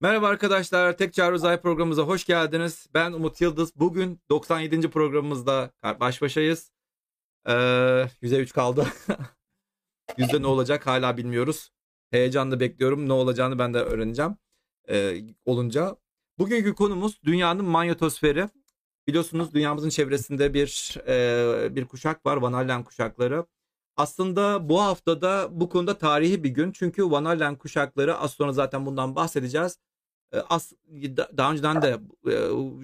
Merhaba arkadaşlar, Tek Çağrı Uzay programımıza hoş geldiniz. Ben Umut Yıldız. Bugün 97. programımızda baş başayız. Ee, 3 kaldı. Yüzde ne olacak hala bilmiyoruz. Heyecanla bekliyorum. Ne olacağını ben de öğreneceğim. Ee, olunca. Bugünkü konumuz dünyanın manyetosferi. Biliyorsunuz dünyamızın çevresinde bir e, bir kuşak var. Van Allen kuşakları. Aslında bu haftada bu konuda tarihi bir gün. Çünkü Van Allen kuşakları az sonra zaten bundan bahsedeceğiz. As, daha önceden de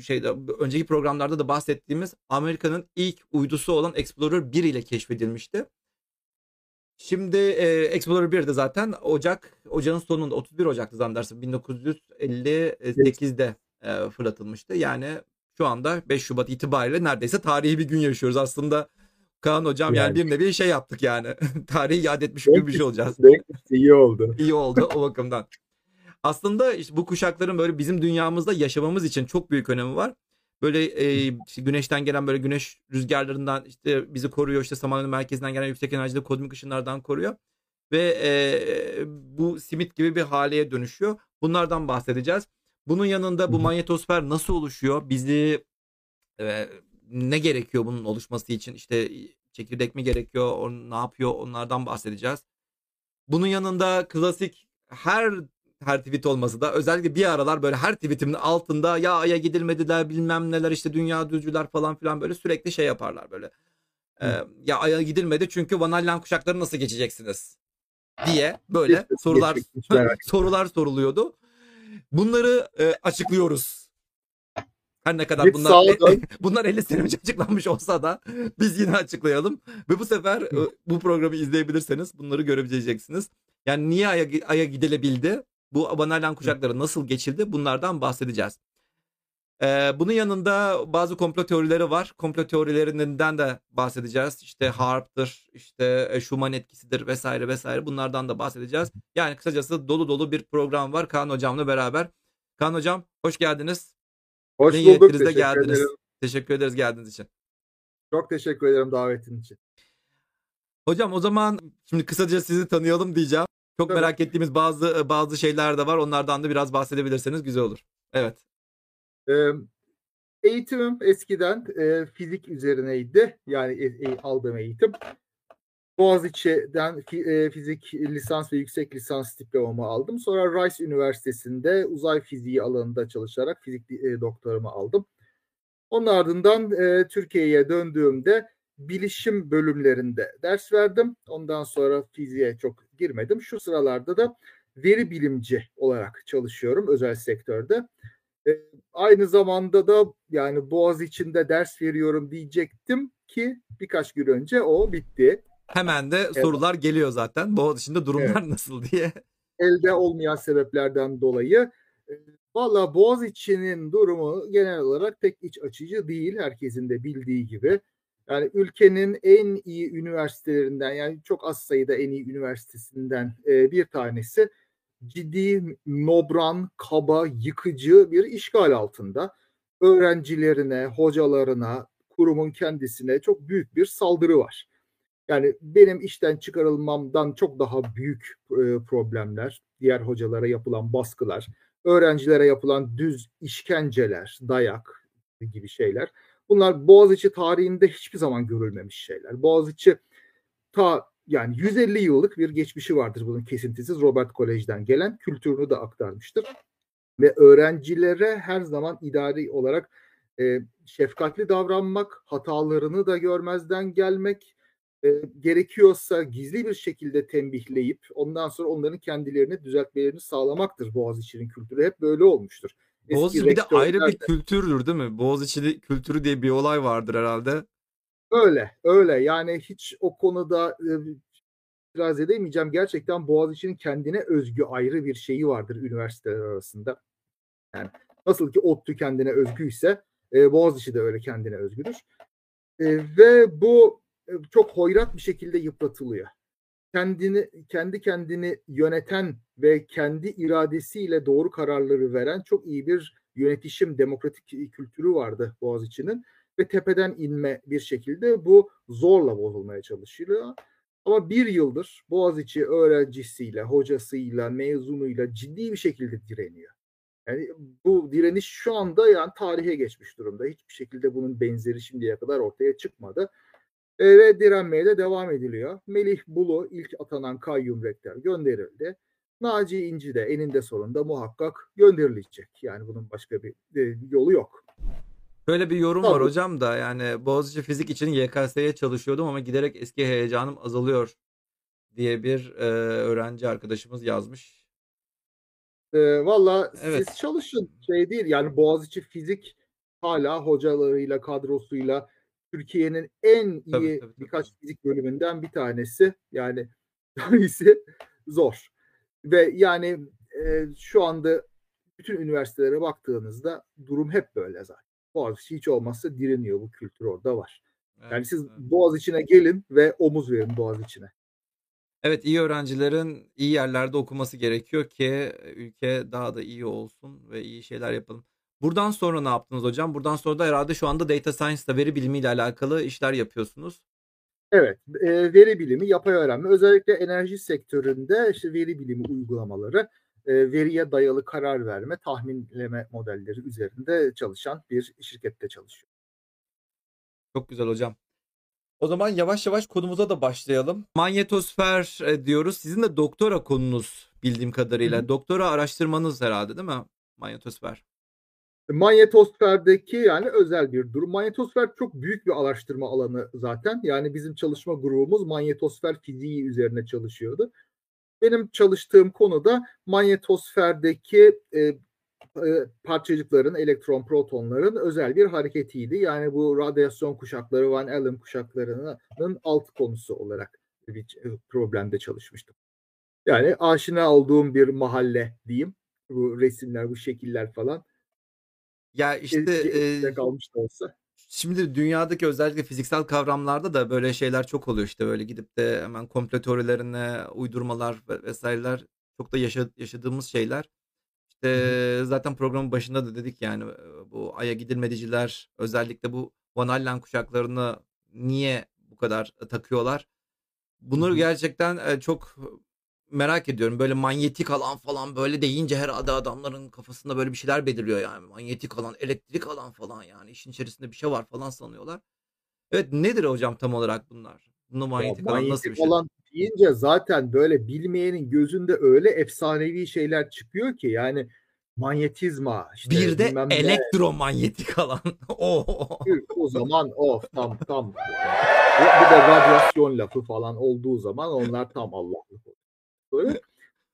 şeyde önceki programlarda da bahsettiğimiz Amerika'nın ilk uydusu olan Explorer 1 ile keşfedilmişti. Şimdi e, Explorer 1 de zaten Ocak, Ocağın sonunda 31 Ocak'ta zannedersin 1958'de e, fırlatılmıştı. Yani şu anda 5 Şubat itibariyle neredeyse tarihi bir gün yaşıyoruz. Aslında Kaan hocam yani, yani bir nevi şey yaptık yani. Tarihi yad etmiş gibi bir şey olacağız. İyi oldu. İyi oldu o bakımdan. Aslında işte bu kuşakların böyle bizim dünyamızda yaşamamız için çok büyük önemi var. Böyle e, işte güneşten gelen böyle güneş rüzgarlarından işte bizi koruyor. İşte Samanyolu merkezinden gelen yüksek enerjili kozmik ışınlardan koruyor. Ve e, bu simit gibi bir haleye dönüşüyor. Bunlardan bahsedeceğiz. Bunun yanında bu manyetosfer nasıl oluşuyor? Bizi e, ne gerekiyor bunun oluşması için? İşte çekirdek mi gerekiyor? O ne yapıyor? Onlardan bahsedeceğiz. Bunun yanında klasik her her tweet olması da özellikle bir aralar böyle her tweetimin altında ya aya gidilmediler bilmem neler işte dünya düzcüler falan filan böyle sürekli şey yaparlar böyle. Ee, ya aya gidilmedi çünkü Van Allen kuşakları nasıl geçeceksiniz diye böyle sorular sorular soruluyordu. Bunları e, açıklıyoruz. Her ne kadar bunlar e, bunlar 50 sene önce açıklanmış olsa da biz yine açıklayalım. Ve bu sefer bu programı izleyebilirseniz bunları görebileceksiniz. Yani niye aya, aya gidilebildi? Bu Van kuşakları nasıl geçildi? Bunlardan bahsedeceğiz. Ee, bunun yanında bazı komplo teorileri var. Komplo teorilerinden de bahsedeceğiz. İşte Harp'tır, işte e, Schumann etkisidir vesaire vesaire. Bunlardan da bahsedeceğiz. Yani kısacası dolu dolu bir program var Kaan Hocam'la beraber. Kaan Hocam hoş geldiniz. Hoş ne bulduk. Teşekkür geldiniz. ederim. Teşekkür ederiz geldiğiniz için. Çok teşekkür ederim davetin için. Hocam o zaman şimdi kısaca sizi tanıyalım diyeceğim. Çok evet. merak ettiğimiz bazı bazı şeyler de var. Onlardan da biraz bahsedebilirseniz güzel olur. Evet. Ee, eğitimim eskiden e, fizik üzerineydi. Yani e, e, aldığım eğitim. Boğaziçi'den e, fizik lisans ve yüksek lisans diplomamı aldım. Sonra Rice Üniversitesi'nde uzay fiziği alanında çalışarak fizik e, doktorumu aldım. Onun ardından e, Türkiye'ye döndüğümde bilişim bölümlerinde ders verdim. Ondan sonra fiziğe çok girmedim. Şu sıralarda da veri bilimci olarak çalışıyorum özel sektörde. E, aynı zamanda da yani Boğaz içinde ders veriyorum diyecektim ki birkaç gün önce o bitti. Hemen de evet. sorular geliyor zaten. Boğaz içinde durumlar evet. nasıl diye. Elde olmayan sebeplerden dolayı. E, Valla Boğaz içinin durumu genel olarak pek iç açıcı değil. Herkesin de bildiği gibi. Yani ülkenin en iyi üniversitelerinden yani çok az sayıda en iyi üniversitesinden e, bir tanesi ciddi nobran, kaba, yıkıcı bir işgal altında. Öğrencilerine, hocalarına, kurumun kendisine çok büyük bir saldırı var. Yani benim işten çıkarılmamdan çok daha büyük e, problemler, diğer hocalara yapılan baskılar, öğrencilere yapılan düz işkenceler, dayak gibi şeyler Bunlar Boğaziçi tarihinde hiçbir zaman görülmemiş şeyler. Boğaziçi ta yani 150 yıllık bir geçmişi vardır bunun kesintisiz Robert Kolej'den gelen kültürünü de aktarmıştır. Ve öğrencilere her zaman idari olarak e, şefkatli davranmak, hatalarını da görmezden gelmek, e, gerekiyorsa gizli bir şekilde tembihleyip ondan sonra onların kendilerini düzeltmelerini sağlamaktır Boğaziçi'nin kültürü. Hep böyle olmuştur. Boğaziçi bir de ayrı bir kültürdür değil mi? Boğaziçi kültürü diye bir olay vardır herhalde. Öyle, öyle. Yani hiç o konuda e, itiraz edemeyeceğim. Gerçekten Boğaziçi'nin kendine özgü ayrı bir şeyi vardır üniversiteler arasında. Yani nasıl ki ODTÜ kendine özgüyse e, Boğaziçi de öyle kendine özgüdür. E, ve bu e, çok hoyrat bir şekilde yıpratılıyor kendini kendi kendini yöneten ve kendi iradesiyle doğru kararları veren çok iyi bir yönetişim demokratik kültürü vardı Boğaziçi'nin ve tepeden inme bir şekilde bu zorla bozulmaya çalışılıyor. Ama bir yıldır Boğaziçi öğrencisiyle, hocasıyla, mezunuyla ciddi bir şekilde direniyor. Yani bu direniş şu anda yani tarihe geçmiş durumda. Hiçbir şekilde bunun benzeri şimdiye kadar ortaya çıkmadı. E, ve direnmeye de devam ediliyor. Melih Bulu ilk atanan kayyum rektör gönderildi. Naci İnci de eninde sonunda muhakkak gönderilecek. Yani bunun başka bir e, yolu yok. Böyle bir yorum var Tabii. hocam da yani Boğaziçi Fizik için YKS'ye çalışıyordum ama giderek eski heyecanım azalıyor diye bir e, öğrenci arkadaşımız yazmış. E, Valla Evet. siz çalışın şey değil yani Boğaziçi Fizik hala hocalarıyla kadrosuyla Türkiye'nin en iyi Tabii, tabii, birkaç tabii. fizik bölümünden bir tanesi. Yani iyisi zor. Ve yani e, şu anda bütün üniversitelere baktığınızda durum hep böyle zaten. Boğaziçi hiç olmazsa direniyor bu kültür orada var. Yani Evet, siz evet. Boğaziçi'ne gelin ve omuz verin Boğaziçi'ne. Evet iyi öğrencilerin iyi yerlerde okuması gerekiyor ki ülke daha da iyi olsun ve iyi şeyler yapalım. Buradan sonra ne yaptınız hocam? Buradan sonra da herhalde şu anda data science'da veri bilimiyle alakalı işler yapıyorsunuz. Evet, e, veri bilimi, yapay öğrenme, özellikle enerji sektöründe işte veri bilimi uygulamaları, e, veriye dayalı karar verme, tahminleme modelleri üzerinde çalışan bir şirkette çalışıyor. Çok güzel hocam. O zaman yavaş yavaş konumuza da başlayalım. Manyetosfer e, diyoruz. Sizin de doktora konunuz bildiğim kadarıyla. Hı hı. Doktora araştırmanız herhalde değil mi? Manyetosfer. Manyetosferdeki yani özel bir durum. Manyetosfer çok büyük bir araştırma alanı zaten. Yani bizim çalışma grubumuz manyetosfer fiziği üzerine çalışıyordu. Benim çalıştığım konuda manyetosferdeki e, e, parçacıkların, elektron, protonların özel bir hareketiydi. Yani bu radyasyon kuşakları, Van Allen kuşaklarının alt konusu olarak bir problemde çalışmıştım. Yani aşina olduğum bir mahalle diyeyim. Bu resimler, bu şekiller falan. Ya işte e, kalmış da olsa. Şimdi dünyadaki özellikle fiziksel kavramlarda da böyle şeyler çok oluyor işte böyle gidip de hemen komplo teorilerine uydurmalar ve- vesaireler çok da yaşa- yaşadığımız şeyler. İşte zaten programın başında da dedik yani e, bu Ay'a gidilmediciler özellikle bu Van Allen kuşaklarını niye bu kadar takıyorlar? Hı Bunları hı. gerçekten e, çok merak ediyorum. Böyle manyetik alan falan böyle deyince herhalde adamların kafasında böyle bir şeyler beliriyor yani. Manyetik alan, elektrik alan falan yani işin içerisinde bir şey var falan sanıyorlar. Evet nedir hocam tam olarak bunlar? Bunu Ya manyetik alan nasıl bir manyetik şey? alan deyince zaten böyle bilmeyenin gözünde öyle efsanevi şeyler çıkıyor ki yani manyetizma işte Bir de bilmem ne elektromanyetik alan. Tüh, o zaman of tam tam bir bir de radyasyon lafı falan olduğu zaman onlar tam Allah'lık oluyor.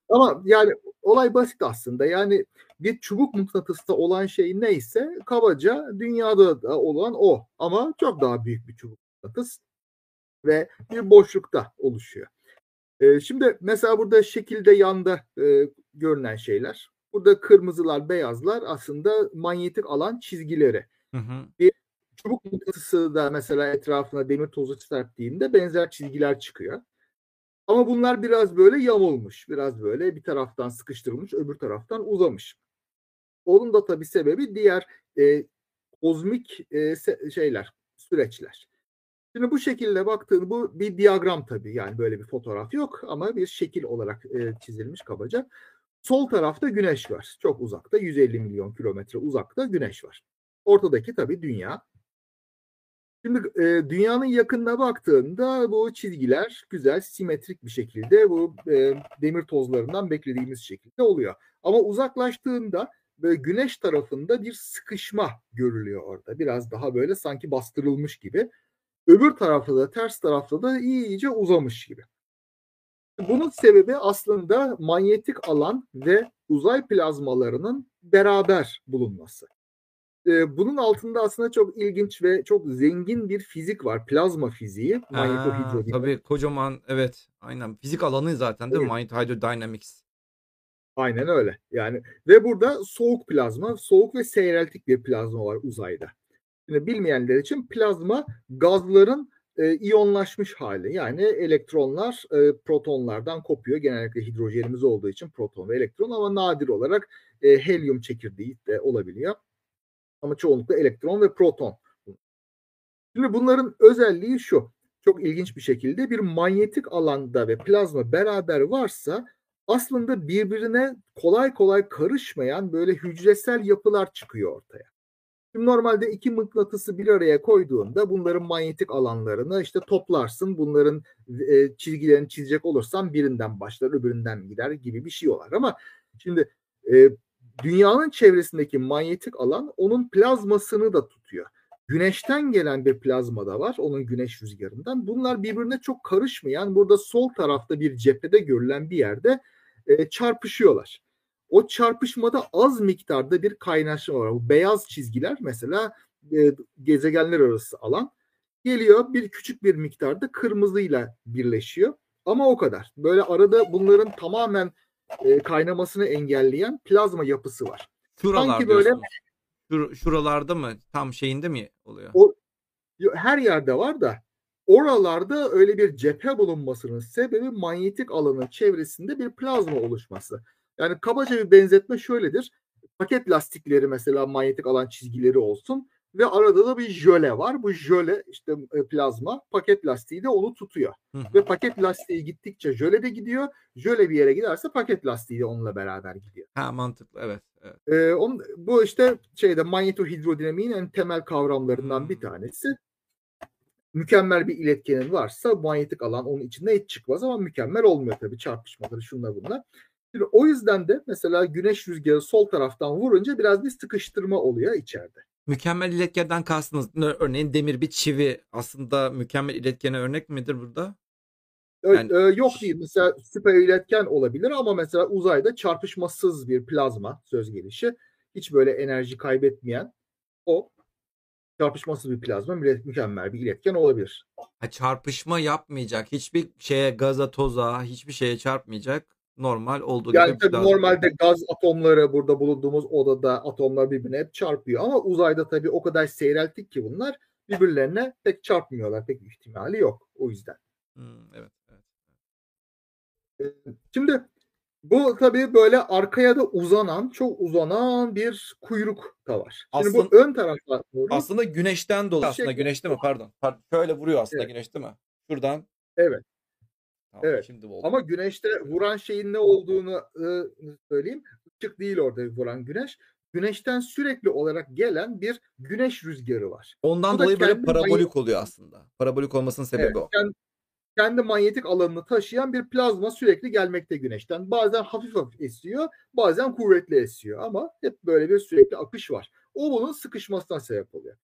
Ama yani olay basit aslında. Yani bir çubuk mıknatısta olan şey neyse kabaca dünyada da olan o. Ama çok daha büyük bir çubuk mıknatıs ve bir boşlukta oluşuyor. Ee, şimdi mesela burada şekilde yanda e, görünen şeyler. Burada kırmızılar, beyazlar aslında manyetik alan çizgileri. Hı hı. Bir çubuk mıknatısı da mesela etrafına demir tozu serptiğinde benzer çizgiler çıkıyor. Ama bunlar biraz böyle yamulmuş. Biraz böyle bir taraftan sıkıştırılmış, öbür taraftan uzamış. Onun da tabii sebebi diğer e, kozmik e, şeyler, süreçler. Şimdi bu şekilde baktığın bu bir diyagram tabii. Yani böyle bir fotoğraf yok ama bir şekil olarak e, çizilmiş kabaca. Sol tarafta güneş var. Çok uzakta 150 milyon kilometre uzakta güneş var. Ortadaki tabii dünya. Şimdi e, dünyanın yakınına baktığında bu çizgiler güzel simetrik bir şekilde bu e, demir tozlarından beklediğimiz şekilde oluyor. Ama uzaklaştığında böyle güneş tarafında bir sıkışma görülüyor orada. Biraz daha böyle sanki bastırılmış gibi. Öbür tarafta da ters tarafta da iyice uzamış gibi. Bunun sebebi aslında manyetik alan ve uzay plazmalarının beraber bulunması. Ee, bunun altında aslında çok ilginç ve çok zengin bir fizik var. Plazma fiziği, manyetohidrodinamik. tabii kocaman evet aynen fizik alanı zaten değil mi? Evet. Magnet Hydrodynamics. Aynen öyle. Yani ve burada soğuk plazma, soğuk ve seyreltik bir plazma var uzayda. Şimdi bilmeyenler için plazma gazların e, iyonlaşmış hali. Yani elektronlar e, protonlardan kopuyor. Genellikle hidrojenimiz olduğu için proton ve elektron ama nadir olarak e, helyum çekirdeği de olabiliyor. Ama çoğunlukla elektron ve proton. Şimdi bunların özelliği şu. Çok ilginç bir şekilde bir manyetik alanda ve plazma beraber varsa aslında birbirine kolay kolay karışmayan böyle hücresel yapılar çıkıyor ortaya. Şimdi normalde iki mıknatısı bir araya koyduğunda bunların manyetik alanlarını işte toplarsın. Bunların e, çizgilerini çizecek olursan birinden başlar öbüründen gider gibi bir şey olur. Ama şimdi e, dünyanın çevresindeki manyetik alan onun plazmasını da tutuyor. Güneşten gelen bir plazma da var onun güneş rüzgarından. Bunlar birbirine çok karışmayan burada sol tarafta bir cephede görülen bir yerde e, çarpışıyorlar. O çarpışmada az miktarda bir kaynaşma var. Bu beyaz çizgiler mesela e, gezegenler arası alan geliyor bir küçük bir miktarda kırmızıyla birleşiyor. Ama o kadar. Böyle arada bunların tamamen e, kaynamasını engelleyen plazma yapısı var. Şuralar Sanki böyle Şur, şuralarda mı? Tam şeyinde mi oluyor? O, her yerde var da oralarda öyle bir cephe bulunmasının sebebi manyetik alanın çevresinde bir plazma oluşması. Yani kabaca bir benzetme şöyledir. Paket lastikleri mesela manyetik alan çizgileri olsun ve arada da bir jöle var. Bu jöle işte e, plazma paket lastiği de onu tutuyor. Hı. Ve paket lastiği gittikçe jöle de gidiyor. Jöle bir yere giderse paket lastiği de onunla beraber gidiyor. Ha mantıklı evet. evet. Ee, on, bu işte şeyde manyetohidrodinamiğin en temel kavramlarından Hmm. bir tanesi. Mükemmel bir iletkenin varsa manyetik alan onun içinde hiç çıkmaz ama mükemmel olmuyor tabii çarpışmaları şunlar bunlar. Şimdi o yüzden de mesela güneş rüzgarı sol taraftan vurunca biraz bir sıkıştırma oluyor içeride. Mükemmel iletkeneden kastınız Ör- örneğin demir bir çivi aslında mükemmel iletkene örnek midir burada? Yani- ö, yok değil. Mesela süper iletken olabilir ama mesela uzayda çarpışmasız bir plazma söz gelişi. Hiç böyle enerji kaybetmeyen o çarpışmasız bir plazma mü- mükemmel bir iletken olabilir. Ha, çarpışma yapmayacak. Hiçbir şeye gaza toza hiçbir şeye çarpmayacak. Normal olduğu Yani gibi tabii plazma. normalde gaz atomları burada bulunduğumuz odada atomlar birbirine hep çarpıyor ama uzayda tabii o kadar seyrelttik ki bunlar birbirlerine pek çarpmıyorlar. Pek ihtimali yok o yüzden. Hmm, evet, evet. Ee, Şimdi bu tabii böyle arkaya da uzanan, çok uzanan bir kuyruk da var. Şimdi Aslında- bu ön tarafa doğru. Aslında güneşten dolayı. Şey- Aslında güneşte mi? Pardon. Pardon. Şöyle vuruyor aslında Evet. güneş değil mi? Şuradan. Evet. Tamam, Evet. Şimdi oldu. Ama güneşte vuran şeyin ne olduğunu e, söyleyeyim. Işık değil orada vuran güneş. Güneşten sürekli olarak gelen bir güneş rüzgarı var. Ondan bu dolayı böyle parabolik oluyor aslında. Parabolik olmasının sebebi Evet, o. kendi, kendi manyetik alanını taşıyan bir plazma sürekli gelmekte güneşten. Bazen hafif hafif esiyor, bazen kuvvetli esiyor ama hep böyle bir sürekli akış var. O bunun sıkışmasına sebep oluyor.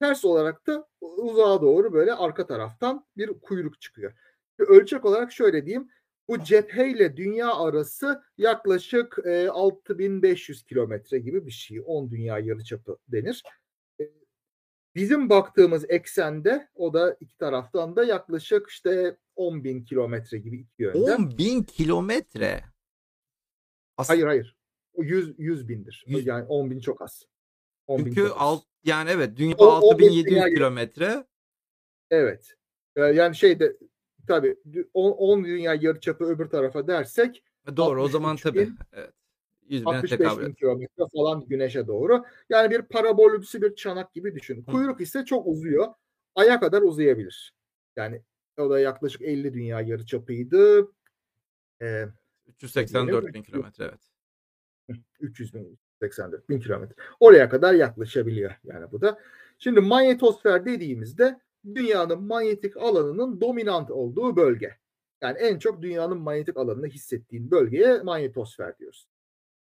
Ters olarak da uzağa doğru böyle arka taraftan bir kuyruk çıkıyor. Ölçek olarak şöyle diyeyim. Bu cepheyle dünya arası yaklaşık e, 6500 kilometre gibi bir şey. 10 dünya yarıçapı denir. E, Bizim baktığımız eksende o da iki taraftan da yaklaşık işte 10 bin kilometre gibi iki yönde. 10 bin kilometre. Aslında Hayır hayır. O 100, 100 bindir. Yüz- Yani 10 bin çok az. 10 bin Çünkü alt, yani evet dünya O- o 6700 dünya- kilometre. Evet. Ee, Yani şeyde tabii 10, 10 dünya yarıçapı öbür tarafa dersek Doğru o zaman 63 tabii. bin, Evet. 100 bine 65 tekabül bin kilometre falan güneşe doğru. Yani bir parabolümsü bir çanak gibi düşün. Kuyruk ise çok uzuyor. Aya kadar uzayabilir. Yani o da yaklaşık 50 dünya yarıçapıydı. Ee, 384 bin kilometre evet. 300 bin, 84 bin kilometre. Oraya kadar yaklaşabiliyor yani bu da. Şimdi manyetosfer dediğimizde dünyanın manyetik alanının dominant olduğu bölge. Yani en çok dünyanın manyetik alanını hissettiğin bölgeye manyetosfer diyoruz.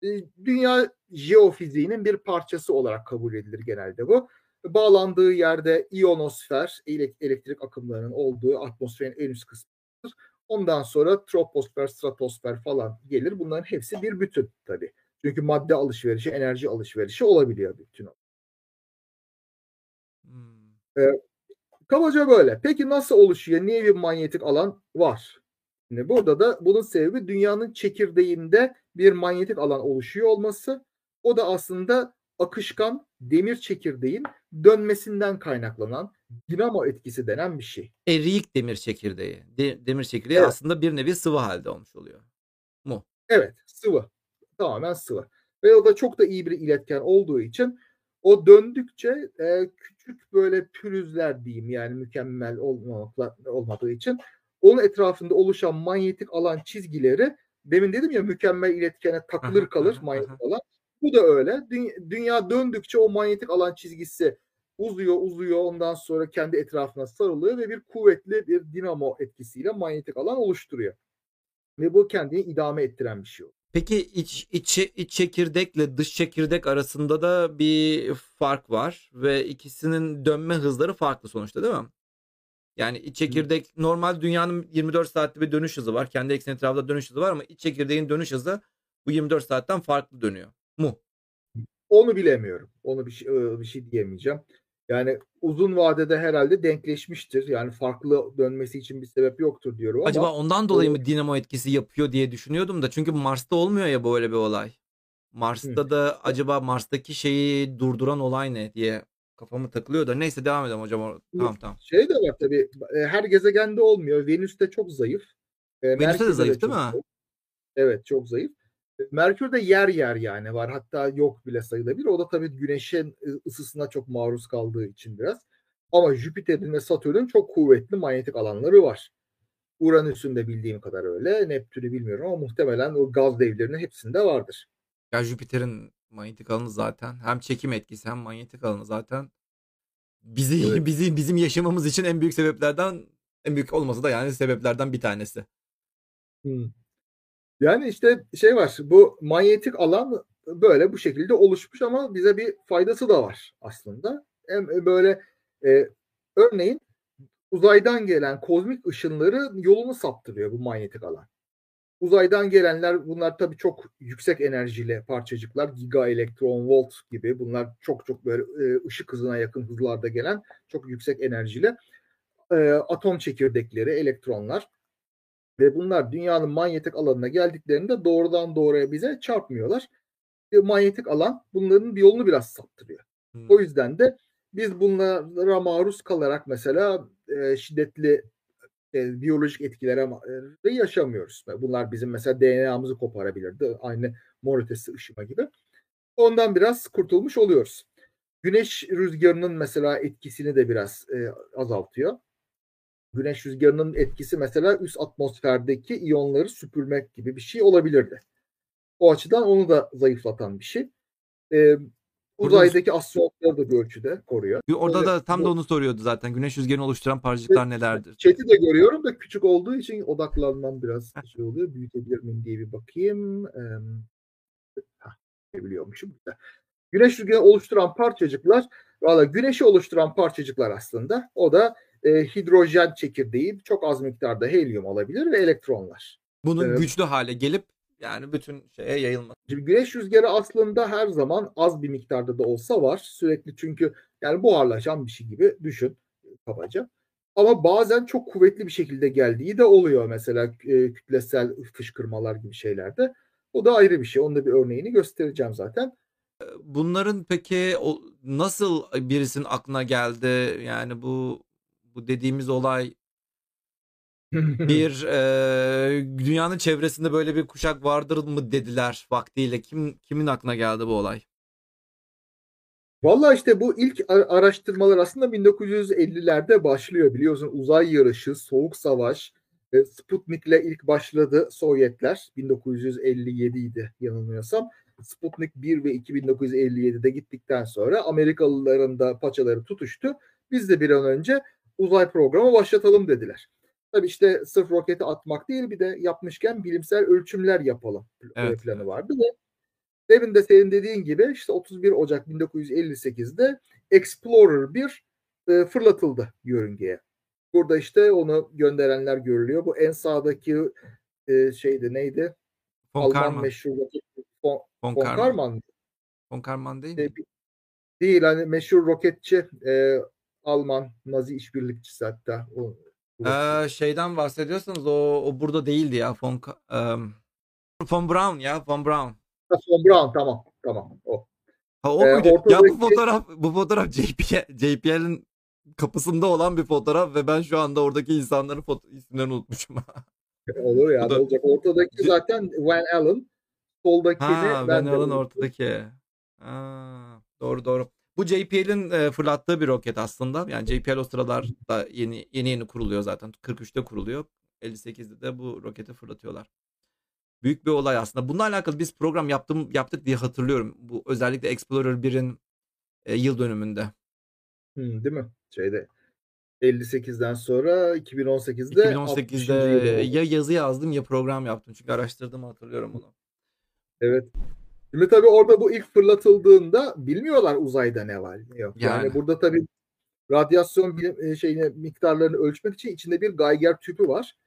E, Dünya jeofiziğinin bir parçası olarak kabul edilir genelde bu. Bağlandığı yerde iyonosfer, ele- elektrik akımlarının olduğu atmosferin en üst kısmıdır. Ondan sonra troposfer, stratosfer falan gelir. Bunların hepsi bir bütün tabii. Çünkü madde alışverişi, enerji alışverişi olabiliyor bütün. Hmm. Kabaca böyle. Peki nasıl oluşuyor? Niye bir manyetik alan var? Şimdi burada da bunun sebebi dünyanın çekirdeğinde bir manyetik alan oluşuyor olması. O da aslında akışkan demir çekirdeğin dönmesinden kaynaklanan dinamo etkisi denen bir şey. Eriyik demir çekirdeği. De- demir çekirdeği Evet. aslında bir nevi sıvı halde olmuş oluyor. Mu? Evet, sıvı. Tamamen sıvı. Ve o da çok da iyi bir iletken olduğu için o döndükçe e, küçük böyle pürüzler diyeyim yani mükemmel olmamakla, olmadığı için onun etrafında oluşan manyetik alan çizgileri demin dedim ya mükemmel iletkene takılır kalır manyetik alan. Bu da öyle. Dü- Dünya döndükçe o manyetik alan çizgisi uzuyor uzuyor ondan sonra kendi etrafına sarılıyor ve bir kuvvetli bir dinamo etkisiyle manyetik alan oluşturuyor. Ve bu kendini idame ettiren bir şey oluyor. Peki iç, iç, iç çekirdekle dış çekirdek arasında da bir fark var ve ikisinin dönme hızları farklı sonuçta değil mi? Yani iç çekirdek normal dünyanın 24 saatte bir dönüş hızı var. Kendi ekseni etrafında dönüş hızı var ama iç çekirdeğin dönüş hızı bu 24 saatten farklı dönüyor. Mu? Onu bilemiyorum. Onu bir şey, bir şey diyemeyeceğim. Yani uzun vadede herhalde denkleşmiştir. Yani farklı dönmesi için bir sebep yoktur diyorum ama Acaba ondan dolayı o- mı dinamo etkisi yapıyor diye düşünüyordum da çünkü Mars'ta olmuyor ya böyle bir olay. Mars'ta da acaba Mars'taki şeyi durduran olay ne diye kafamı takılıyor da neyse devam edelim hocam. Tamam tamam. şey de var tabii. e, Her gezegende olmuyor. Venüs'te çok zayıf. E, Venüs'te de zayıf çok değil mi? zayıf. Evet çok zayıf. Merkür'de yer yer yani var. Hatta yok bile sayılabilir. O da tabii güneşin e, ısısına çok maruz kaldığı için biraz. Ama Jüpiter'in ve Satürn'ün çok kuvvetli manyetik alanları var. Uranüs'ün de bildiğim kadar öyle. Neptün'ü bilmiyorum ama muhtemelen o gaz devlerinin hepsinde vardır. Ya Jüpiter'in manyetik alanı zaten hem çekim etkisi hem manyetik alanı zaten bizi Evet. bizi bizim yaşamamız için en büyük sebeplerden en büyük olmasa da yani sebeplerden bir tanesi. Hmm. Yani işte şey var. Bu manyetik alan böyle bu şekilde oluşmuş ama bize bir faydası da var aslında. Hem böyle e, örneğin uzaydan gelen kozmik ışınları yolunu saptırıyor bu manyetik alan. Uzaydan gelenler bunlar tabii çok yüksek enerjili parçacıklar. Giga elektron volt gibi bunlar çok çok böyle e, ışık hızına yakın hızlarda gelen çok yüksek enerjili e, atom çekirdekleri, elektronlar ve bunlar dünyanın manyetik alanına geldiklerinde doğrudan doğruya bize çarpmıyorlar. E, manyetik alan bunların bir yolunu biraz saptırıyor. Hmm. O yüzden de biz bunlara maruz kalarak mesela e, şiddetli e, biyolojik etkilere e, yaşamıyoruz. Bunlar bizim mesela DNA'mızı koparabilirdi. Aynı mor ötesi ışıma gibi. Ondan biraz kurtulmuş oluyoruz. Güneş rüzgarının mesela etkisini de biraz e, azaltıyor. Güneş rüzgarının etkisi mesela üst atmosferdeki iyonları süpürmek gibi bir şey olabilirdi. O açıdan onu da zayıflatan bir şey. E, uzaydaki astronotları da bir ölçüde koruyor. Bir Orada Öyle- da tam da onu soruyordu zaten. Güneş rüzgarını oluşturan parçacıklar nelerdir? Chat'i de görüyorum da küçük olduğu için odaklanmam biraz şey oluyor. Büyütebilir miyim diye bir bakayım. Ee, hah, biliyormuşum. Güneş rüzgarını oluşturan parçacıklar valla güneşi oluşturan parçacıklar aslında. O da e, hidrojen çekirdeği çok az miktarda helyum olabilir ve elektronlar. Bunun Evet. güçlü hale gelip yani bütün şeye yayılması. Şimdi güneş rüzgarı aslında her zaman az bir miktarda da olsa var. Sürekli çünkü yani buharlaşan bir şey gibi düşün kabaca. Ama bazen çok kuvvetli bir şekilde geldiği de oluyor mesela e, kütlesel fışkırmalar gibi şeylerde. O da ayrı bir şey. Onun da bir örneğini göstereceğim zaten. Bunların peki o, nasıl birisinin aklına geldi? Yani bu bu dediğimiz olay bir e, dünyanın çevresinde böyle bir kuşak vardır mı dediler vaktiyle. Kim kimin aklına geldi bu olay? Vallahi işte bu ilk araştırmalar aslında 1950'lerde başlıyor biliyorsun uzay yarışı, soğuk savaş, e, Sputnik'le ilk başladı Sovyetler 1957 idi yanılmıyorsam. Sputnik 1 ve 2 1957'de gittikten sonra Amerikalıların da paçaları tutuştu. Biz de bir an önce uzay programı başlatalım dediler. Tabii işte sırf roketi atmak değil bir de yapmışken bilimsel ölçümler yapalım Evet, planı vardı ve Demin de senin dediğin gibi işte 31 Ocak 1958'de Explorer 1 e, fırlatıldı yörüngeye. Burada işte onu gönderenler görülüyor. Bu en sağdaki e, şeydi neydi? Von Alman Karman. meşhur roket von, Von von Karman. Karman. Von Karman değil mi? E, değil hani meşhur roketçi e, Alman Nazi işbirlikçisi hatta. O, Ee, şeyden bahsediyorsanız o, o burada değildi ya. Von, em, Von Braun ya. Von Braun. von Braun tamam tamam o. Ha, o Ee? Ya bu fotoğraf bu fotoğraf JPL, JPL'in kapısında olan bir fotoğraf ve ben şu anda oradaki insanların foto- isimlerini unutmuşum. Olur ya da- olacak. Ortadaki zaten Van Allen. Soldakini ha, de Allen ortadaki. Ha, doğru doğru. Bu JPL'in e, fırlattığı bir roket aslında. Yani JPL o sıralar da yeni yeni yeni kuruluyor zaten. 43'te kuruluyor. 58'de de bu roketi fırlatıyorlar. büyük bir olay aslında. Bununla alakalı biz program yaptım yaptık diye hatırlıyorum. Bu özellikle Explorer 1'in e, yıl dönümünde. Hı, değil mi? Şeyde 58'den sonra 2018'de 2018'de 60. yılı oldu. ya yazı yazdım ya program yaptım. Çünkü araştırdığımı hatırlıyorum bunu. Evet. Şimdi tabii orada bu ilk fırlatıldığında bilmiyorlar uzayda ne var yok. Yani, Yani. burada tabii radyasyon e, şeyini miktarlarını ölçmek için içinde bir Geiger tüpü var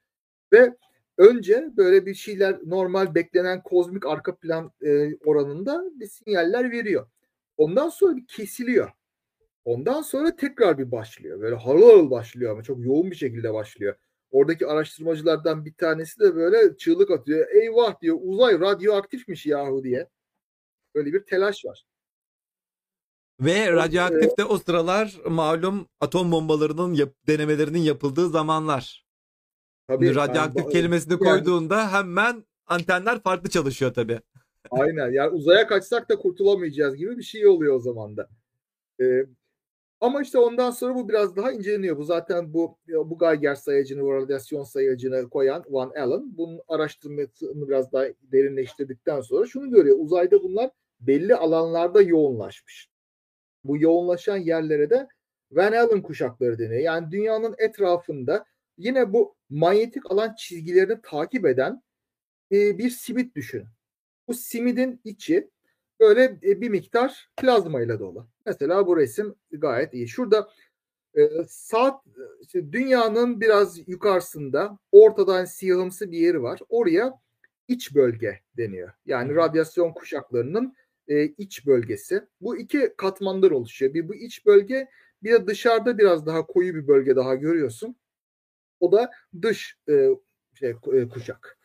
ve önce böyle bir şeyler normal beklenen kozmik arka plan e, oranında bir sinyaller veriyor. Ondan sonra bir kesiliyor. Ondan sonra tekrar bir başlıyor. Böyle harıl harıl başlıyor ama çok yoğun bir şekilde başlıyor. Oradaki araştırmacılardan bir tanesi de böyle çığlık atıyor. Eyvah diyor uzay radyoaktifmiş yahu diye. Böyle bir telaş var. Ve radyoaktif de o sıralar malum atom bombalarının yap- denemelerinin yapıldığı zamanlar. Tabii, Şimdi radyoaktif yani- kelimesini yani- koyduğunda hemen antenler farklı çalışıyor tabii. Aynen. Yani uzaya kaçsak da kurtulamayacağız gibi bir şey oluyor o zaman da. Ee, ama işte ondan sonra bu biraz daha inceleniyor. Bu zaten bu bu Geiger sayacını, bu radyasyon sayacını koyan Van Allen bunun araştırmasını biraz daha derinleştirdikten sonra şunu görüyor. Uzayda bunlar belli alanlarda yoğunlaşmış. Bu yoğunlaşan yerlere de Van Allen kuşakları deniyor. Yani dünyanın etrafında yine bu manyetik alan çizgilerini takip eden e, bir simit düşünün. Bu simidin içi böyle e, bir miktar plazmayla dolu. Mesela bu resim gayet iyi. Şurada e, saat işte dünyanın biraz yukarısında ortadan siyahımsı bir yeri var. Oraya iç bölge deniyor. Yani radyasyon kuşaklarının e, iç bölgesi. Bu iki katmandan oluşuyor. Bir bu iç bölge bir de dışarıda biraz daha koyu bir bölge daha görüyorsun. O da dış e, şey, e, kuşak.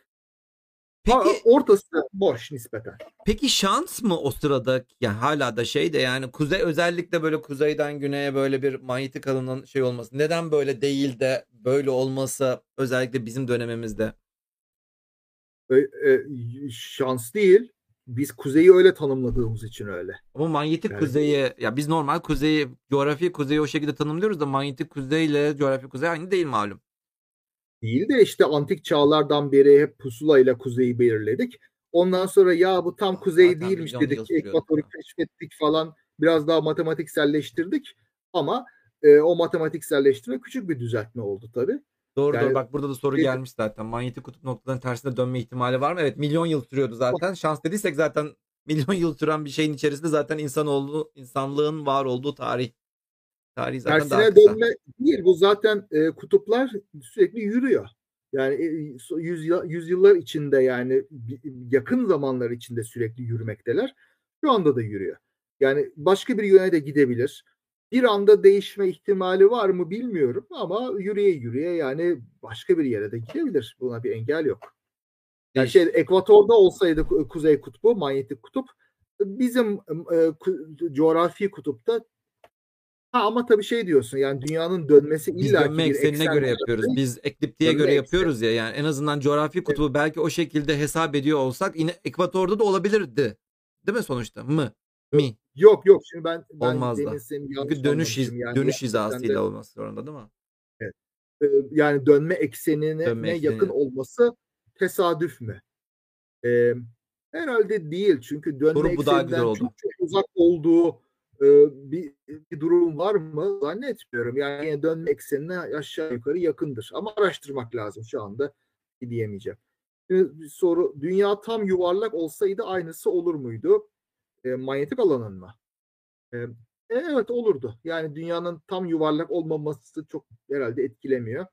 Ha, Peki ortası boş nispeten. Peki şans mı o sırada yani hala da şey de yani kuzey özellikle böyle kuzeyden güneye böyle bir manyetik alanın şey olması. Neden böyle değil de böyle olması özellikle bizim dönemimizde? E, e, şans değil. Biz kuzeyi öyle tanımladığımız için öyle. Ama manyetik Yani- kuzeyi ya biz normal kuzeyi coğrafi kuzeyi o şekilde tanımlıyoruz da manyetik kuzeyle coğrafi kuzey aynı değil malum. Değil de işte antik çağlardan beri hep pusula ile kuzeyi belirledik. Ondan sonra ya bu tam kuzey Zaten değilmiş dedik. Ekvatoru bu. keşfettik falan. Biraz daha matematikselleştirdik. Ama e, o matematikselleştirme küçük bir düzeltme oldu tabii. Doğru Yani- doğru bak burada da soru Bir- gelmiş zaten. Manyetik kutup noktaların tersine dönme ihtimali var mı? Evet milyon yıl sürüyordu zaten. Şans dediysek zaten milyon yıl süren bir şeyin içerisinde zaten insanoğlu insanlığın var olduğu tarih. Tarihi zaten daha Tersine kısa. dönme değil. Bu zaten e, kutuplar sürekli yürüyor. Yani e, yüzyıl, yüzyıllar içinde yani yakın zamanlar içinde sürekli yürümekteler. Şu anda da yürüyor. Yani başka bir yöne de gidebilir. Bir anda değişme ihtimali var mı bilmiyorum ama yürüye yürüye yani başka bir yere de gidebilir. Buna bir engel yok. Yani şey ekvatorda olsaydı ku- kuzey kutbu, manyetik kutup bizim e, coğrafi kutupta Ha ama tabii şey diyorsun yani dünyanın dönmesi Biz illa dönme bir eksenine eksen göre yapıyoruz. Biz ekliptiğe Dönme göre ekseni. yapıyoruz ya. Yani en azından coğrafi kutubu belki o şekilde hesap ediyor olsak yine ekvatorda da olabilirdi. Değil mi sonuçta? Mı? Mi? Yok yok şimdi ben ben Olmaz da. Çünkü dönüş iz. Yani dönüş gerçekten de, hizasıyla olması zorunda değil mi? e, yani dönme eksenine Dönme ne yakın eksenine. olması tesadüf mü? E, herhalde değil çünkü dönme Soru ekseninden oldu. çok çok uzak olduğu e, bir, bir durum var mı? Zannetmiyorum. Yani dönme eksenine aşağı yukarı yakındır. Ama araştırmak lazım şu anda diyemeyeceğim. Şimdi bir soru dünya tam yuvarlak olsaydı aynısı olur muydu? E, manyetik alanın mı? E, evet olurdu. Yani dünyanın tam yuvarlak olmaması çok herhalde etkilemiyor.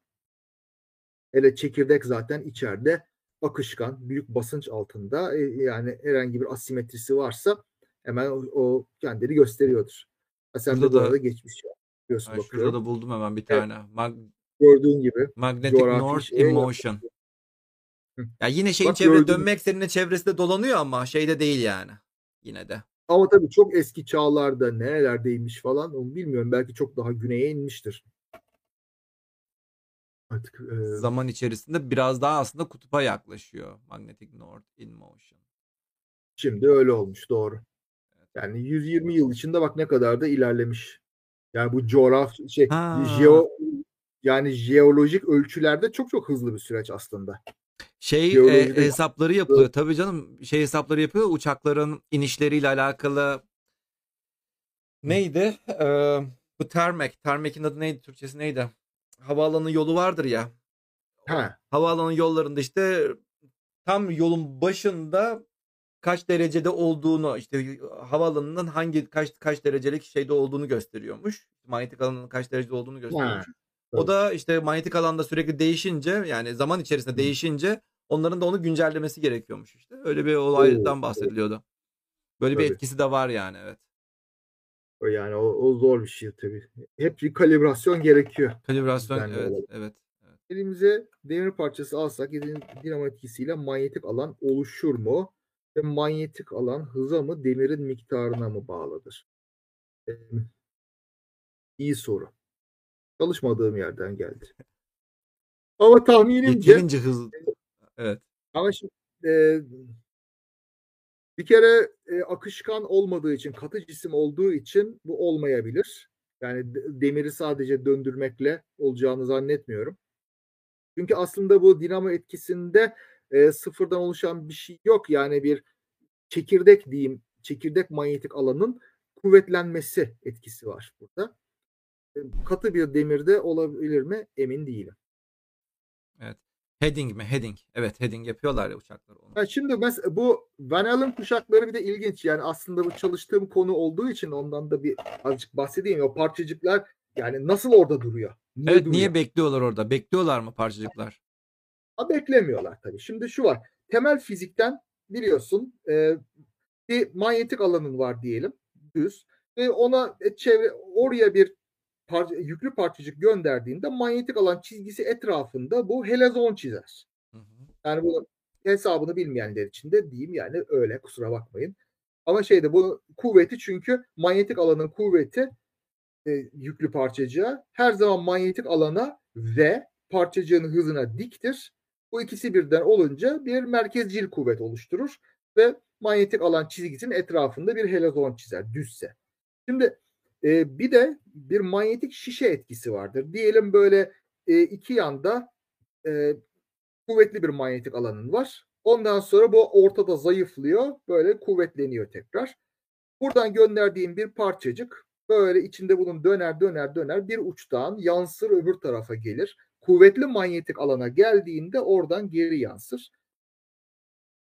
Hele çekirdek zaten içeride akışkan, büyük basınç altında. E, yani herhangi bir asimetrisi varsa hemen o, o kendini gösteriyordur. Ha, sen de Burada bu da- arada geçmiş Ay, bakıyorum. şurada da buldum hemen bir Evet. tane. Mag- Gördüğün gibi. Magnetic North in Motion. Ya yine şeyin Bak çevre dönme ekseninin çevresinde dolanıyor ama şeyde değil yani. Yine de. Ama tabii çok eski çağlarda nerelerdeymiş falan onu bilmiyorum. Belki çok daha güneye inmiştir. Artık e, Zaman içerisinde biraz daha aslında kutupa yaklaşıyor. Magnetic North in Motion. Şimdi öyle olmuş doğru. Yani 120 yıl içinde bak ne kadar da ilerlemiş. Yani bu coğraf şey Ha. jeo yani jeolojik ölçülerde çok çok hızlı bir süreç aslında. Şey e, hesapları yapılıyor. Tabii canım şey hesapları yapıyor. Uçakların inişleriyle alakalı neydi? Ee, bu Termek. Termek'in adı neydi? Türkçesi neydi? Havaalanı yolu vardır ya. Ha. Havaalanı yollarında işte tam yolun başında kaç derecede olduğunu işte havaalanının hangi kaç kaç derecelik şeyde olduğunu gösteriyormuş. Manyetik alanının kaç derecede olduğunu gösteriyormuş. O da işte manyetik alanda sürekli değişince yani zaman içerisinde değişince onların da onu güncellemesi gerekiyormuş işte. Öyle bir olaydan Oo, bahsediliyordu. Böyle bir Tabii. etkisi de var yani evet. O Yani o, o zor bir şey tabii. Hep bir kalibrasyon gerekiyor. Kalibrasyon Yani evet olabilir. evet. Elimize demir parçası alsak din- dinamo etkisiyle manyetik alan oluşur mu? Ve manyetik alan hıza mı demirin miktarına mı bağlıdır? Ee, iyi soru. Çalışmadığım yerden geldi. Ama tahminimce hızlı. Evet. ama şimdi e, bir kere e, akışkan olmadığı için katı cisim olduğu için bu olmayabilir. Yani de- demiri sadece döndürmekle olacağını zannetmiyorum. Çünkü aslında bu dinamo etkisinde e, sıfırdan oluşan bir şey yok. Yani bir çekirdek diyeyim, çekirdek manyetik alanın kuvvetlenmesi etkisi var burada. Katı bir demirde olabilir mi? Emin değilim. Heading mi? Heading. Evet heading yapıyorlar ya uçaklar onu. Ha, şimdi mes- bu Van Allen kuşakları bir de ilginç. Yani aslında bu çalıştığım konu olduğu için ondan da bir azıcık bahsedeyim. O parçacıklar yani nasıl orada duruyor? Niye Evet duruyor? niye bekliyorlar orada? Bekliyorlar mı parçacıklar? Ha, beklemiyorlar tabii. Şimdi şu var. Temel fizikten biliyorsun e, bir manyetik alanın var diyelim. Düz. Ve ona e, çevre oraya bir parça, yüklü parçacık gönderdiğinde manyetik alan çizgisi etrafında bu helezon çizer. Hı hı. Yani bu hesabını bilmeyenler için de diyeyim yani öyle kusura bakmayın. Ama şeyde bu kuvveti çünkü manyetik alanın kuvveti e, yüklü parçacığa her zaman manyetik alana ve parçacığın hızına diktir. Bu ikisi birden olunca bir merkezcil kuvvet oluşturur ve manyetik alan çizgisinin etrafında bir helezon çizer düzse. Şimdi e, bir de bir manyetik şişe etkisi vardır. Diyelim böyle e, iki yanda e, kuvvetli bir manyetik alanın var. Ondan sonra bu ortada zayıflıyor. Böyle kuvvetleniyor tekrar. Buradan gönderdiğim bir parçacık böyle içinde bunun döner döner döner bir uçtan yansır öbür tarafa gelir. Kuvvetli manyetik alana geldiğinde oradan geri yansır.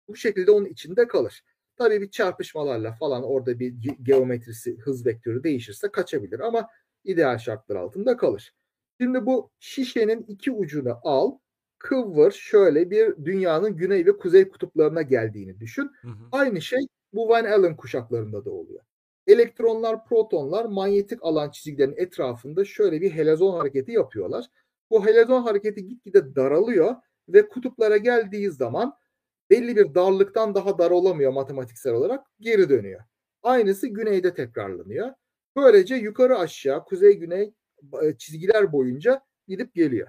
Bu şekilde onun içinde kalır. Tabii bir çarpışmalarla falan orada bir ge- geometrisi, hız vektörü değişirse kaçabilir ama ideal şartlar altında kalır. Şimdi bu şişenin iki ucunu al, kıvır şöyle bir dünyanın güney ve kuzey kutuplarına geldiğini düşün. Hı hı. Aynı şey bu Van Allen kuşaklarında da oluyor. Elektronlar, protonlar manyetik alan çizgilerinin etrafında şöyle bir helezon hareketi yapıyorlar. Bu helezon hareketi gitgide daralıyor ve kutuplara geldiği zaman belli bir darlıktan daha dar olamıyor matematiksel olarak geri dönüyor. Aynısı güneyde tekrarlanıyor. Böylece yukarı aşağı kuzey güney e, çizgiler boyunca gidip geliyor.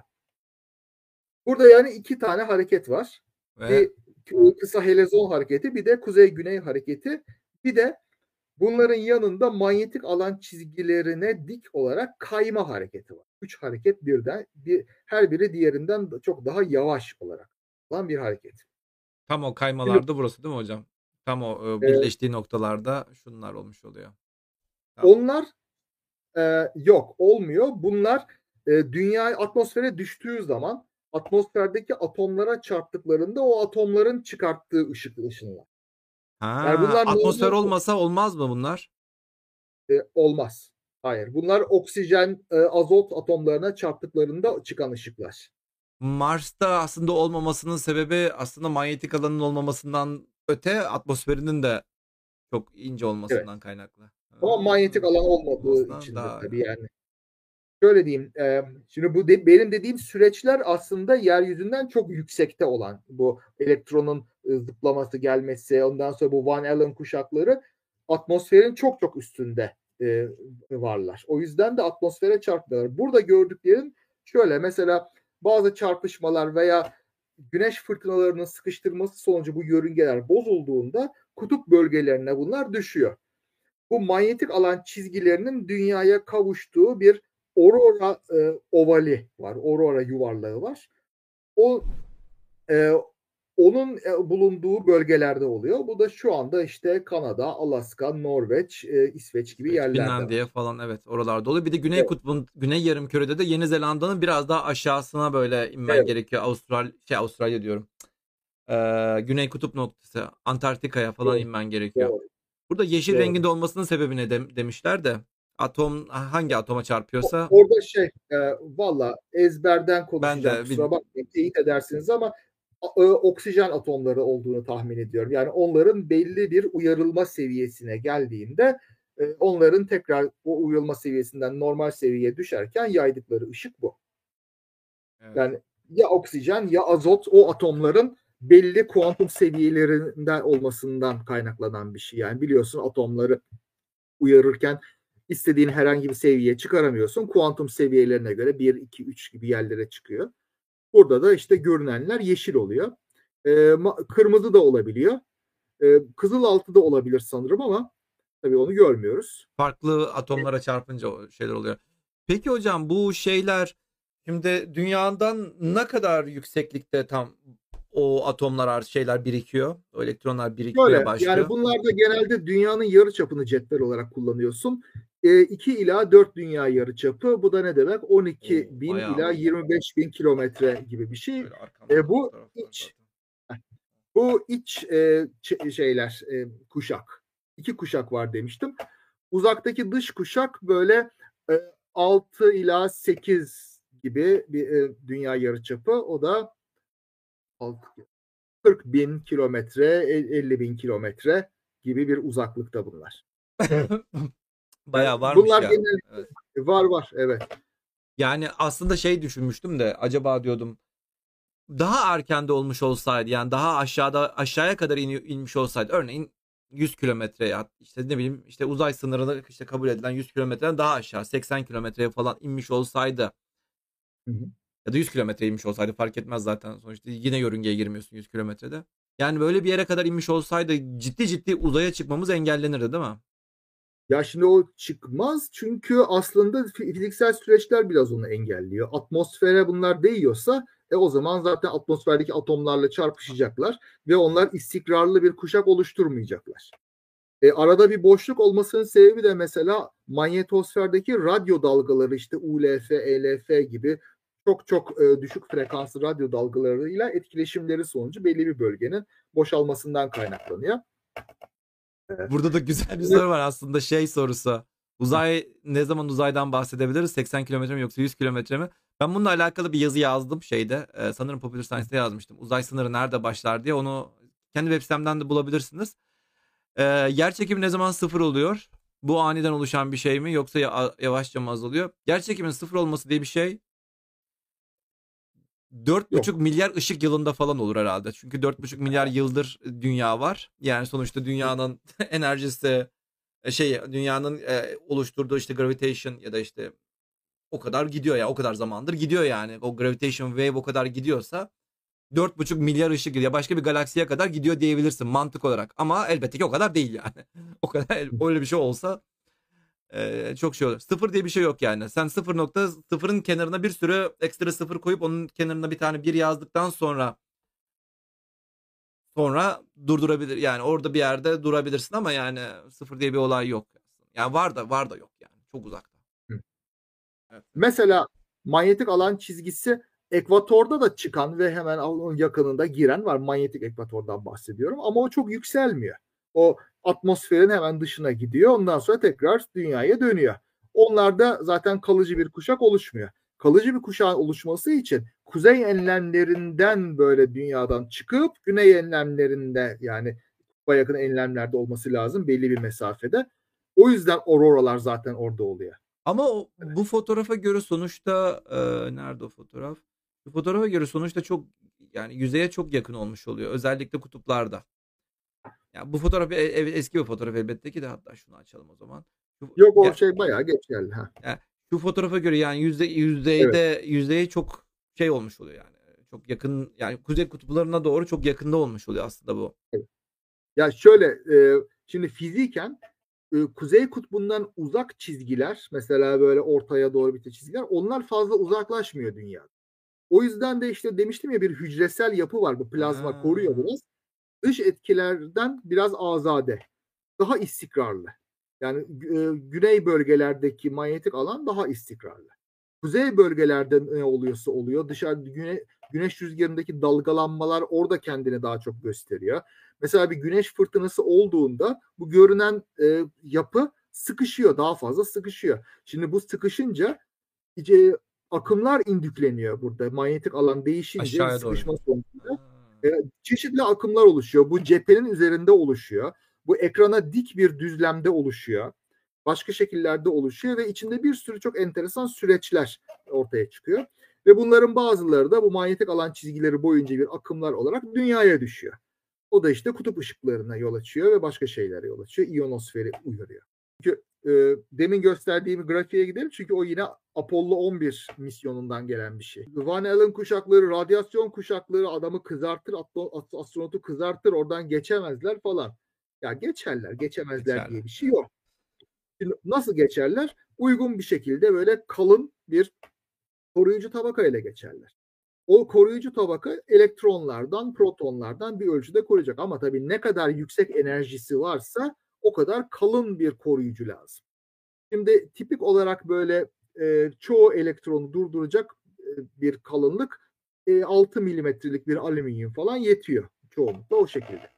Burada yani iki tane hareket var. Ve Bir kısa helezon hareketi bir de kuzey güney hareketi bir de bunların yanında manyetik alan çizgilerine dik olarak kayma hareketi var. Üç hareket birden bir her biri diğerinden çok daha yavaş olarak olan bir hareket. Tam o kaymalarda burası değil mi hocam? Tam o e, birleştiği noktalarda şunlar olmuş oluyor. Tamam. Onlar e, yok olmuyor. Bunlar e, dünya atmosfere düştüğü zaman atmosferdeki atomlara çarptıklarında o atomların çıkarttığı ışık ışınlar. Ha, Yani bunlar atmosfer normal- olmasa olmaz mı bunlar? E, olmaz. Hayır. Bunlar oksijen, e, azot atomlarına çarptıklarında çıkan ışıklar. Mars'ta aslında olmamasının sebebi aslında manyetik alanın olmamasından öte atmosferinin de çok ince olmasından kaynaklı. Ama Ha, manyetik alan olmadığı için daha- tabii yani. Şöyle diyeyim. e, şimdi bu de- benim dediğim süreçler aslında yeryüzünden çok yüksekte olan bu elektronun e, zıplaması gelmesi ondan sonra bu Van Allen kuşakları atmosferin çok çok üstünde e, varlar. O yüzden de atmosfere çarpmıyorlar. Burada gördüklerin şöyle mesela bazı çarpışmalar veya güneş fırtınalarının sıkıştırması sonucu bu yörüngeler bozulduğunda kutup bölgelerine bunlar düşüyor. Bu manyetik alan çizgilerinin dünyaya kavuştuğu bir aurora e, ovali var. Aurora yuvarlağı var. O e, onun e, bulunduğu bölgelerde oluyor. Bu da şu anda işte Kanada, Alaska, Norveç, e, İsveç gibi yerlerde. Finlandiya falan evet oralarda oluyor. Bir de Güney Evet. Kutbu'nun Güney Yarımküre'de de Yeni Zelanda'nın biraz daha aşağısına böyle inmen Evet. gerekiyor. Austral şey Avustralya diyorum. Ee, Güney Kutup noktası Antarktika'ya falan Doğru. inmen gerekiyor. Doğru. Burada yeşil Doğru. renginde olmasının sebebi ne dem- demişler de atom hangi atoma çarpıyorsa Orada şey e, valla ezberden konuşacağım Ben de kusura bakmayın teyit edersiniz ama oksijen atomları olduğunu tahmin ediyorum. Yani onların belli bir uyarılma seviyesine geldiğinde e, onların tekrar o uyarılma seviyesinden normal seviyeye düşerken yaydıkları ışık bu. Evet. Yani ya oksijen ya azot o atomların belli kuantum seviyelerinden olmasından kaynaklanan bir şey. Yani biliyorsun atomları uyarırken istediğin herhangi bir seviyeye çıkaramıyorsun. Kuantum seviyelerine göre 1, 2, 3 gibi yerlere çıkıyor. Burada da işte görünenler yeşil oluyor. Ee, ma- kırmızı da olabiliyor. Ee, kızıl altı da olabilir sanırım ama tabii onu görmüyoruz. farklı atomlara çarpınca o şeyler oluyor. Peki hocam bu şeyler şimdi dünyadan ne kadar yükseklikte tam o atomlar ar- şeyler birikiyor? O elektronlar birikmeye Böyle başlıyor. yani bunlarda genelde dünyanın yarı çapını cetvel olarak kullanıyorsun. 2 ila 4 dünya yarı çapı. Bu da ne demek? 12 Oo, bin ila var. 25 bin kilometre gibi bir şey. E, bu iç-. Bu iç e, şeyler e, kuşak. İki kuşak var demiştim. Uzaktaki dış kuşak böyle e, 6 ila 8 gibi bir e, dünya yarıçapı. O da 6, 40 bin kilometre, el- 50 bin kilometre gibi bir uzaklıkta bunlar. Bayağı varmış Bunlar ya. genel Evet. var var evet. Yani aslında şey düşünmüştüm de acaba diyordum daha erken de olmuş olsaydı yani daha aşağıda aşağıya kadar in- inmiş olsaydı örneğin 100 kilometre ya işte ne bileyim işte uzay sınırını işte kabul edilen 100 kilometreden daha aşağı 80 kilometreye falan inmiş olsaydı Hı hı. ya da 100 kilometre inmiş olsaydı fark etmez zaten sonuçta yine yörüngeye girmiyorsun 100 kilometrede. Yani böyle bir yere kadar inmiş olsaydı ciddi ciddi uzaya çıkmamız engellenirdi değil mi? Ya şimdi o çıkmaz çünkü aslında fi- fiziksel süreçler biraz onu engelliyor. Atmosfere bunlar değiyorsa e o zaman zaten atmosferdeki atomlarla çarpışacaklar ve onlar istikrarlı bir kuşak oluşturmayacaklar. E, arada bir boşluk olmasının sebebi de mesela manyetosferdeki radyo dalgaları işte ULF, ELF gibi çok çok e, düşük frekanslı radyo dalgalarıyla etkileşimleri sonucu belli bir bölgenin boşalmasından kaynaklanıyor. Burada da güzel bir soru var aslında şey sorusu. Uzay ne zaman uzaydan bahsedebiliriz? 80 kilometre mi yoksa 100 kilometre mi? Ben bununla alakalı bir yazı yazdım şeyde. Ee, sanırım Popular Science'de yazmıştım. Uzay sınırı nerede başlar diye. Onu kendi web sitemden de bulabilirsiniz. Ee, yer çekimi ne zaman sıfır oluyor? Bu aniden oluşan bir şey mi yoksa ya- yavaşça mı azalıyor? Yer çekiminin sıfır olması diye bir şey 4,5 milyar ışık yılında falan olur herhalde. Çünkü 4,5 milyar yıldır dünya var. Yani sonuçta dünyanın enerjisi e, şey dünyanın e, oluşturduğu işte gravitation ya da işte o kadar gidiyor ya o kadar zamandır gidiyor yani. O gravitation wave o kadar gidiyorsa 4,5 milyar ışık yıl ya başka bir galaksiye kadar gidiyor diyebilirsin mantık olarak. Ama elbette ki o kadar değil yani. o kadar öyle bir şey olsa çok şey olur. Sıfır diye bir şey yok yani. Sen sıfır nokta sıfırın kenarına bir sürü ekstra sıfır koyup onun kenarına bir tane bir yazdıktan sonra sonra durdurabilir. Yani orada bir yerde durabilirsin ama yani sıfır diye bir olay yok. Yani var da var da yok yani. Çok uzakta. Hı. Evet. Mesela manyetik alan çizgisi ekvatorda da çıkan ve hemen onun yakınında giren var. Manyetik ekvatordan bahsediyorum ama o çok yükselmiyor. O atmosferin hemen dışına gidiyor. Ondan sonra tekrar dünyaya dönüyor. Onlarda zaten kalıcı bir kuşak oluşmuyor. Kalıcı bir kuşağın oluşması için kuzey enlemlerinden böyle dünyadan çıkıp güney enlemlerinde yani kutupa yakın enlemlerde olması lazım belli bir mesafede. O yüzden auroralar zaten orada oluyor. Ama o, bu fotoğrafa göre sonuçta e, nerede o fotoğraf? Bu fotoğrafa göre sonuçta çok yani yüzeye çok yakın olmuş oluyor. Özellikle kutuplarda. Yani bu fotoğraf e- e- eski bir fotoğraf elbette ki de hatta şunu açalım o zaman. Şu- Yok o ya- şey bayağı geç geldi. Ha. şu fotoğrafa göre yani yüzde yüzdeyde yüzdeye çok şey olmuş oluyor yani. Çok yakın yani kuzey kutuplarına doğru çok yakında olmuş oluyor aslında bu. Ya şöyle e, şimdi fiziken e, kuzey kutbundan uzak çizgiler mesela böyle ortaya doğru bir çizgiler onlar fazla uzaklaşmıyor dünya. O yüzden de işte demiştim ya bir hücresel yapı var. Bu plazma Ha. koruyor biraz. Dış etkilerden biraz azade. Daha istikrarlı. Yani e, güney bölgelerdeki manyetik alan daha istikrarlı. Kuzey bölgelerde ne oluyorsa oluyor. Dışarı güne, güneş rüzgarındaki dalgalanmalar orada kendini daha çok gösteriyor. Mesela bir güneş fırtınası olduğunda bu görünen e, yapı sıkışıyor, daha fazla sıkışıyor. Şimdi bu sıkışınca iyice akımlar indükleniyor burada. Manyetik alan değişince Aşağıya sıkışma sonucunda Ha. E, çeşitli akımlar oluşuyor. Bu cephenin üzerinde oluşuyor. Bu ekrana dik bir düzlemde oluşuyor. Başka şekillerde oluşuyor ve içinde bir sürü çok enteresan süreçler ortaya çıkıyor. Ve bunların bazıları da bu manyetik alan çizgileri boyunca bir akımlar olarak dünyaya düşüyor. O da işte kutup ışıklarına yol açıyor ve başka şeylere yol açıyor. İyonosferi uyarıyor. E, demin gösterdiğim grafiğe gidelim çünkü o yine Apollo 11 misyonundan gelen bir şey. Van Allen kuşakları, radyasyon kuşakları adamı kızartır, astronotu kızartır, oradan geçemezler falan. Ya geçerler, geçemezler Geçerler. diye bir şey yok. Şimdi nasıl geçerler? Uygun bir şekilde böyle kalın bir koruyucu tabaka ile geçerler. O koruyucu tabaka elektronlardan, protonlardan bir ölçüde koruyacak. Ama tabii ne kadar yüksek enerjisi varsa o kadar kalın bir koruyucu lazım. Şimdi tipik olarak böyle e, çoğu elektronu durduracak e, bir kalınlık e, 6 milimetrelik bir alüminyum falan yetiyor. Çoğunlukla o şekilde.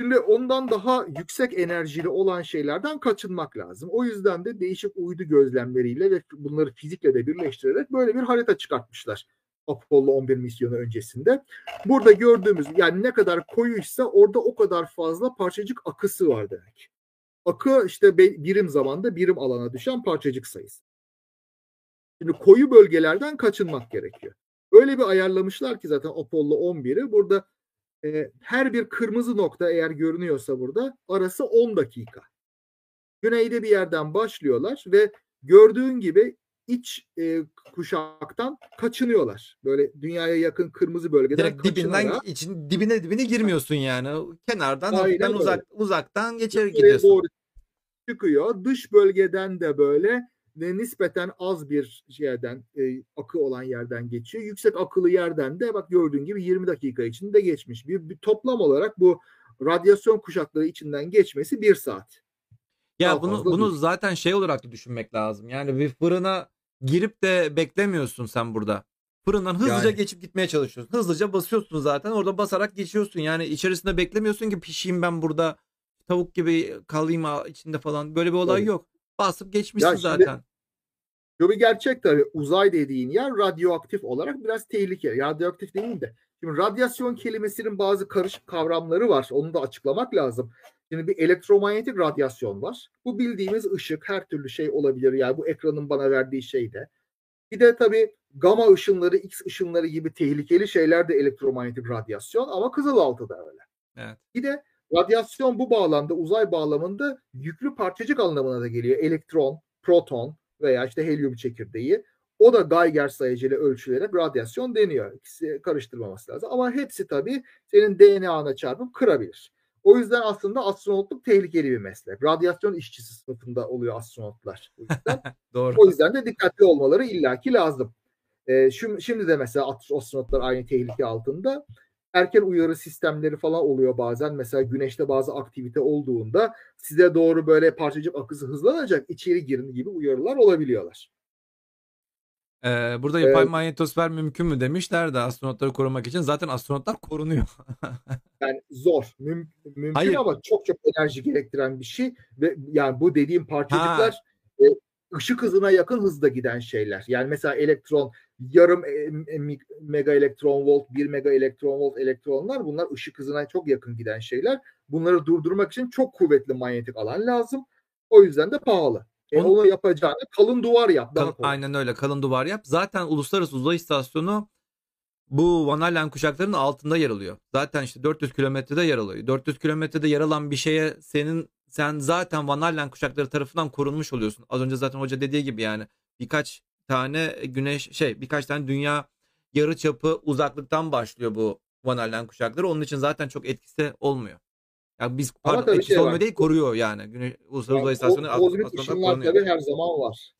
Şimdi ondan daha yüksek enerjili olan şeylerden kaçınmak lazım. O yüzden de değişik uydu gözlemleriyle ve bunları fizikle de birleştirerek böyle bir harita çıkartmışlar. Apollo 11 misyonu öncesinde. Burada gördüğümüz yani ne kadar koyuysa orada o kadar fazla parçacık akısı var demek. Akı işte birim zamanda birim alana düşen parçacık sayısı. Şimdi koyu bölgelerden kaçınmak gerekiyor. Öyle bir ayarlamışlar ki zaten Apollo 11'i burada e, her bir kırmızı nokta eğer görünüyorsa burada arası 10 dakika. Güneyde bir yerden başlıyorlar ve gördüğün gibi iç e, kuşaktan kaçınıyorlar. Böyle dünyaya yakın kırmızı bölgeden Direkt dibinden için dibine dibine girmiyorsun yani. Kenardan Aynen uzak uzaktan geçer gidiyorsun. doğru çıkıyor. Dış bölgeden de böyle ne nispeten az bir yerden e, akı olan yerden geçiyor. Yüksek akıllı yerden de bak gördüğün gibi 20 dakika içinde geçmiş. Bir, bir toplam olarak bu radyasyon kuşakları içinden geçmesi bir saat. Ya Daha bunu bunu değil. zaten şey olarak da düşünmek lazım. Yani bir fırına girip de beklemiyorsun sen burada. Fırından hızlıca Yani. geçip gitmeye çalışıyorsun. Hızlıca basıyorsun zaten. Orada basarak geçiyorsun. Yani içerisinde beklemiyorsun ki pişeyim ben burada. Tavuk gibi kalayım içinde falan. Böyle bir olay Tabii. yok. Basıp geçmişsin Ya şimdi- zaten. Bu bir gerçek tabii. Uzay dediğin yer radyoaktif olarak biraz tehlikeli. Radyoaktif değil de. Şimdi radyasyon kelimesinin bazı karışık kavramları var. Onu da açıklamak lazım. Şimdi bir elektromanyetik radyasyon var. Bu bildiğimiz ışık, her türlü şey olabilir. Yani bu ekranın bana verdiği şey de. Bir de tabii gama ışınları, X ışınları gibi tehlikeli şeyler de elektromanyetik radyasyon ama kızılaltı da öyle. Evet. Bir de radyasyon bu bağlamda uzay bağlamında yüklü parçacık anlamına da geliyor. Elektron, proton veya işte helyum çekirdeği. O da Geiger sayacıyla ölçülerek radyasyon deniyor. İkisi karıştırmaması lazım. Ama hepsi tabii senin DNA'na çarpıp kırabilir. O yüzden aslında astronotluk tehlikeli bir meslek. Radyasyon işçisi sınıfında oluyor astronotlar. O yüzden, Doğru. o yüzden de dikkatli olmaları illaki lazım. Ee, şimdi, şimdi de mesela astronotlar aynı tehlike altında erken uyarı sistemleri falan oluyor bazen. Mesela güneşte bazı aktivite olduğunda size doğru böyle parçacık akısı hızlanacak içeri girin gibi uyarılar olabiliyorlar. Ee, burada yapay Evet. manyetosfer mümkün mü demişler de astronotları korumak için. Zaten astronotlar korunuyor. Yani zor, müm- mümkün Hayır. ama çok çok enerji gerektiren bir şey ve yani bu dediğim parçacıklar e, ışık hızına yakın hızda giden şeyler. Yani mesela elektron yarım e, e, mega elektron volt, 1 mega elektron volt elektronlar bunlar ışık hızına çok yakın giden şeyler. Bunları durdurmak için çok kuvvetli manyetik alan lazım. O yüzden de pahalı. E, Onu- onu yapacağını kalın duvar yap. Kal-. Aynen öyle kalın duvar yap. Zaten Uluslararası Uzay İstasyonu bu Van Allen kuşaklarının altında yer alıyor. Zaten işte 400 kilometrede yer alıyor. 400 kilometrede yer alan bir şeye senin sen zaten Van Allen kuşakları tarafından korunmuş oluyorsun. Az önce zaten hoca dediği gibi yani birkaç tane güneş şey birkaç tane dünya yarı çapı uzaklıktan başlıyor bu Van Allen kuşakları. Onun için zaten çok etkisi olmuyor. Yani biz Ama pardon tabii etkisi şey var. değil koruyor yani. Güneş, Uluslararası Uzay Yani İstasyonu ko- astronotlar kozmik ışınlar korunuyor. tabii her zaman var.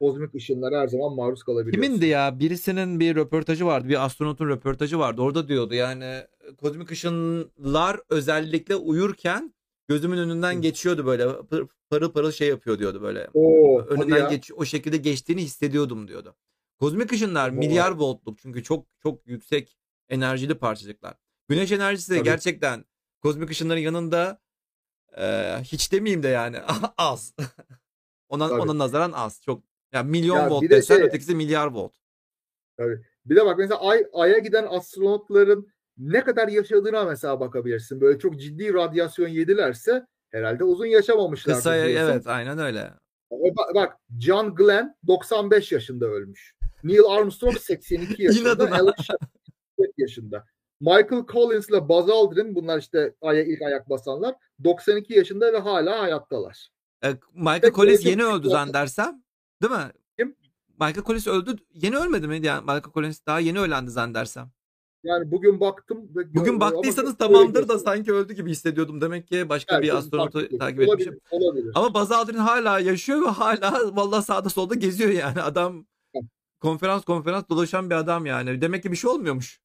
kozmik ışınlara her zaman maruz kalabiliyorsun. Kimindi ya? Birisinin bir röportajı vardı. Bir astronotun röportajı vardı. Orada diyordu yani kozmik ışınlar özellikle uyurken gözümün önünden Hı. geçiyordu böyle pır- parıl parıl şey yapıyor diyordu böyle. Oo, hadi Önünden ya. geç o şekilde geçtiğini hissediyordum diyordu. Kozmik ışınlar Vay. milyar voltluk çünkü çok çok yüksek enerjili parçacıklar. Güneş enerjisi de Tabii. gerçekten kozmik ışınların yanında e, hiç demeyeyim de yani az. ona Tabii. ona nazaran az. Çok yani milyon Ya volt de desen şey- ötekisi milyar volt. Bir de bak mesela Ay, Ay'a giden astronotların ne kadar yaşadığına mesela bakabilirsin. Böyle çok ciddi radyasyon yedilerse herhalde uzun yaşamamışlardır Kısa diyorsun. evet aynen öyle. E Bak, bak John Glenn 95 yaşında ölmüş. Neil Armstrong 82 yaşında. İnadına. Alan Shepard 44 yaşında. Michael Collins ile Buzz Aldrin bunlar işte Ay'a ilk ayak basanlar 92 yaşında ve hala hayattalar. E, Michael Peki, Collins yeni öldü zannedersem. Değil mi? Kim? Michael Collins öldü. Yeni ölmedi mi? Yani Michael Collins daha yeni ölendi zannedersem. Yani bugün baktım. ve Bugün ama baktıysanız tamamdır da sanki öldü gibi hissediyordum. Demek ki başka Belki bir astronotu takip olabilir, etmişim. Olabilir. Ama Buzz Aldrin hala yaşıyor ve hala vallahi sağda solda geziyor yani. Adam konferans konferans dolaşan bir adam yani. Demek ki bir şey olmuyormuş.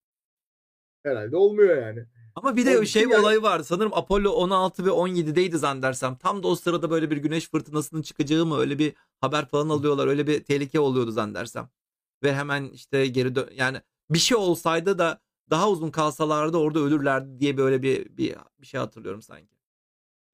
Herhalde olmuyor yani. Ama bir de Onun şey yani- olayı var. Sanırım Apollo 16 ve 17'deydi zannedersem. Tam da o sırada böyle bir güneş fırtınasının çıkacağı mı öyle bir haber falan alıyorlar. Öyle bir tehlike oluyordu zannedersem. Ve hemen işte geri dön yani bir şey olsaydı da daha uzun kalsalardı orada ölürlerdi diye böyle bir bir, bir şey hatırlıyorum sanki.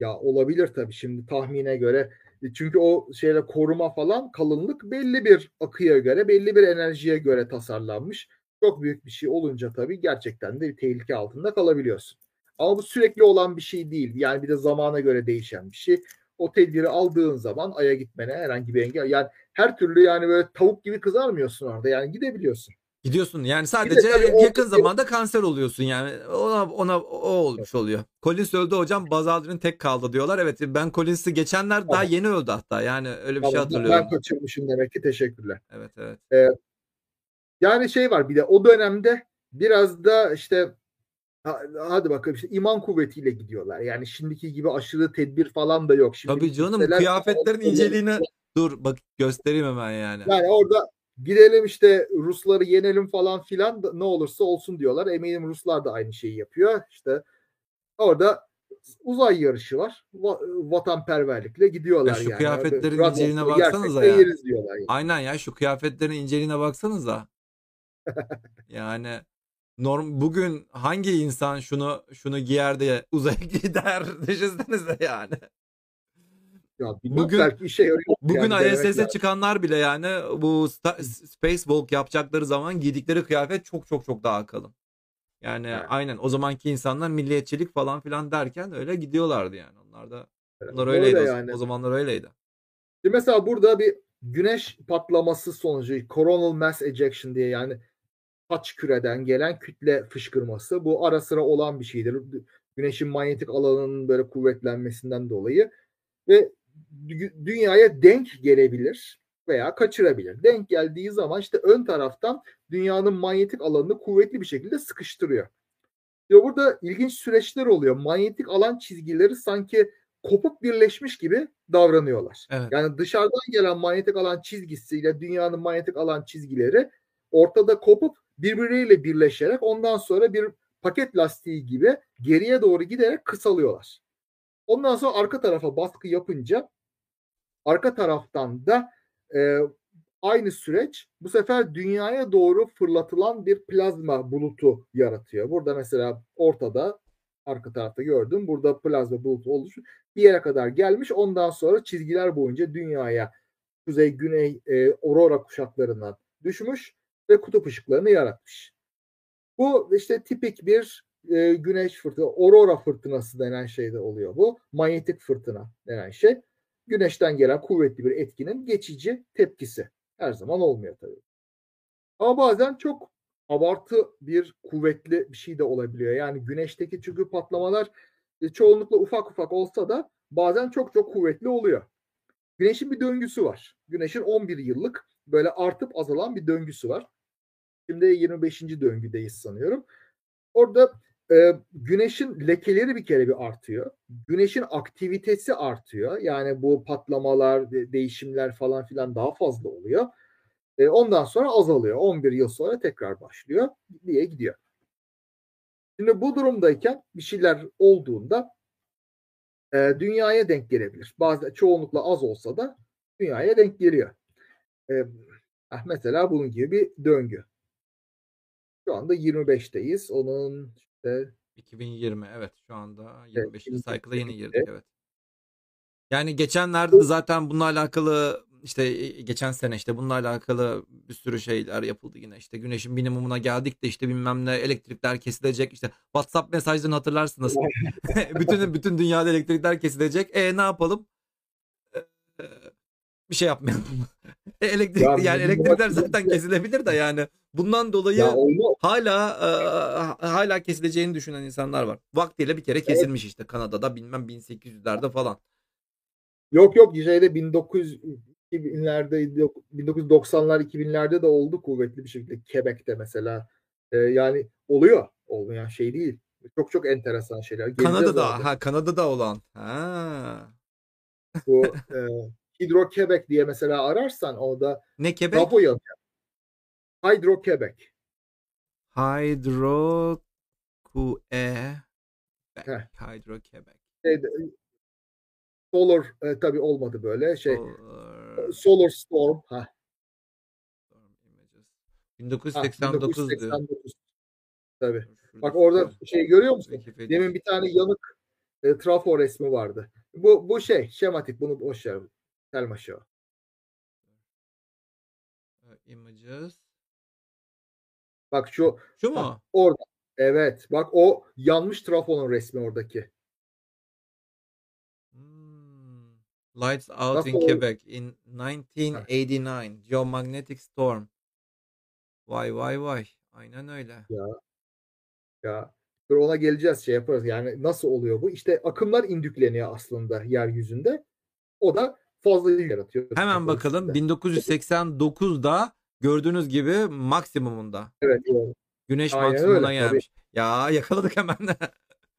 Ya olabilir tabii şimdi tahmine göre. E, Çünkü o şeyle koruma falan kalınlık belli bir akıya göre, belli bir enerjiye göre tasarlanmış. Çok büyük bir şey olunca tabii gerçekten de bir tehlike altında kalabiliyorsun. Ama bu sürekli olan bir şey değil. Yani bir de zamana göre değişen bir şey. O tedbiri aldığın zaman Ay'a gitmene herhangi bir engel. Yani her türlü yani böyle tavuk gibi kızarmıyorsun orada. Yani gidebiliyorsun. Gidiyorsun yani sadece o- yakın zamanda kanser oluyorsun yani ona ona o olmuş oluyor. Collins öldü hocam Buzz Aldrin tek kaldı diyorlar. Evet ben Collins'i geçenler daha yeni öldü hatta yani öyle bir şey Tamam, ben hatırlıyorum. kaçırmışım demek ki teşekkürler. Evet evet. Yani şey var bir de o dönemde biraz da işte ha- hadi bakalım işte iman kuvvetiyle gidiyorlar. Yani şimdiki gibi aşırı tedbir falan da yok. Şimdi Tabii canım kıyafetlerin inceliğine dur bak göstereyim hemen yani. Yani orada gidelim işte Rusları yenelim falan filan ne olursa olsun diyorlar. Eminim Ruslar da aynı şeyi yapıyor. İşte orada uzay yarışı var. Va- vatanperverlikle gidiyorlar Ya şu yani. kıyafetlerin Radyasyon inceliğine baksanıza ya. yeriz diyorlar. Yani. Aynen ya şu kıyafetlerin inceliğine baksanıza. Yani norm bugün hangi insan şunu şunu giyer de uzaya gider düşünsenize yani. Ya Bugün- belki işe yarıyor. Bugün yani ISS'e çıkanlar bile yani bu spacewalk yapacakları zaman giydikleri kıyafet çok çok çok daha kalın. Yani Evet. aynen o zamanki insanlar milliyetçilik falan filan derken öyle gidiyorlardı yani. Onlar da onlar Öyle öyleydi. yani. O zamanlar öyleydi. Şimdi mesela burada bir güneş patlaması sonucu coronal mass ejection diye yani taç küreden gelen kütle fışkırması. Bu ara sıra olan bir şeydir. Güneşin manyetik alanının böyle kuvvetlenmesinden dolayı ve dü- dünyaya denk gelebilir veya kaçırabilir. Denk geldiği zaman işte ön taraftan dünyanın manyetik alanını kuvvetli bir şekilde sıkıştırıyor. Ya burada ilginç süreçler oluyor. Manyetik alan çizgileri sanki kopup birleşmiş gibi davranıyorlar. Evet. Yani dışarıdan gelen manyetik alan çizgisiyle dünyanın manyetik alan çizgileri ortada kopup birbirleriyle birleşerek ondan sonra bir paket lastiği gibi geriye doğru giderek kısalıyorlar. Ondan sonra arka tarafa baskı yapınca arka taraftan da e, aynı süreç bu sefer dünyaya doğru fırlatılan bir plazma bulutu yaratıyor. Burada mesela ortada arka tarafta gördüm. Burada plazma bulutu olmuş. Bir yere kadar gelmiş. Ondan sonra çizgiler boyunca dünyaya kuzey güney e, aurora kuşaklarından düşmüş ve kutup ışıklarını yaratmış. Bu işte tipik bir e, güneş fırtına, aurora fırtınası denen şey de oluyor bu. Manyetik fırtına denen şey. Güneşten gelen kuvvetli bir etkinin geçici tepkisi. Her zaman olmuyor tabii. Ama bazen çok abartı bir kuvvetli bir şey de olabiliyor. Yani güneşteki çünkü patlamalar e, çoğunlukla ufak ufak olsa da bazen çok çok kuvvetli oluyor. Güneşin bir döngüsü var. Güneşin 11 yıllık böyle artıp azalan bir döngüsü var. Şimdi 25. döngüdeyiz sanıyorum. Orada e, güneşin lekeleri bir kere bir artıyor. Güneşin aktivitesi artıyor. Yani bu patlamalar, de- değişimler falan filan daha fazla oluyor. E, ondan sonra azalıyor. 11 yıl sonra tekrar başlıyor diye gidiyor. Şimdi bu durumdayken bir şeyler olduğunda e, dünyaya denk gelebilir. Bazı çoğunlukla az olsa da dünyaya denk geliyor. E, mesela bunun gibi bir döngü. Şu anda 25'teyiz. Onun işte 2020 evet şu anda Evet, 25. 2020 cycle'a yeni girdik evet. evet. Yani geçenlerde de zaten bununla alakalı işte e, geçen sene işte bununla alakalı bir sürü şeyler yapıldı yine işte güneşin minimumuna geldik de işte bilmem ne elektrikler kesilecek işte WhatsApp mesajlarını hatırlarsınız. bütün bütün dünyada elektrikler kesilecek. E ne yapalım? E, e, bir şey yapmayalım. E, elektrik Ya yani elektrikler zaten kesilebilir de yani bundan dolayı ya onu hala e, hala kesileceğini düşünen insanlar var. Vaktiyle bir kere kesilmiş işte Kanada'da bilmem 1800'lerde falan. Yok yok şeyde 1900 2000'lerde 1990'lar 2000'lerde de oldu kuvvetli bir şekilde Quebec'te mesela. Ee, yani oluyor. Olmayan şey değil. Çok çok enteresan şeyler. Geleceğiz Kanada'da orada. ha Kanada'da olan. Ha. Bu e, Hydro Quebec diye mesela ararsan orada Ne Quebec? Bravo yazacak. Hydro Quebec. Hydro e Heh. Hydro Quebec. Solar e, tabii olmadı böyle şey. Solar Solar Storm. Ha, Storm Images. ha, 1989 diyor. 1989. Tabii. Bak orada şey görüyor musun? Demin bir tane yanık e, trafo resmi vardı. Bu bu şey şematik bunu boş ver. Telmaşı o. Images. Bak şu Şu bak, mu? orada. Evet. Bak o yanmış trafonun resmi oradaki. Hmm. Lights out Nasıl in oldu? Quebec in 1989. Geomagnetic storm. Vay vay vay. Aynen öyle. Ya dur ona geleceğiz şey yaparız. Yani nasıl oluyor bu? İşte akımlar indükleniyor aslında yeryüzünde. O da fazla yük yaratıyor. Hemen bakalım. üstünde. 1989'da gördüğünüz gibi maksimumunda. Evet. evet. Güneş Aynen maksimumuna öyle, tabii. gelmiş. Ya yakaladık hemen.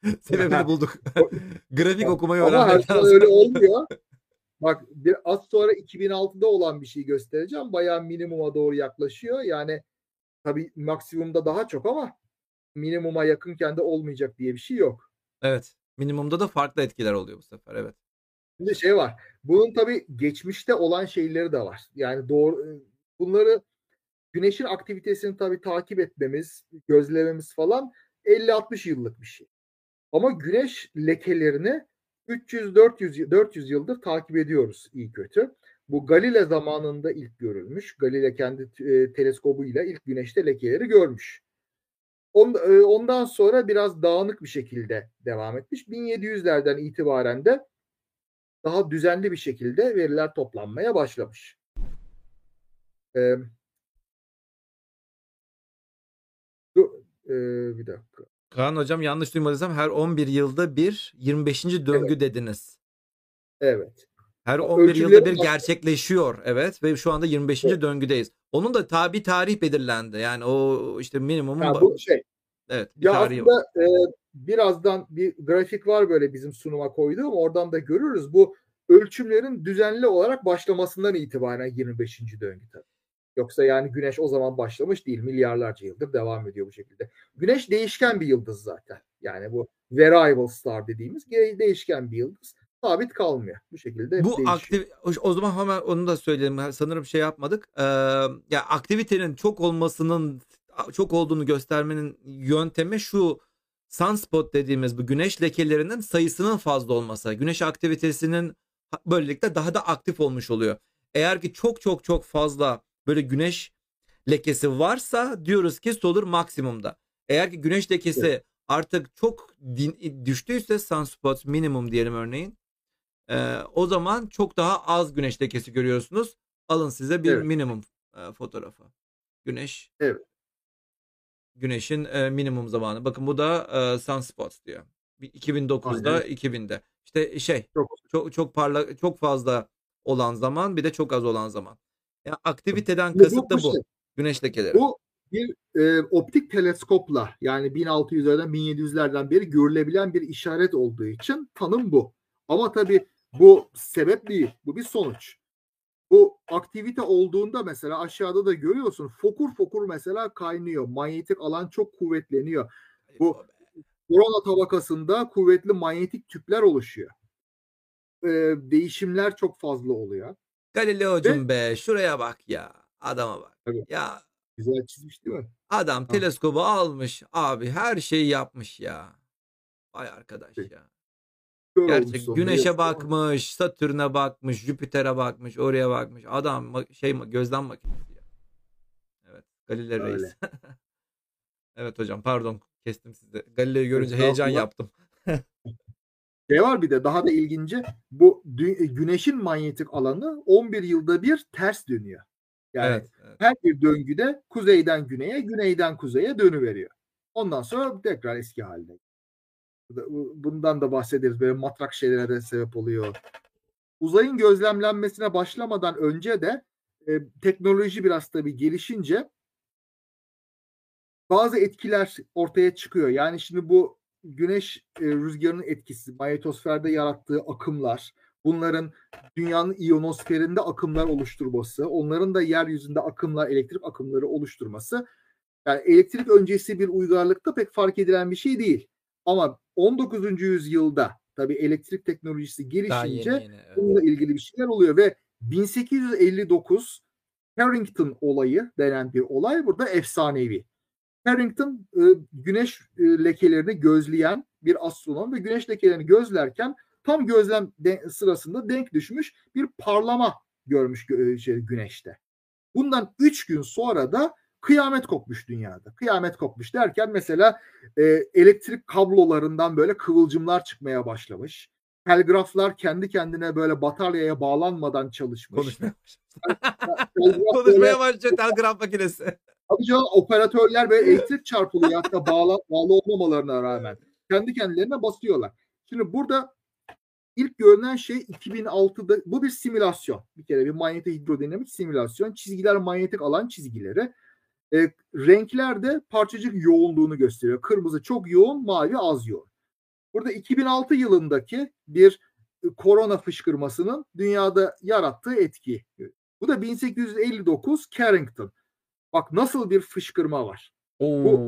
Sebebini bulduk. Grafik okumayı öğrenmek lazım. öyle olmuyor. Bak bir az sonra 2006'da olan bir şey göstereceğim. Bayağı minimuma doğru yaklaşıyor. Yani tabii maksimumda daha çok ama minimuma yakınken de olmayacak diye bir şey yok. Evet. Minimumda da farklı etkiler oluyor bu sefer. Evet. Şimdi şey var. Bunun tabii geçmişte olan şeyleri de var. Yani doğru bunları güneşin aktivitesini tabii takip etmemiz, gözlememiz falan 50-60 yıllık bir şey. Ama güneş lekelerini 300-400 400 yıldır takip ediyoruz iyi kötü. Bu Galile zamanında ilk görülmüş. Galile kendi e, teleskobuyla ilk güneşte lekeleri görmüş. On- e, Ondan sonra biraz dağınık bir şekilde devam etmiş. 1700'lerden itibaren de daha düzenli bir şekilde veriler toplanmaya başlamış. Ee, dur, e, bir dakika. Kaan hocam yanlış duymadıysam her 11 yılda bir 25. döngü dediniz. Evet. Her Bak, 11 yılda bir gerçekleşiyor. Evet ve şu anda 25. döngüdeyiz. Onun da tabi tarih belirlendi. Yani o işte minimumun Ya ba- bu şey evet Ya aslında var. e, birazdan bir grafik var böyle bizim sunuma koyduğum. Oradan da görürüz. Bu ölçümlerin düzenli olarak başlamasından itibaren 25. döngü tabii. Yoksa yani güneş o zaman başlamış değil. Milyarlarca yıldır devam ediyor bu şekilde. Güneş değişken bir yıldız zaten. Yani bu variable star dediğimiz değişken bir yıldız. Sabit kalmıyor. Bu şekilde Bu o- o zaman hemen onu da söyleyelim. Sanırım şey yapmadık. Ee, ya aktivitenin çok olmasının çok olduğunu göstermenin yöntemi şu sunspot dediğimiz bu güneş lekelerinin sayısının fazla olması. Güneş aktivitesinin böylelikle daha da aktif olmuş oluyor. Eğer ki çok çok çok fazla böyle güneş lekesi varsa diyoruz ki solar maksimumda. Eğer ki güneş lekesi artık çok din- düştüyse sunspot minimum diyelim örneğin. Ee, o zaman çok daha az güneş lekesi görüyorsunuz. Alın size bir Evet. minimum e, fotoğrafı. Güneş. Evet. Güneşin e, minimum zamanı. Bakın bu da e, sunspots diyor. Bir 2009'da, Aynen. 2000'de. İşte şey Çok çok çok parla çok fazla olan zaman bir de çok az olan zaman. Yani aktiviteden Bu- kasıt da bu bu. şey. Güneş lekeleri. Bu bir e, optik teleskopla yani 1600'lerden 1700'lerden beri görülebilen bir işaret olduğu için tanım bu. Ama tabii bu sebep değil. Bu bir sonuç. Bu aktivite olduğunda mesela aşağıda da görüyorsun fokur fokur mesela kaynıyor. Manyetik alan çok kuvvetleniyor. Bu korona tabakasında kuvvetli manyetik tüpler oluşuyor. Ee, değişimler çok fazla oluyor. Galileo'cum be şuraya bak ya. Adama bak. Tabii. Ya Güzel çizmiş değil mi? adam Ha. teleskobu almış abi her şeyi yapmış ya. Vay arkadaş Peki. ya. Kör Gerçek. Güneşe ama. bakmış, Satürn'e bakmış, Jüpiter'e bakmış, oraya bakmış. Adam ma- şey ma- gözlem makinesi ya. Evet, Galileo Reis. Öyle. evet hocam pardon kestim sizi. Galileo'yu görünce heyecan Estağfurullah. yaptım. Şey var bir de daha da ilginci bu dü- güneşin manyetik alanı 11 yılda bir ters dönüyor. Yani Evet, evet. her bir döngüde kuzeyden güneye, güneyden kuzeye dönüveriyor. Ondan sonra tekrar eski haline. Bu da- bu- Bundan da bahsederiz. Böyle matrak şeylere de sebep oluyor. Uzayın gözlemlenmesine başlamadan önce de e, teknoloji biraz tabii gelişince bazı etkiler ortaya çıkıyor. Yani şimdi bu güneş e, rüzgarının etkisi, manyetosferde yarattığı akımlar, bunların dünyanın iyonosferinde akımlar oluşturması, onların da yeryüzünde akımlar, elektrik akımları oluşturması. Yani elektrik öncesi bir uygarlıkta pek fark edilen bir şey değil. Ama 19. yüzyılda tabii elektrik teknolojisi yeni gelişince yeni. evet. bununla ilgili bir şeyler oluyor ve 1859 Carrington olayı denen bir olay burada efsanevi. Carrington e, güneş e, lekelerini gözleyen bir astronom ve güneş lekelerini gözlerken tam gözlem de- sırasında denk düşmüş bir parlama görmüş gö- şey, güneşte. Bundan 3 gün sonra da kıyamet kopmuş dünyada. Kıyamet kopmuş derken mesela e, elektrik kablolarından böyle kıvılcımlar çıkmaya başlamış. Telgraflar kendi kendine böyle bataryaya bağlanmadan çalışmış. Konuşmaya böyle- Konuşmaya başlıyor telgraf makinesi. Tabii canım operatörler böyle elektrik çarpılıyor hatta bağlı, bağlı olmamalarına rağmen. Kendi kendilerine basıyorlar. Şimdi burada ilk görünen şey 2006'da bu bir simülasyon. Bir kere bir manyetik hidrodinamik simülasyon. Çizgiler manyetik alan çizgileri. E, renkler de parçacık yoğunluğunu gösteriyor. Kırmızı çok yoğun, mavi az yoğun. Burada 2006 yılındaki bir e, korona fışkırmasının dünyada yarattığı etki. Bu da 1859 Carrington. Bak nasıl bir fışkırma var. Oo.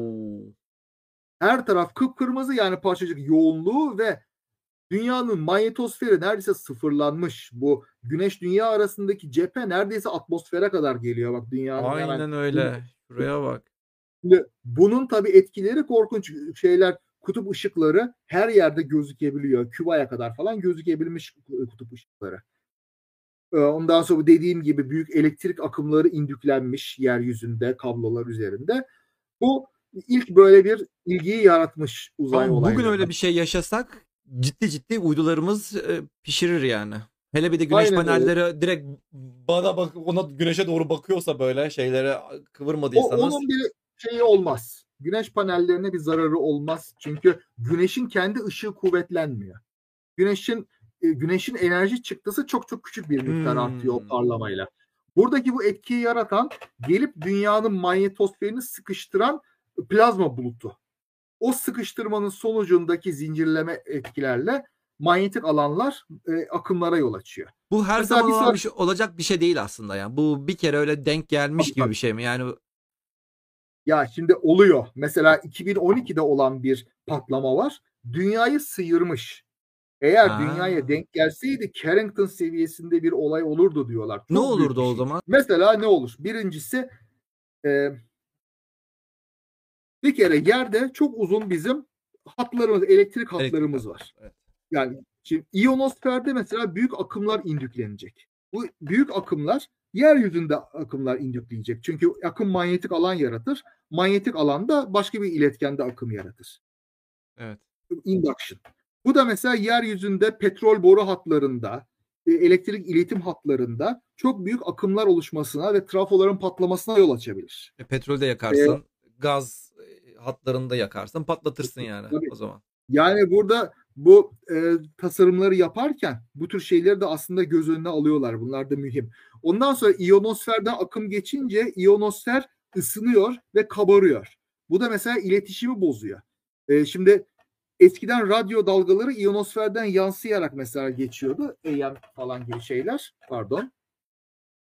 Her taraf kıpkırmızı yani parçacık yoğunluğu ve dünyanın manyetosferi neredeyse sıfırlanmış. Bu güneş dünya arasındaki cephe neredeyse atmosfere kadar geliyor. Bak dünyanın hemen Aynen öyle. Şuraya bak. Şimdi bunun tabii etkileri korkunç şeyler. Kutup ışıkları her yerde gözükebiliyor. Küba'ya kadar falan gözükebilmiş kutup ışıkları. Ee, Ondan sonra dediğim gibi büyük elektrik akımları indüklenmiş yeryüzünde, kablolar üzerinde. Bu ilk böyle bir ilgiyi yaratmış uzay Ama olaylarına. bugün öyle bir şey yaşasak ciddi ciddi uydularımız e, pişirir yani. Hele bir de güneş Aynen öyle. panelleri direkt bana bak ona güneşe doğru bakıyorsa böyle şeylere O, kıvırmadıysanız onun bir şeyi olmaz. Güneş panellerine bir zararı olmaz. Çünkü güneşin kendi ışığı kuvvetlenmiyor. Güneşin e, güneşin enerji çıktısı çok çok küçük bir miktar Hmm. artıyor o parlamayla. Buradaki bu etkiyi yaratan gelip dünyanın manyetosferini sıkıştıran plazma bulutu. O sıkıştırmanın sonucundaki zincirleme etkilerle manyetik alanlar e, akımlara yol açıyor. bu her Mesela zaman bir bir şey, olacak bir şey değil aslında yani. Bu bir kere öyle denk gelmiş Tabii, gibi bir şey mi? Yani Ya şimdi oluyor. Mesela 2012'de olan bir patlama var. Dünyayı sıyırmış. Eğer Ha. dünyaya denk gelseydi Carrington seviyesinde bir olay olurdu diyorlar. Çok ne olurdu bir o şey. zaman? Mesela ne olur? Birincisi e, bir kere yerde çok uzun bizim hatlarımız, elektrik hatlarımız var. Evet. Yani şimdi iyonosferde mesela büyük akımlar indüklenecek. Bu büyük akımlar yeryüzünde akımlar indükleyecek. Çünkü akım manyetik alan yaratır. Manyetik alanda başka bir iletkende akım yaratır. Evet. Induction. Bu da mesela yeryüzünde petrol boru hatlarında, e, elektrik iletim hatlarında çok büyük akımlar oluşmasına ve trafoların patlamasına yol açabilir. E, petrol de yakarsın, gaz e, hatlarını da yakarsın, patlatırsın yani Tabii. o zaman. Yani burada bu e, tasarımları yaparken bu tür şeyleri de aslında göz önüne alıyorlar. Bunlar da mühim. Ondan sonra iyonosferden akım geçince iyonosfer ısınıyor ve kabarıyor. Bu da mesela iletişimi bozuyor. E, şimdi eskiden radyo dalgaları ionosferden yansıyarak mesela geçiyordu. AM falan gibi şeyler. Pardon.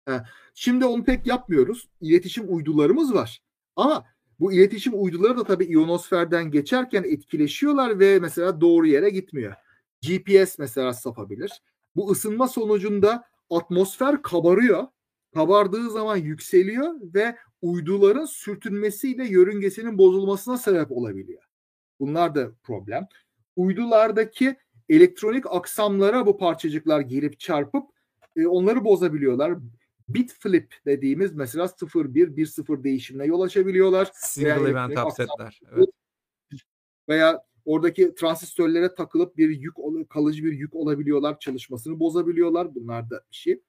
E, şimdi onu pek yapmıyoruz. İletişim uydularımız var. Ama bu iletişim uyduları da tabii ionosferden geçerken etkileşiyorlar ve mesela doğru yere gitmiyor. GPS mesela sapabilir. Bu ısınma sonucunda atmosfer kabarıyor. Kabardığı zaman yükseliyor ve uyduların sürtünmesiyle yörüngesinin bozulmasına sebep olabiliyor. Bunlar da problem. Uydulardaki elektronik aksamlara bu parçacıklar girip çarpıp e, onları bozabiliyorlar. Bit flip dediğimiz mesela 0-1, 1-0 değişimine yol açabiliyorlar. Single Veya event upsetler. Evet. Veya oradaki transistörlere takılıp bir yük kalıcı bir yük olabiliyorlar, çalışmasını bozabiliyorlar. Bunlar da bir şey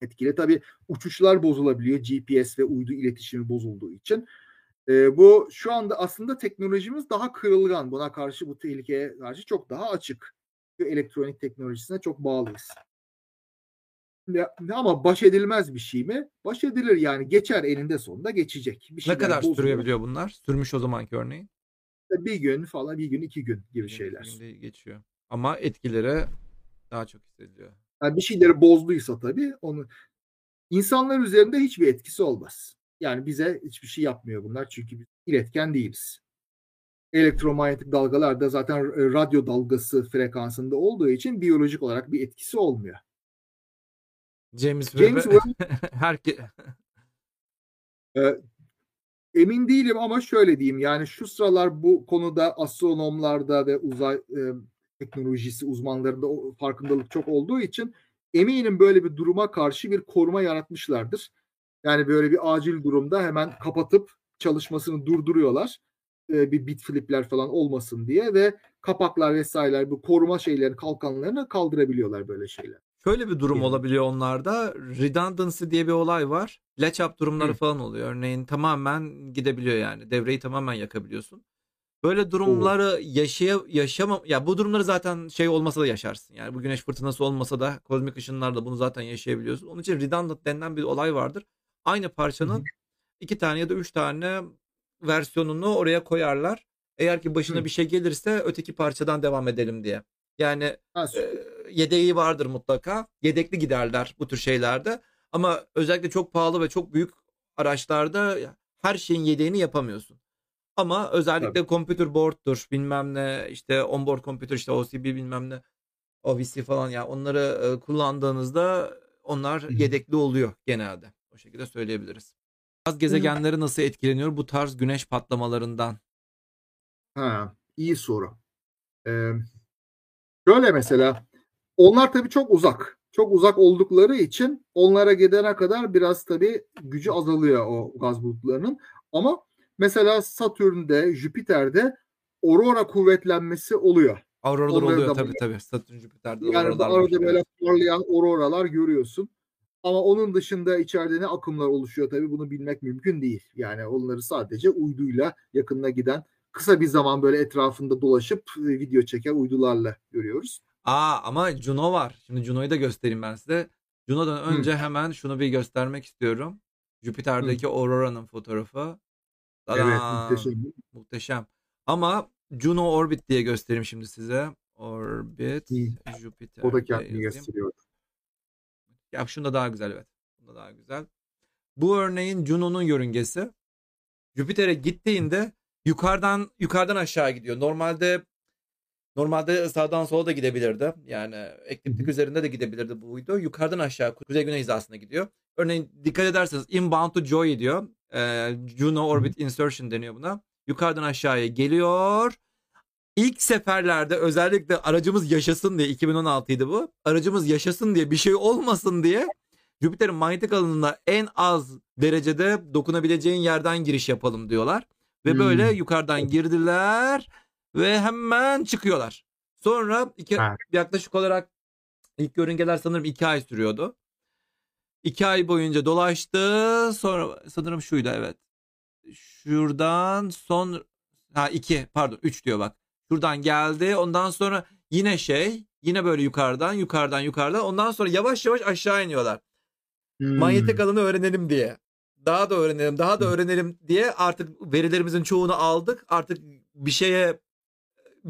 etkili. Tabii uçuşlar bozulabiliyor GPS ve uydu iletişimi bozulduğu için. E, bu şu anda aslında teknolojimiz daha kırılgan. Buna karşı bu tehlikeye karşı çok daha açık. Elektronik teknolojisine çok bağlıyız. Ama baş edilmez bir şey mi? Baş edilir yani geçer eninde sonunda geçecek. Bir ne kadar sürebiliyor bunlar? Sürmüş o zamanki örneğin. Bir gün falan bir gün iki gün gibi bir şeyler. Günde geçiyor. Ama etkileri daha çok hissediliyor. Yani bir şeyleri bozduysa tabii onu insanlar üzerinde hiçbir etkisi olmaz. Yani bize hiçbir şey yapmıyor bunlar çünkü biz iletken değiliz. Elektromanyetik dalgalar da zaten radyo dalgası frekansında olduğu için biyolojik olarak bir etkisi olmuyor. James Webb herke ee, emin değilim ama şöyle diyeyim yani şu sıralar bu konuda astronomlarda ve uzay e, teknolojisi uzmanlarında o farkındalık çok olduğu için eminim böyle bir duruma karşı bir koruma yaratmışlardır. Yani böyle bir acil durumda hemen kapatıp çalışmasını durduruyorlar. Ee, bir bit flipler falan olmasın diye ve kapaklar vesaireler bu koruma şeylerin kalkanlarını kaldırabiliyorlar böyle şeyler. Şöyle bir durum olabiliyor onlarda. Redundancy diye bir olay var. Latch up durumları Hı. falan oluyor. Örneğin tamamen gidebiliyor yani. Devreyi tamamen yakabiliyorsun. Böyle durumları yaşaya yaşama ya bu durumları zaten şey olmasa da yaşarsın. Yani bu güneş fırtınası olmasa da kozmik ışınlarla bunu zaten yaşayabiliyorsun. Onun için redundant denilen bir olay vardır. Aynı parçanın iki tane ya da üç tane versiyonunu oraya koyarlar. Eğer ki başına Hı. bir şey gelirse öteki parçadan devam edelim diye. Yani ha, e, yedeği vardır mutlaka. Yedekli giderler bu tür şeylerde. Ama özellikle çok pahalı ve çok büyük araçlarda her şeyin yedeğini yapamıyorsun. Ama özellikle Tabii. computer board'dur bilmem ne işte onboard computer işte OCB bilmem ne OVC falan ya yani onları e, kullandığınızda onlar Hı-hı. yedekli oluyor genelde. O şekilde söyleyebiliriz. Gaz gezegenleri nasıl etkileniyor bu tarz güneş patlamalarından? Ha, iyi soru. Ee, şöyle mesela onlar tabii çok uzak. Çok uzak oldukları için onlara gidene kadar biraz tabii gücü azalıyor o gaz bulutlarının. Ama mesela Satürn'de, Jüpiter'de aurora kuvvetlenmesi oluyor. Auroralar Onları oluyor tabii tabii. Satürn, Jüpiter'de yani arada var. böyle parlayan auroralar görüyorsun. Ama onun dışında içeride ne akımlar oluşuyor tabii bunu bilmek mümkün değil. Yani onları sadece uyduyla yakınına giden kısa bir zaman böyle etrafında dolaşıp e, video çeken uydularla görüyoruz. Aa ama Juno var. Şimdi Juno'yu da göstereyim ben size. Juno'dan önce Hı. hemen şunu bir göstermek istiyorum. Jüpiter'deki Hı. Aurora'nın fotoğrafı. Tadam! Evet muhteşem. Muhteşem. Ama Juno Orbit diye göstereyim şimdi size. Orbit Jüpiter. O da kendini gösteriyor. Ya şunda daha güzel evet. Bunda daha güzel. Bu örneğin Juno'nun yörüngesi. Jüpiter'e gittiğinde yukarıdan yukarıdan aşağı gidiyor. Normalde normalde sağdan sola da gidebilirdi. Yani ekliptik üzerinde de gidebilirdi bu uydu. Yukarıdan aşağı kuzey güney hizasına gidiyor. Örneğin dikkat ederseniz inbound to Joy diyor. Ee, Juno Orbit Insertion deniyor buna. Yukarıdan aşağıya geliyor. İlk seferlerde özellikle aracımız yaşasın diye 2016'ydı bu. Aracımız yaşasın diye bir şey olmasın diye Jüpiter'in manyetik alanında en az derecede dokunabileceğin yerden giriş yapalım diyorlar. Ve hmm. böyle yukarıdan girdiler ve hemen çıkıyorlar. Sonra iki, evet. yaklaşık olarak ilk yörüngeler sanırım iki ay sürüyordu. İki ay boyunca dolaştı. Sonra sanırım şuydu evet. Şuradan son ha iki pardon üç diyor bak. Şuradan geldi. Ondan sonra yine şey yine böyle yukarıdan yukarıdan yukarıdan ondan sonra yavaş yavaş aşağı iniyorlar. Hmm. Manyetik alanı öğrenelim diye. daha da öğrenelim, daha da öğrenelim diye artık verilerimizin çoğunu aldık. Artık bir şeye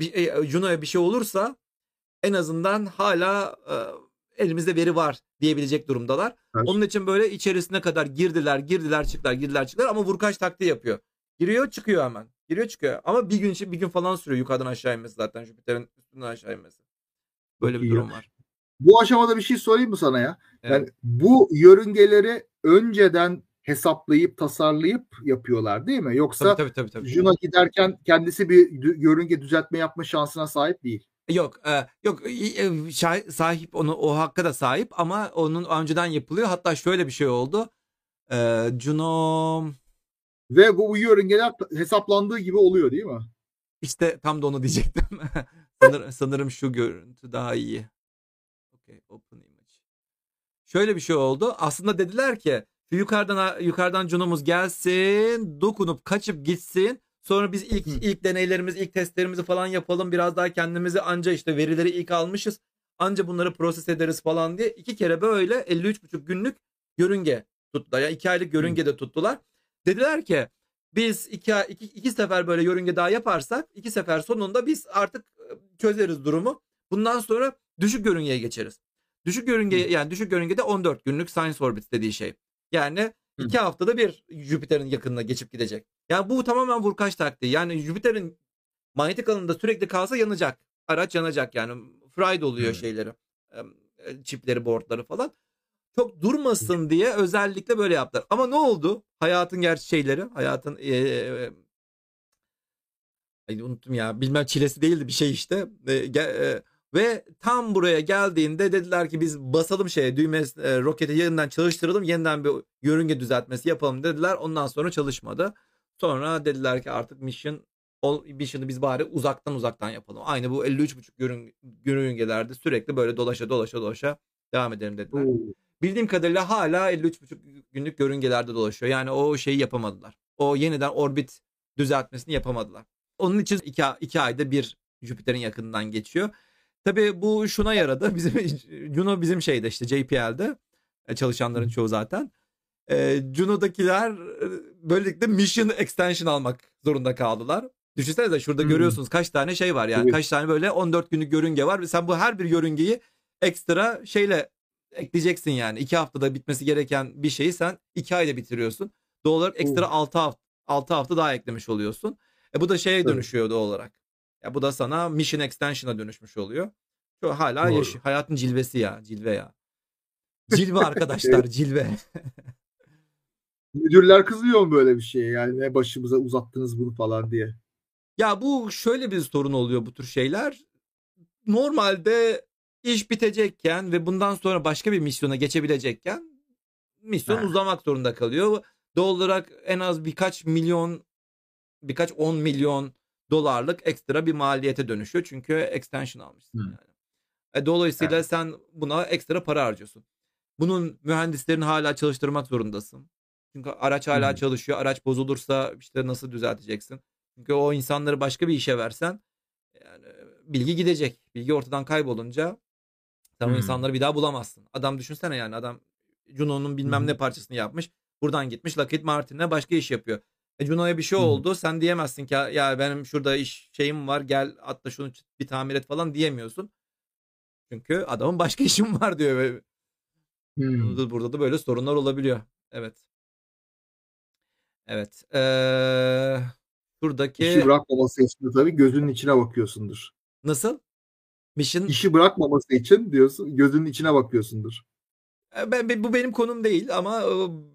bir, e, Juno'ya bir şey olursa en azından hala e, elimizde veri var diyebilecek durumdalar. Evet. Onun için böyle içerisine kadar girdiler, girdiler, çıktılar, girdiler, çıktılar ama vurkaç taktiği yapıyor. Giriyor, çıkıyor hemen. Giriyor, çıkıyor. Ama bir gün bir gün falan sürüyor yukarıdan aşağı inmesi zaten Jüpiter'in üstünden aşağı inmesi. Böyle bir İyi. durum var. Bu aşamada bir şey sorayım mı sana ya? Evet. Yani bu yörüngeleri önceden hesaplayıp tasarlayıp yapıyorlar değil mi? Yoksa Tabii tabii tabii. tabii. Juno giderken kendisi bir yörünge düzeltme yapma şansına sahip değil. Yok, e, yok e, sahip onu o hakka da sahip ama onun önceden yapılıyor. Hatta şöyle bir şey oldu. E, Juno Ve bu, yörüngeler hesaplandığı gibi oluyor değil mi? işte tam da onu diyecektim. Sanır, sanırım şu görüntü daha iyi. Okay, open image. Şöyle bir şey oldu. Aslında dediler ki yukarıdan yukarıdan Juno'muz gelsin, dokunup kaçıp gitsin. Sonra biz ilk ilk deneylerimiz, ilk testlerimizi falan yapalım. Biraz daha kendimizi anca işte verileri ilk almışız. Anca bunları proses ederiz falan diye iki kere böyle 53,5 günlük yörünge tuttular. Yani iki aylık yörünge de tuttular. Dediler ki biz iki, iki, iki sefer böyle yörünge daha yaparsak iki sefer sonunda biz artık e, çözeriz durumu. Bundan sonra düşük yörüngeye geçeriz. Düşük yörünge yani düşük yörüngede 14 günlük science orbit dediği şey. Yani Hı. iki haftada bir Jüpiter'in yakınına geçip gidecek. Yani bu tamamen vurkaç taktiği. Yani Jüpiter'in manyetik alanında sürekli kalsa yanacak. Araç yanacak yani. Fried oluyor Hı. şeyleri. e, e, Çipleri, boardları falan. Çok durmasın diye özellikle böyle yaptılar. Ama ne oldu? Hayatın gerçi şeyleri, hayatın e, e, ay unuttum ya. Bilmem çilesi değildi bir şey işte. E, e, ve tam buraya geldiğinde dediler ki biz basalım şeye düğme e, roketi yeniden çalıştıralım. Yeniden bir yörünge düzeltmesi yapalım dediler. Ondan sonra çalışmadı. Sonra dediler ki artık mission mission'ı biz bari uzaktan uzaktan yapalım. Aynı bu 53.5 yörünge, yörüngelerde sürekli böyle dolaşa dolaşa dolaşa devam edelim dediler. Oo. Bildiğim kadarıyla hala 53,5 günlük yörüngelerde dolaşıyor. Yani o şeyi yapamadılar. O yeniden orbit düzeltmesini yapamadılar. Onun için iki, iki ayda bir Jüpiter'in yakınından geçiyor. Tabii bu şuna yaradı. Bizim Juno bizim şeyde işte JPL'de e, çalışanların çoğu zaten. E, Juno'dakiler e, böylelikle mission extension almak zorunda kaldılar. Düşünsenize şurada Hmm. görüyorsunuz kaç tane şey var yani. Evet. Kaç tane böyle 14 günlük yörünge var ve sen bu her bir yörüngeyi ekstra şeyle ekleyeceksin yani. iki haftada bitmesi gereken bir şeyi sen iki ayda bitiriyorsun. Doğal olarak ekstra Oo. 6 hafta, 6 hafta daha eklemiş oluyorsun. E bu da şeye dönüşüyor doğal olarak. Ya bu da sana mission extension'a dönüşmüş oluyor. Şu hala Doğru. yaş- hayatın cilvesi ya, cilve ya. Cilve arkadaşlar, cilve. Müdürler kızıyor mu böyle bir şeye? Yani ne başımıza uzattınız bunu falan diye. Ya bu şöyle bir sorun oluyor bu tür şeyler. Normalde iş bitecekken ve bundan sonra başka bir misyona geçebilecekken misyon Ha. uzamak zorunda kalıyor. Doğal olarak en az birkaç milyon birkaç 10 milyon dolarlık ekstra bir maliyete dönüşüyor. Çünkü extension almışsın Hı. yani. E, dolayısıyla Evet. sen buna ekstra para harcıyorsun. Bunun mühendislerini hala çalıştırmak zorundasın. Çünkü araç hala Hı. çalışıyor. Araç bozulursa işte nasıl düzelteceksin? Çünkü o insanları başka bir işe versen yani bilgi gidecek. Bilgi ortadan kaybolunca sen o Hmm. insanları bir daha bulamazsın. Adam düşünsene yani adam Juno'nun bilmem Hı ne parçasını yapmış. Buradan gitmiş Lockheed Martin'e başka iş yapıyor. E Juno'ya bir şey oldu. Sen diyemezsin ki ya benim şurada iş şeyim var gel atla şunu bir tamir et falan diyemiyorsun. Çünkü adamın başka işim var diyor. Hmm. Burada, da böyle sorunlar olabiliyor. Evet. Evet. Ee, şuradaki İşi bırakmaması için tabii gözünün içine bakıyorsundur. nasıl? Mission İşi bırakmaması için diyorsun gözünün içine bakıyorsundur. E, ben, bu benim konum değil ama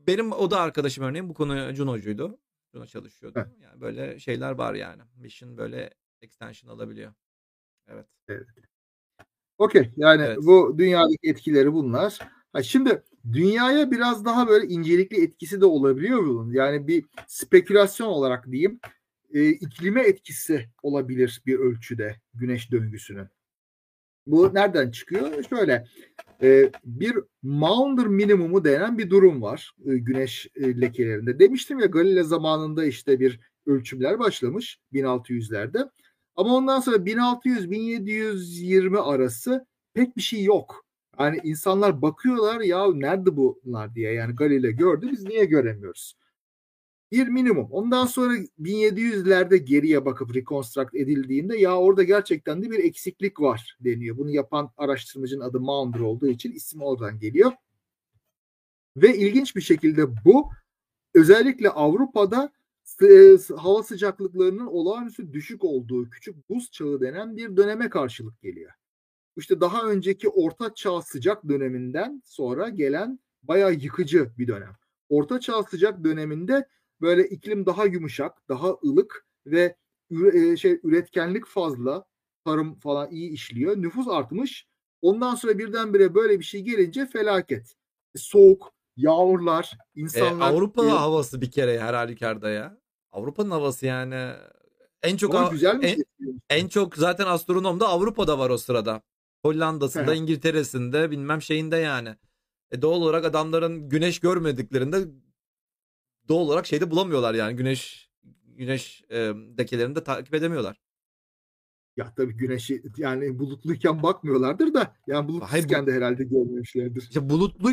benim o da arkadaşım örneğin bu konu Juno'cuydu. Juno çalışıyordu. Heh. Yani böyle şeyler var yani. Mission böyle extension alabiliyor. Evet. Okey yani Evet. bu dünyadaki etkileri bunlar. Ha, şimdi dünyaya biraz daha böyle incelikli etkisi de olabiliyor bunun. Yani bir spekülasyon olarak diyeyim e, iklime etkisi olabilir bir ölçüde güneş döngüsünün. Bu nereden çıkıyor? Şöyle e, bir Maunder minimumu denen bir durum var e, güneş e, lekelerinde. Demiştim ya Galile zamanında işte bir ölçümler başlamış 1600'lerde. Ama ondan sonra 1600-1720 arası pek bir şey yok. Yani insanlar bakıyorlar ya nerede bunlar diye. Yani Galile gördü biz niye göremiyoruz? Bir minimum. Ondan sonra 1700'lerde geriye bakıp reconstruct edildiğinde ya orada gerçekten de bir eksiklik var deniyor. Bunu yapan araştırmacının adı Maunder olduğu için isim oradan geliyor. Ve ilginç bir şekilde bu özellikle Avrupa'da e, hava sıcaklıklarının olağanüstü düşük olduğu küçük buz çağı denen bir döneme karşılık geliyor. İşte daha önceki orta çağ sıcak döneminden sonra gelen bayağı yıkıcı bir dönem. Orta çağ sıcak döneminde böyle iklim daha yumuşak, daha ılık ve üre, şey üretkenlik fazla, tarım falan iyi işliyor. Nüfus artmış. Ondan sonra birdenbire böyle bir şey gelince felaket. Soğuk, yağmurlar, insanlar... E, Avrupa e, havası bir kere her halükarda ya. Avrupa'nın havası yani en çok Ama güzel en, şey. en çok zaten astronom da Avrupa'da var o sırada. Hollanda'sında, İngiltere'sinde, bilmem şeyinde yani. E doğal olarak adamların güneş görmediklerinde doğal olarak şeyde bulamıyorlar yani güneş güneş e, dekelerini de takip edemiyorlar. Ya tabii güneşi yani bulutluyken bakmıyorlardır da yani bulutsuzken bu, de herhalde görmemişlerdir. İşte bulutlu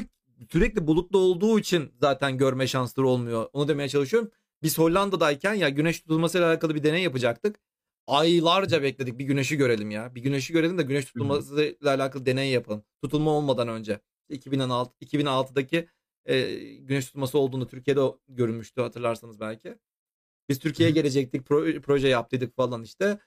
sürekli bulutlu olduğu için zaten görme şansları olmuyor. Onu demeye çalışıyorum. Biz Hollanda'dayken ya güneş tutulmasıyla alakalı bir deney yapacaktık. Aylarca bekledik bir güneşi görelim ya. Bir güneşi görelim de güneş tutulmasıyla alakalı deney yapalım. Tutulma olmadan önce. 2006 2006'daki e, güneş tutulması olduğunu Türkiye'de görünmüştü hatırlarsanız belki. Biz Türkiye'ye gelecektik, pro, proje yaptıydık falan işte.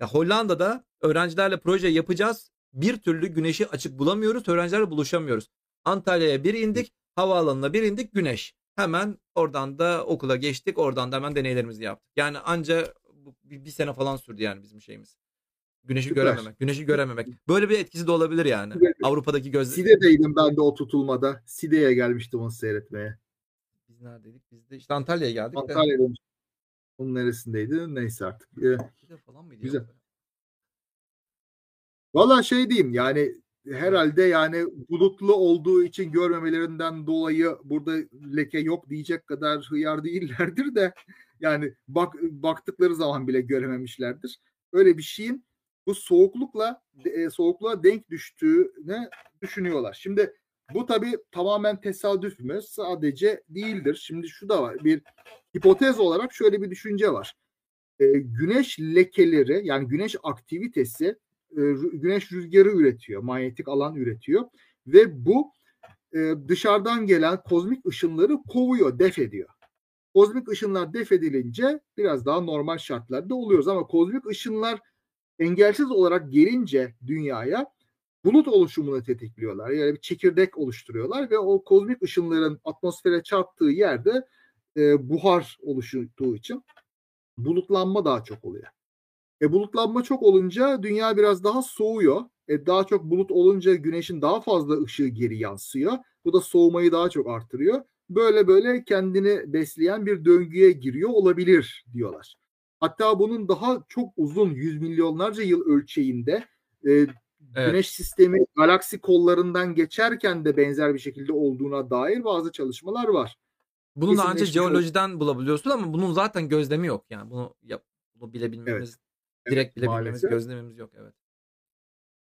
Ya Hollanda'da öğrencilerle proje yapacağız. Bir türlü güneşi açık bulamıyoruz. Öğrencilerle buluşamıyoruz. Antalya'ya bir indik, havaalanına bir indik, güneş. Hemen oradan da okula geçtik. Oradan da hemen deneylerimizi yaptık. Yani anca bir, bir sene falan sürdü yani bizim şeyimiz. Güneşi Süper. görememek. Güneşi görememek. Böyle bir etkisi de olabilir yani. Side, Avrupa'daki göz... Side'deydim ben de o tutulmada. Side'ye gelmiştim onu seyretmeye. Biz neredeydik? Biz de işte Antalya'ya geldik. Antalya'da. Onun neresindeydi? Neyse artık. Ee, falan mıydı? Güzel. Valla şey diyeyim yani herhalde yani bulutlu olduğu için görmemelerinden dolayı burada leke yok diyecek kadar hıyar değillerdir de yani bak baktıkları zaman bile görememişlerdir. Öyle bir şeyin bu soğuklukla e, soğukluğa denk düştüğüne düşünüyorlar. Şimdi bu tabii tamamen tesadüf mü? Sadece değildir. Şimdi şu da var. Bir hipotez olarak şöyle bir düşünce var. E, güneş lekeleri yani güneş aktivitesi e, güneş rüzgarı üretiyor. Manyetik alan üretiyor. Ve bu e, dışarıdan gelen kozmik ışınları kovuyor, def ediyor. Kozmik ışınlar def edilince biraz daha normal şartlarda oluyoruz ama kozmik ışınlar engelsiz olarak gelince dünyaya bulut oluşumunu tetikliyorlar. Yani bir çekirdek oluşturuyorlar ve o kozmik ışınların atmosfere çarptığı yerde e, buhar oluştuğu için bulutlanma daha çok oluyor. E bulutlanma çok olunca dünya biraz daha soğuyor. E daha çok bulut olunca güneşin daha fazla ışığı geri yansıyor. Bu da soğumayı daha çok artırıyor. Böyle böyle kendini besleyen bir döngüye giriyor olabilir diyorlar. Hatta bunun daha çok uzun yüz milyonlarca yıl ölçeğinde e, evet. Güneş sistemi galaksi kollarından geçerken de benzer bir şekilde olduğuna dair bazı çalışmalar var. Bunun ancak jeolojiden bulabiliyorsun ama bunun zaten gözlemi yok yani. Bunu yap, bunu bilebilmemiz, evet. direkt bilebilmemiz, maalesef. gözlemimiz yok evet.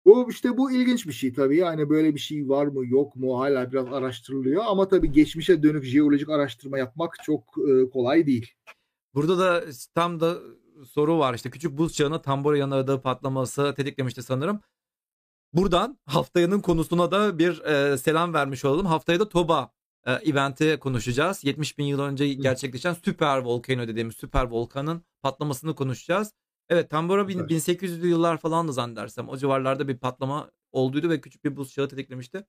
Bu işte bu ilginç bir şey tabii. Yani böyle bir şey var mı yok mu hala biraz araştırılıyor ama tabii geçmişe dönük jeolojik araştırma yapmak çok e, kolay değil. Burada da tam da soru var. İşte küçük buz çağına tambora yanardağı patlaması tetiklemişti sanırım. Buradan haftayanın konusuna da bir e, selam vermiş olalım. Haftaya da Toba e, eventi konuşacağız. 70 bin yıl önce gerçekleşen süper volcano dediğimiz süper volkanın patlamasını konuşacağız. Evet Tambora 1800'lü yıllar falan da zannedersem o civarlarda bir patlama olduydu ve küçük bir buz çağı tetiklemişti.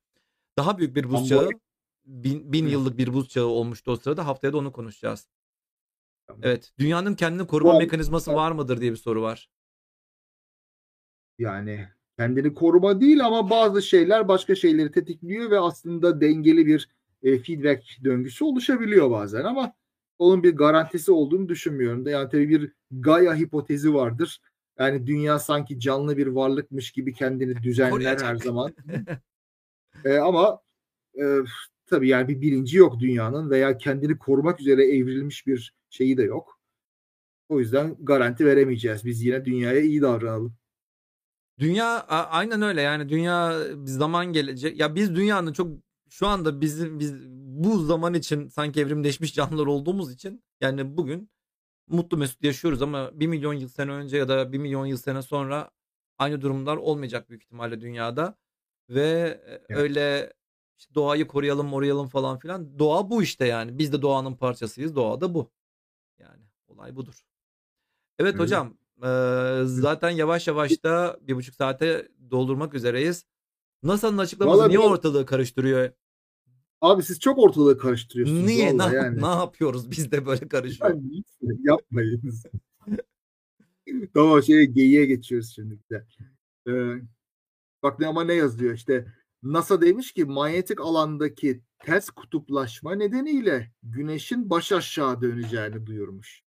Daha büyük bir buz çağı bin, bin yıllık bir buz çağı olmuştu o sırada haftaya da onu konuşacağız. Evet dünyanın kendini koruma mekanizması var mıdır diye bir soru var. Yani kendini koruma değil ama bazı şeyler başka şeyleri tetikliyor ve aslında dengeli bir e, feedback döngüsü oluşabiliyor bazen ama onun bir garantisi olduğunu düşünmüyorum da. Yani tabii bir Gaia hipotezi vardır. Yani dünya sanki canlı bir varlıkmış gibi kendini düzenler her zaman. e, ama e, tabii yani bir bilinci yok dünyanın veya kendini korumak üzere evrilmiş bir şeyi de yok. O yüzden garanti veremeyeceğiz. Biz yine dünyaya iyi davranalım. Dünya aynen öyle yani dünya zaman gelecek. Ya biz dünyanın çok şu anda bizim biz bu zaman için sanki evrimleşmiş canlılar olduğumuz için yani bugün mutlu mesut yaşıyoruz ama 1 milyon yıl sene önce ya da 1 milyon yıl sene sonra aynı durumlar olmayacak büyük ihtimalle dünyada. Ve evet. öyle işte doğayı koruyalım, moruyalım falan filan. Doğa bu işte yani. Biz de doğanın parçasıyız. Doğa da bu. Yani olay budur. Evet Öyle. hocam. E, zaten yavaş yavaş da bir buçuk saate doldurmak üzereyiz. NASA'nın açıklaması vallahi niye ortalığı karıştırıyor? Abi siz çok ortalığı karıştırıyorsunuz. Niye? Ne, yani. ne yapıyoruz? Biz de böyle karışıyoruz. Yani, yapmayınız. tamam şeye geyiğe geçiyoruz şimdi. Ee, bak ne ama ne yazıyor işte NASA demiş ki manyetik alandaki ters kutuplaşma nedeniyle güneşin baş aşağı döneceğini duyurmuş.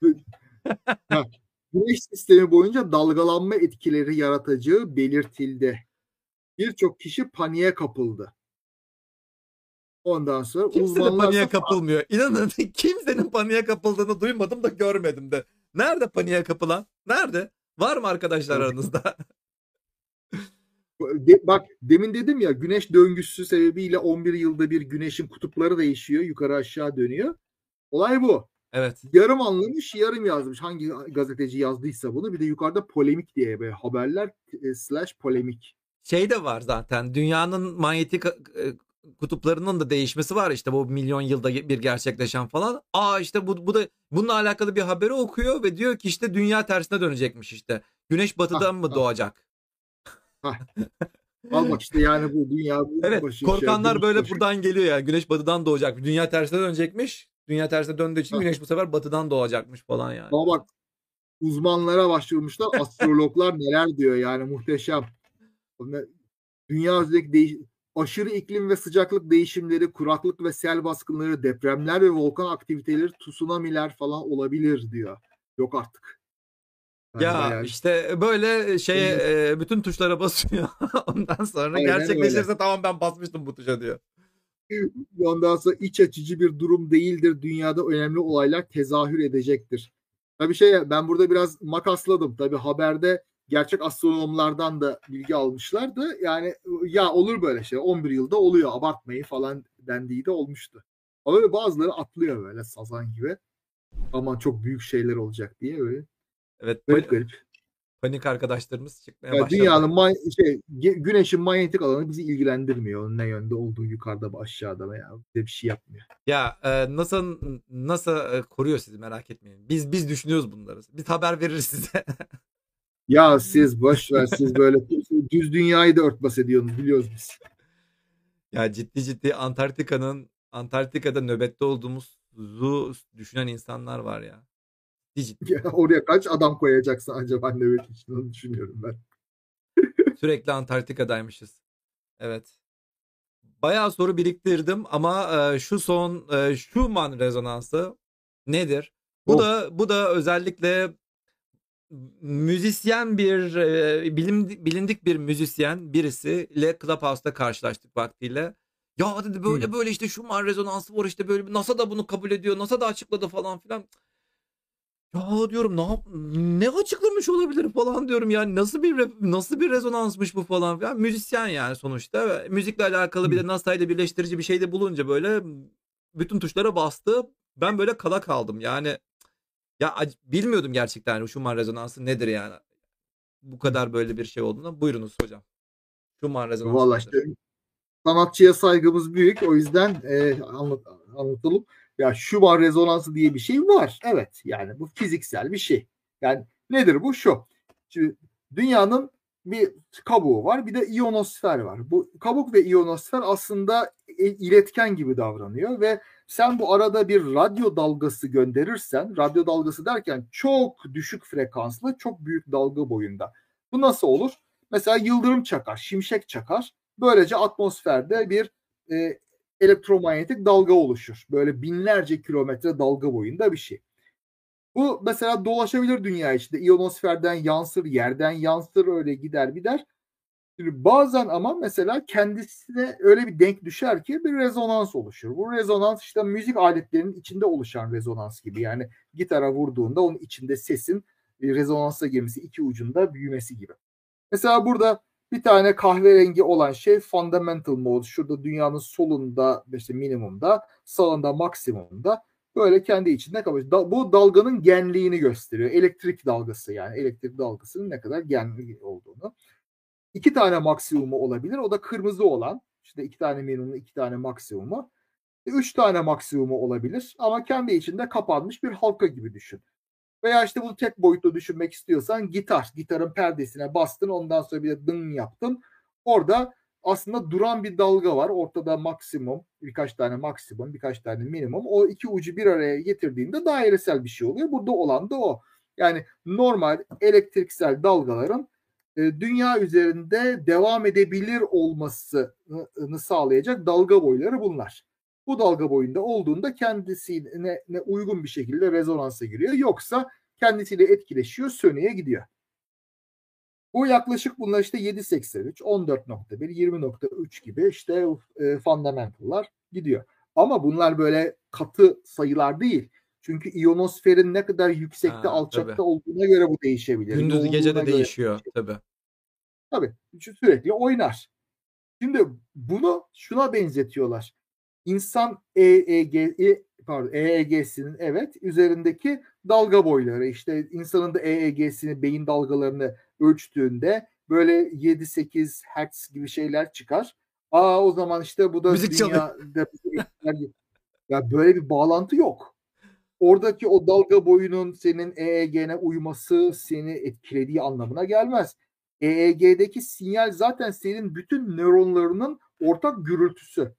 Güneş sistemi boyunca dalgalanma etkileri yaratacağı belirtildi. Birçok kişi paniğe kapıldı. Ondan sonra Kimse uzmanlar... de paniğe kapılmıyor. İnanın kimsenin paniğe kapıldığını duymadım da görmedim de. Nerede paniğe kapılan? Nerede? Var mı arkadaşlar aranızda? De, bak demin dedim ya güneş döngüsü sebebiyle 11 yılda bir güneşin kutupları değişiyor. Yukarı aşağı dönüyor. Olay bu. Evet. Yarım anlamış, yarım yazmış. Hangi gazeteci yazdıysa bunu. Bir de yukarıda polemik diye böyle haberler e, slash polemik. Şey de var zaten. Dünyanın manyetik e, kutuplarının da değişmesi var işte bu milyon yılda bir gerçekleşen falan. Aa işte bu, bu da bununla alakalı bir haberi okuyor ve diyor ki işte dünya tersine dönecekmiş işte. Güneş batıdan mı doğacak? Al bak işte yani bu dünya bu Evet başı korkanlar şey, böyle başı. buradan geliyor yani güneş batıdan doğacak. Dünya tersine dönecekmiş. Dünya tersine döndüğü için güneş bu sefer batıdan doğacakmış falan yani. Ama bak uzmanlara başvurmuşlar. Astrologlar neler diyor yani muhteşem. Dünya üzerindeki değiş aşırı iklim ve sıcaklık değişimleri, kuraklık ve sel baskınları, depremler ve volkan aktiviteleri, tsunamiler falan olabilir diyor. Yok artık. Ya yani. işte böyle şeye e, bütün tuşlara basıyor. Ondan sonra Aynen gerçekleşirse öyle. tamam ben basmıştım bu tuşa diyor. Ondan sonra iç açıcı bir durum değildir. Dünyada önemli olaylar tezahür edecektir. Tabii şey ben burada biraz makasladım. Tabii haberde gerçek astronomlardan da bilgi almışlardı. Yani ya olur böyle şey 11 yılda oluyor abartmayı falan dendiği de olmuştu. Ama bazıları atlıyor böyle sazan gibi. Aman çok büyük şeyler olacak diye öyle Evet. Garip garip. Panik arkadaşlarımız çıkmaya yani başladı. Dünyanın ma- şey, güneşin manyetik alanı bizi ilgilendirmiyor. Ne yönde olduğu yukarıda mı aşağıda mı ya bize bir şey yapmıyor. Ya e, NASA NASA e, koruyor sizi merak etmeyin. Biz biz düşünüyoruz bunları. Biz haber veririz size. ya siz boş ver siz böyle düz dünyayı da örtbas ediyorsunuz biliyoruz biz. Ya ciddi ciddi Antarktika'nın Antarktika'da nöbette olduğumuzu düşünen insanlar var ya. Ya oraya kaç adam koyacaksın acaba nöbet için onu düşünüyorum ben. Sürekli Antarktika'daymışız. Evet. Bayağı soru biriktirdim ama e, şu son e, Schumann rezonansı nedir? Bu of. da bu da özellikle müzisyen bir e, bilim, bilindik bir müzisyen birisiyle Clubhouse'da karşılaştık vaktiyle. Ya dedi böyle hmm. böyle işte Schumann rezonansı var işte böyle NASA da bunu kabul ediyor. NASA da açıkladı falan filan. Ya diyorum ne yap ne açıklamış olabilir falan diyorum yani nasıl bir nasıl bir rezonansmış bu falan filan. Müzisyen yani sonuçta ve müzikle alakalı bir de NASA ile birleştirici bir şey de bulunca böyle bütün tuşlara bastı. Ben böyle kala kaldım yani. Ya bilmiyordum gerçekten yani Schumann rezonansı nedir yani. Bu kadar böyle bir şey olduğunu. Buyurunuz hocam. Schumann rezonansı. Valla işte sanatçıya saygımız büyük. O yüzden e, anlat, anlatalım. Ya şu var rezonansı diye bir şey var. Evet yani bu fiziksel bir şey. Yani nedir bu? Şu. Şimdi dünyanın bir kabuğu var bir de iyonosfer var. Bu kabuk ve iyonosfer aslında iletken gibi davranıyor ve sen bu arada bir radyo dalgası gönderirsen, radyo dalgası derken çok düşük frekanslı, çok büyük dalga boyunda. Bu nasıl olur? Mesela yıldırım çakar, şimşek çakar. Böylece atmosferde bir e, elektromanyetik dalga oluşur. Böyle binlerce kilometre dalga boyunda bir şey. Bu mesela dolaşabilir dünya içinde. İyonosferden yansır, yerden yansır öyle gider gider. Şimdi bazen ama mesela kendisine öyle bir denk düşer ki bir rezonans oluşur. Bu rezonans işte müzik aletlerinin içinde oluşan rezonans gibi. Yani gitara vurduğunda onun içinde sesin rezonansa gemisi iki ucunda büyümesi gibi. Mesela burada bir tane kahverengi olan şey fundamental mode. Şurada dünyanın solunda işte minimumda, sağında maksimumda böyle kendi içinde kalmış. bu dalganın genliğini gösteriyor. Elektrik dalgası yani elektrik dalgasının ne kadar genli olduğunu. İki tane maksimumu olabilir. O da kırmızı olan. İşte iki tane minimumu, iki tane maksimumu. Üç tane maksimumu olabilir. Ama kendi içinde kapanmış bir halka gibi düşün. Veya işte bunu tek boyutlu düşünmek istiyorsan gitar. Gitarın perdesine bastın ondan sonra bir de dın yaptın. Orada aslında duran bir dalga var. Ortada maksimum, birkaç tane maksimum, birkaç tane minimum. O iki ucu bir araya getirdiğinde dairesel bir şey oluyor. Burada olan da o. Yani normal elektriksel dalgaların e, dünya üzerinde devam edebilir olmasını sağlayacak dalga boyları bunlar. Bu dalga boyunda olduğunda kendisine uygun bir şekilde rezonansa giriyor. Yoksa kendisiyle etkileşiyor, sönüye gidiyor. Bu yaklaşık bunlar işte 7.83, 14.1, 20.3 gibi işte e, fundamental'lar gidiyor. Ama bunlar böyle katı sayılar değil. Çünkü iyonosferin ne kadar yüksekte ha, alçakta tabii. olduğuna göre bu değişebilir. Gündüz gece de değişiyor tabii. Tabii. Sürekli oynar. Şimdi bunu şuna benzetiyorlar. İnsan EEG, e, pardon, EEG'sinin evet üzerindeki dalga boyları işte insanın da EEG'sini beyin dalgalarını ölçtüğünde böyle 7-8 Hz gibi şeyler çıkar. Aa o zaman işte bu da Müzik dünyada ya böyle bir bağlantı yok. Oradaki o dalga boyunun senin EEG'ne uyması seni etkilediği anlamına gelmez. EEG'deki sinyal zaten senin bütün nöronlarının ortak gürültüsü.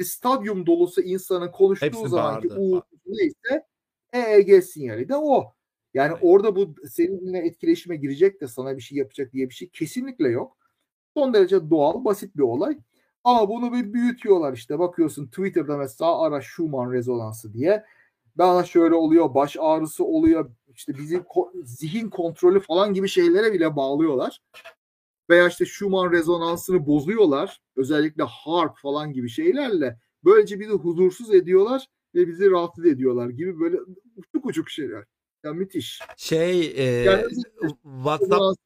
Bir stadyum dolusu insanın konuştuğu Hepsi zamanki uğultusu neyse EEG sinyali de o. Yani evet. orada bu seninle etkileşime girecek de sana bir şey yapacak diye bir şey kesinlikle yok. Son derece doğal, basit bir olay. Ama bunu bir büyütüyorlar işte. Bakıyorsun Twitter'da mesela ara Schumann rezonansı diye. Bana şöyle oluyor, baş ağrısı oluyor. İşte bizi ko- zihin kontrolü falan gibi şeylere bile bağlıyorlar. Veya işte Schumann rezonansını bozuyorlar. Özellikle harp falan gibi şeylerle. Böylece bizi huzursuz ediyorlar ve bizi rahatsız ediyorlar gibi böyle uçuk uçuk şeyler. Ya müthiş. Şey e, yani WhatsApp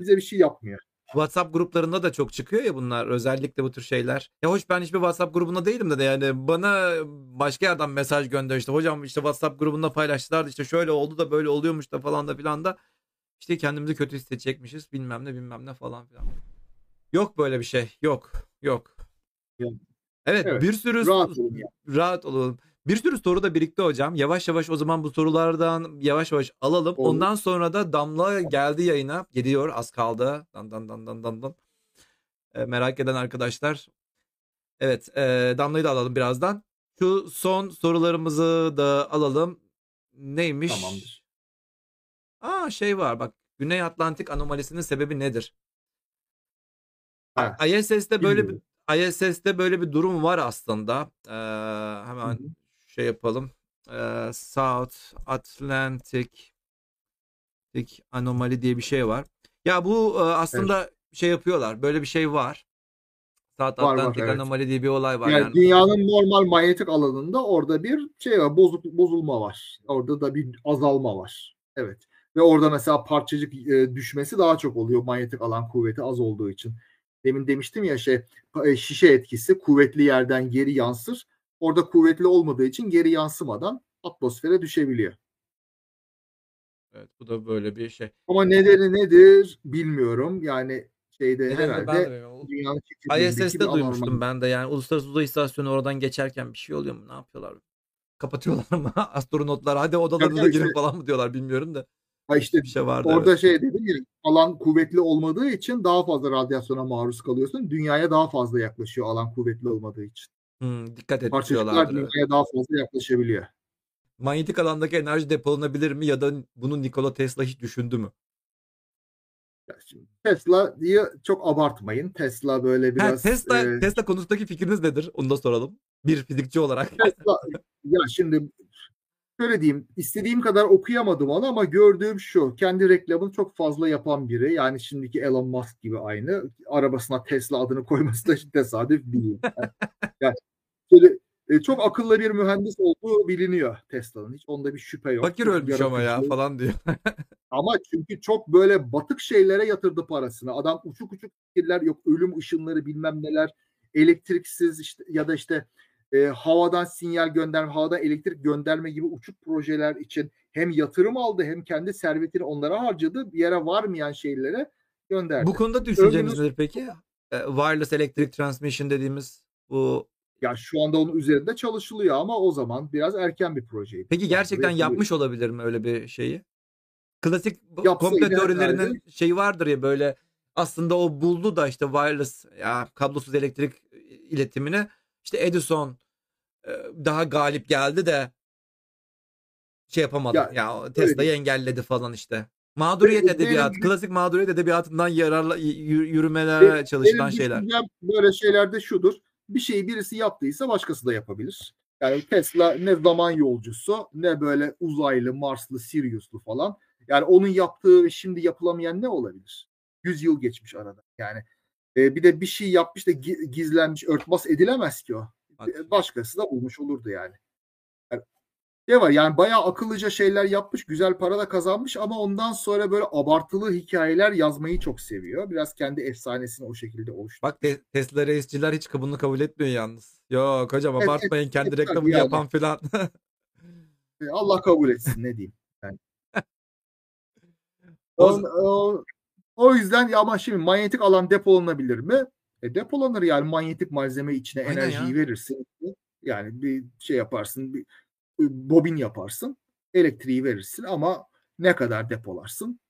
bize bir şey yapmıyor. WhatsApp gruplarında da çok çıkıyor ya bunlar özellikle bu tür şeyler. Ya hoş ben hiçbir WhatsApp grubunda değilim de, de yani bana başka yerden mesaj gönder işte hocam işte WhatsApp grubunda paylaştılar işte şöyle oldu da böyle oluyormuş da falan da filan da işte kendimizi kötü hissedecekmişiz bilmem ne bilmem ne falan filan. Yok böyle bir şey yok yok. Evet, evet bir sürü rahat olun. Rahat olun. Bir sürü soru da birikti hocam. Yavaş yavaş o zaman bu sorulardan yavaş yavaş alalım. Olur. Ondan sonra da Damla geldi yayına. Geliyor az kaldı. Dan dan dan dan dan dan. E, merak eden arkadaşlar. Evet e, Damla'yı da alalım birazdan. Şu son sorularımızı da alalım. Neymiş? Tamamdır. Aa şey var bak. Güney Atlantik anomalisinin sebebi nedir? Ha, ISS'te böyle bir ISS'te böyle bir durum var aslında. Ee, hemen Hı-hı şey yapalım. Ee, South Atlantic anomali diye bir şey var. Ya bu aslında evet. şey yapıyorlar. Böyle bir şey var. South var, Atlantic var, evet. anomali diye bir olay var. Yani, yani dünyanın normal manyetik alanında orada bir şey var. Bozuk, bozulma var. Orada da bir azalma var. Evet. Ve orada mesela parçacık e, düşmesi daha çok oluyor manyetik alan kuvveti az olduğu için. Demin demiştim ya şey e, şişe etkisi kuvvetli yerden geri yansır orada kuvvetli olmadığı için geri yansımadan atmosfere düşebiliyor. Evet bu da böyle bir şey. Ama nedeni nedir bilmiyorum. Yani şeyde Nedeni herhalde dünyanın ISS'te duymuştum ben de yani Uluslararası Uzay İstasyonu oradan geçerken bir şey oluyor mu? Ne yapıyorlar? Kapatıyorlar mı astronotlar? Hadi odalarınıza girin falan mı diyorlar bilmiyorum da. Ha işte bir şey vardı, orada evet. şey dedim ya alan kuvvetli olmadığı için daha fazla radyasyona maruz kalıyorsun. Dünyaya daha fazla yaklaşıyor alan kuvvetli olmadığı için. Hımm, dikkat et Parçacıklar dünyaya daha fazla yaklaşabiliyor. Manyetik alandaki enerji depolanabilir mi ya da bunu Nikola Tesla hiç düşündü mü? Tesla diye çok abartmayın. Tesla böyle biraz Tesla e, Tesla konusundaki fikriniz nedir? Onu da soralım. Bir fizikçi olarak. Tesla ya şimdi şöyle diyeyim istediğim kadar okuyamadım onu ama gördüğüm şu kendi reklamını çok fazla yapan biri yani şimdiki Elon Musk gibi aynı arabasına Tesla adını koyması da tesadüf değil. Yani, yani şöyle E, çok akıllı bir mühendis olduğu biliniyor Tesla'nın. Hiç onda bir şüphe yok. Fakir ölmüş ama ya yaratıcı. falan diyor. Ama çünkü çok böyle batık şeylere yatırdı parasını. Adam uçuk uçuk fikirler yok. Ölüm ışınları bilmem neler. Elektriksiz işte ya da işte e, havadan sinyal gönderme, havadan elektrik gönderme gibi uçuk projeler için hem yatırım aldı hem kendi servetini onlara harcadı. Bir yere varmayan şeylere gönderdi. Bu konuda düşünceniz nedir peki? E, wireless electric transmission dediğimiz bu Ya şu anda onun üzerinde çalışılıyor ama o zaman biraz erken bir projeydi. Peki gerçekten yapılıyor. yapmış olabilir mi öyle bir şeyi? Klasik Yapsaydı komplo teorilerinin herhalde. şeyi vardır ya böyle aslında o buldu da işte wireless ya kablosuz elektrik iletimine işte Edison daha galip geldi de şey yapamadı. Ya, Ya, Tesla'yı engelledi falan işte. Mağduriyet Benim- edebiyat, benim- klasik mağduriyet edebiyatından yararla yürümelere Benim- çalışılan Benim şeyler. böyle şeylerde şudur. Bir şeyi birisi yaptıysa başkası da yapabilir. Yani Tesla ne zaman yolcusu ne böyle uzaylı, Marslı, Sirius'lu falan. Yani onun yaptığı ve şimdi yapılamayan ne olabilir? 100 yıl geçmiş arada. Yani e, bir de bir şey yapmış da gi- gizlenmiş, örtbas edilemez ki o. Bak, E, Başkası da bulmuş olurdu yani. yani ne var yani bayağı akıllıca şeyler yapmış, güzel para da kazanmış ama ondan sonra böyle abartılı hikayeler yazmayı çok seviyor. Biraz kendi efsanesini o şekilde oluşturuyor. Bak Te- Tesla reisçiler hiç bunu kabul etmiyor yalnız. Yok hocam Evet, abartmayın kendi evet, reklamını tabii yani. yapan filan. E, Allah kabul etsin ne diyeyim. Yani. O- o, o, yüzden ya ama şimdi manyetik alan depolanabilir mi? E, depolanır yani manyetik malzeme içine Aynen enerjiyi ya. verirsin. Yani bir şey yaparsın, bir, bir bobin yaparsın, elektriği verirsin ama ne kadar depolarsın?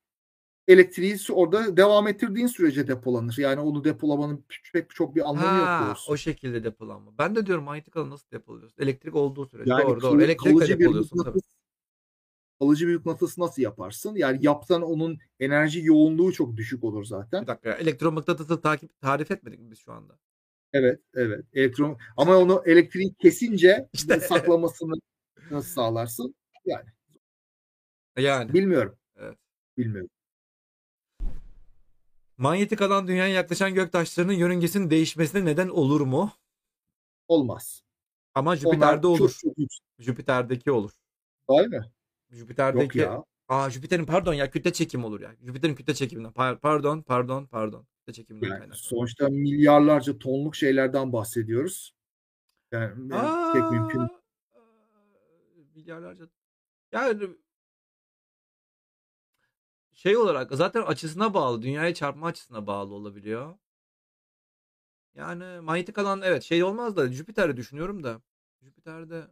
Elektriği orada devam ettirdiğin sürece depolanır. Yani onu depolamanın pek çok bir anlamı yok Ha, doğrusu. o şekilde depolanma. Ben de diyorum manyetik alanı nasıl depoluyorsun? Elektrik olduğu sürece. Yani doğru doğru. kalı- Elektrik de kalıcı bir depoluyorsun tabii. Kalıcı bir mıknatıs nasıl yaparsın? Yani yapsan onun enerji yoğunluğu çok düşük olur zaten. Bir dakika ya. Elektromıknatısı takip tarif etmedik mi biz şu anda? Evet, evet. Elektron ama onu elektriği kesince İşte. saklamasını nasıl sağlarsın? Yani Yani. bilmiyorum. Evet. Bilmiyorum. Manyetik alan dünyaya yaklaşan göktaşlarının yörüngesinin değişmesine neden olur mu? Olmaz. Ama Onlar Jüpiter'de çok olur. çok yüksek. Jüpiter'deki olur. Değil mi? Yok Jüpiter'deki ya. Aa Jüpiter'in pardon ya kütle çekim olur ya. Jüpiter'in kütle çekiminden. Pa- pardon, pardon, pardon. Kütle çekiminden Yani kaynaklı. sonuçta milyarlarca tonluk şeylerden bahsediyoruz. Yani Aa, pek mümkün. aa, milyarlarca. Yani şey olarak zaten açısına bağlı. Dünyaya çarpma açısına bağlı olabiliyor. Yani manyetik alan evet şey olmaz da Jüpiter'i düşünüyorum da. Jüpiter'de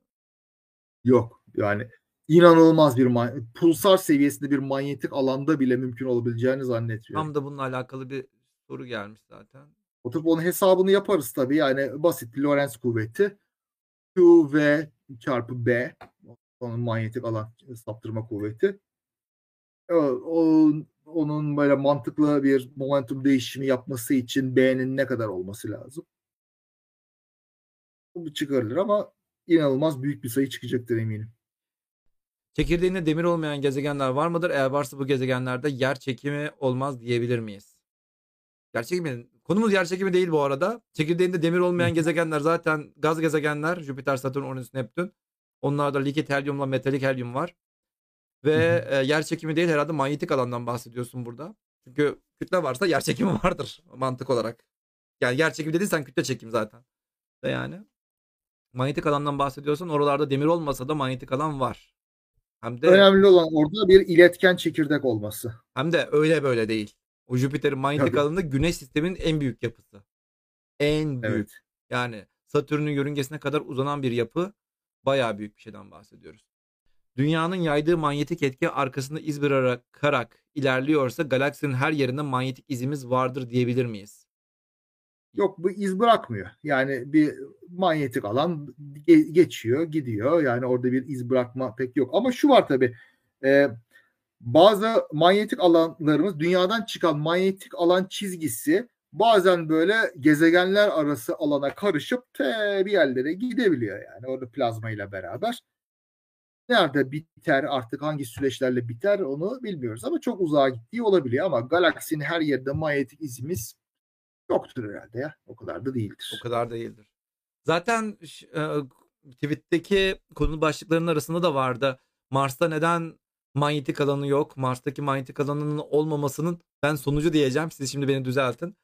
Yok. Yani inanılmaz bir pulsar seviyesinde bir manyetik alanda bile mümkün olabileceğini zannetmiyorum. tam da bununla alakalı bir soru gelmiş zaten. Oturup onun hesabını yaparız tabii. Yani basit Lorentz kuvveti. Q V çarpı B. Onun manyetik alan saptırma kuvveti. O, o- onun böyle mantıklı bir momentum değişimi yapması için B'nin ne kadar olması lazım? Bu çıkarılır ama inanılmaz büyük bir sayı çıkacaktır eminim. Çekirdeğinde demir olmayan gezegenler var mıdır? Eğer varsa bu gezegenlerde yer çekimi olmaz diyebilir miyiz? Yer çekimi. Konumuz yer çekimi değil bu arada. Çekirdeğinde demir olmayan gezegenler zaten gaz gezegenler. Jüpiter, Satürn, Uranüs, Neptün. Onlarda likit helyumla metalik helyum var. Ve e, yer çekimi değil herhalde manyetik alandan bahsediyorsun burada. Çünkü kütle varsa yer çekimi vardır mantık olarak. Yani yer çekimi dediysen kütle çekim zaten. Ve yani manyetik alandan bahsediyorsan oralarda demir olmasa da manyetik alan var. Hem de Önemli olan orada bir iletken çekirdek olması. hem de öyle böyle değil. O Jüpiter'in manyetik Tabii. alanı Güneş sisteminin en büyük yapısı. En büyük. Evet. Yani Satürn'ün yörüngesine kadar uzanan bir yapı. Bayağı büyük bir şeyden bahsediyoruz. Dünyanın yaydığı manyetik etki arkasında iz bırakarak ilerliyorsa galaksinin her yerinde manyetik izimiz vardır diyebilir miyiz? Yok bu iz bırakmıyor. Yani bir manyetik alan ge- geçiyor, gidiyor. Yani orada bir iz bırakma pek yok. Ama şu var tabii. e, bazı manyetik alanlarımız dünyadan çıkan manyetik alan çizgisi bazen böyle gezegenler arası alana karışıp te bir yerlere gidebiliyor yani orada plazma ile beraber. Nerede biter artık hangi süreçlerle biter onu bilmiyoruz ama çok uzağa gittiği olabiliyor ama galaksinin her yerinde manyetik izimiz yoktur herhalde ya. O kadar da değildir. O kadar değildir. Zaten e, tweet'teki konu başlıklarının arasında da vardı. Mars'ta neden manyetik alanı yok? Mars'taki manyetik alanının olmamasının ben sonucu diyeceğim. Siz şimdi beni düzeltin.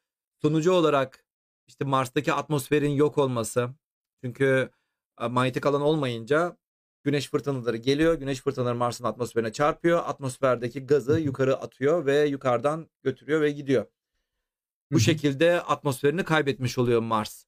Sonucu olarak işte Mars'taki atmosferin yok olması. Çünkü manyetik alan olmayınca güneş fırtınaları geliyor. Güneş fırtınaları Mars'ın atmosferine çarpıyor. Atmosferdeki gazı yukarı atıyor ve yukarıdan götürüyor ve gidiyor. Bu şekilde atmosferini kaybetmiş oluyor Mars.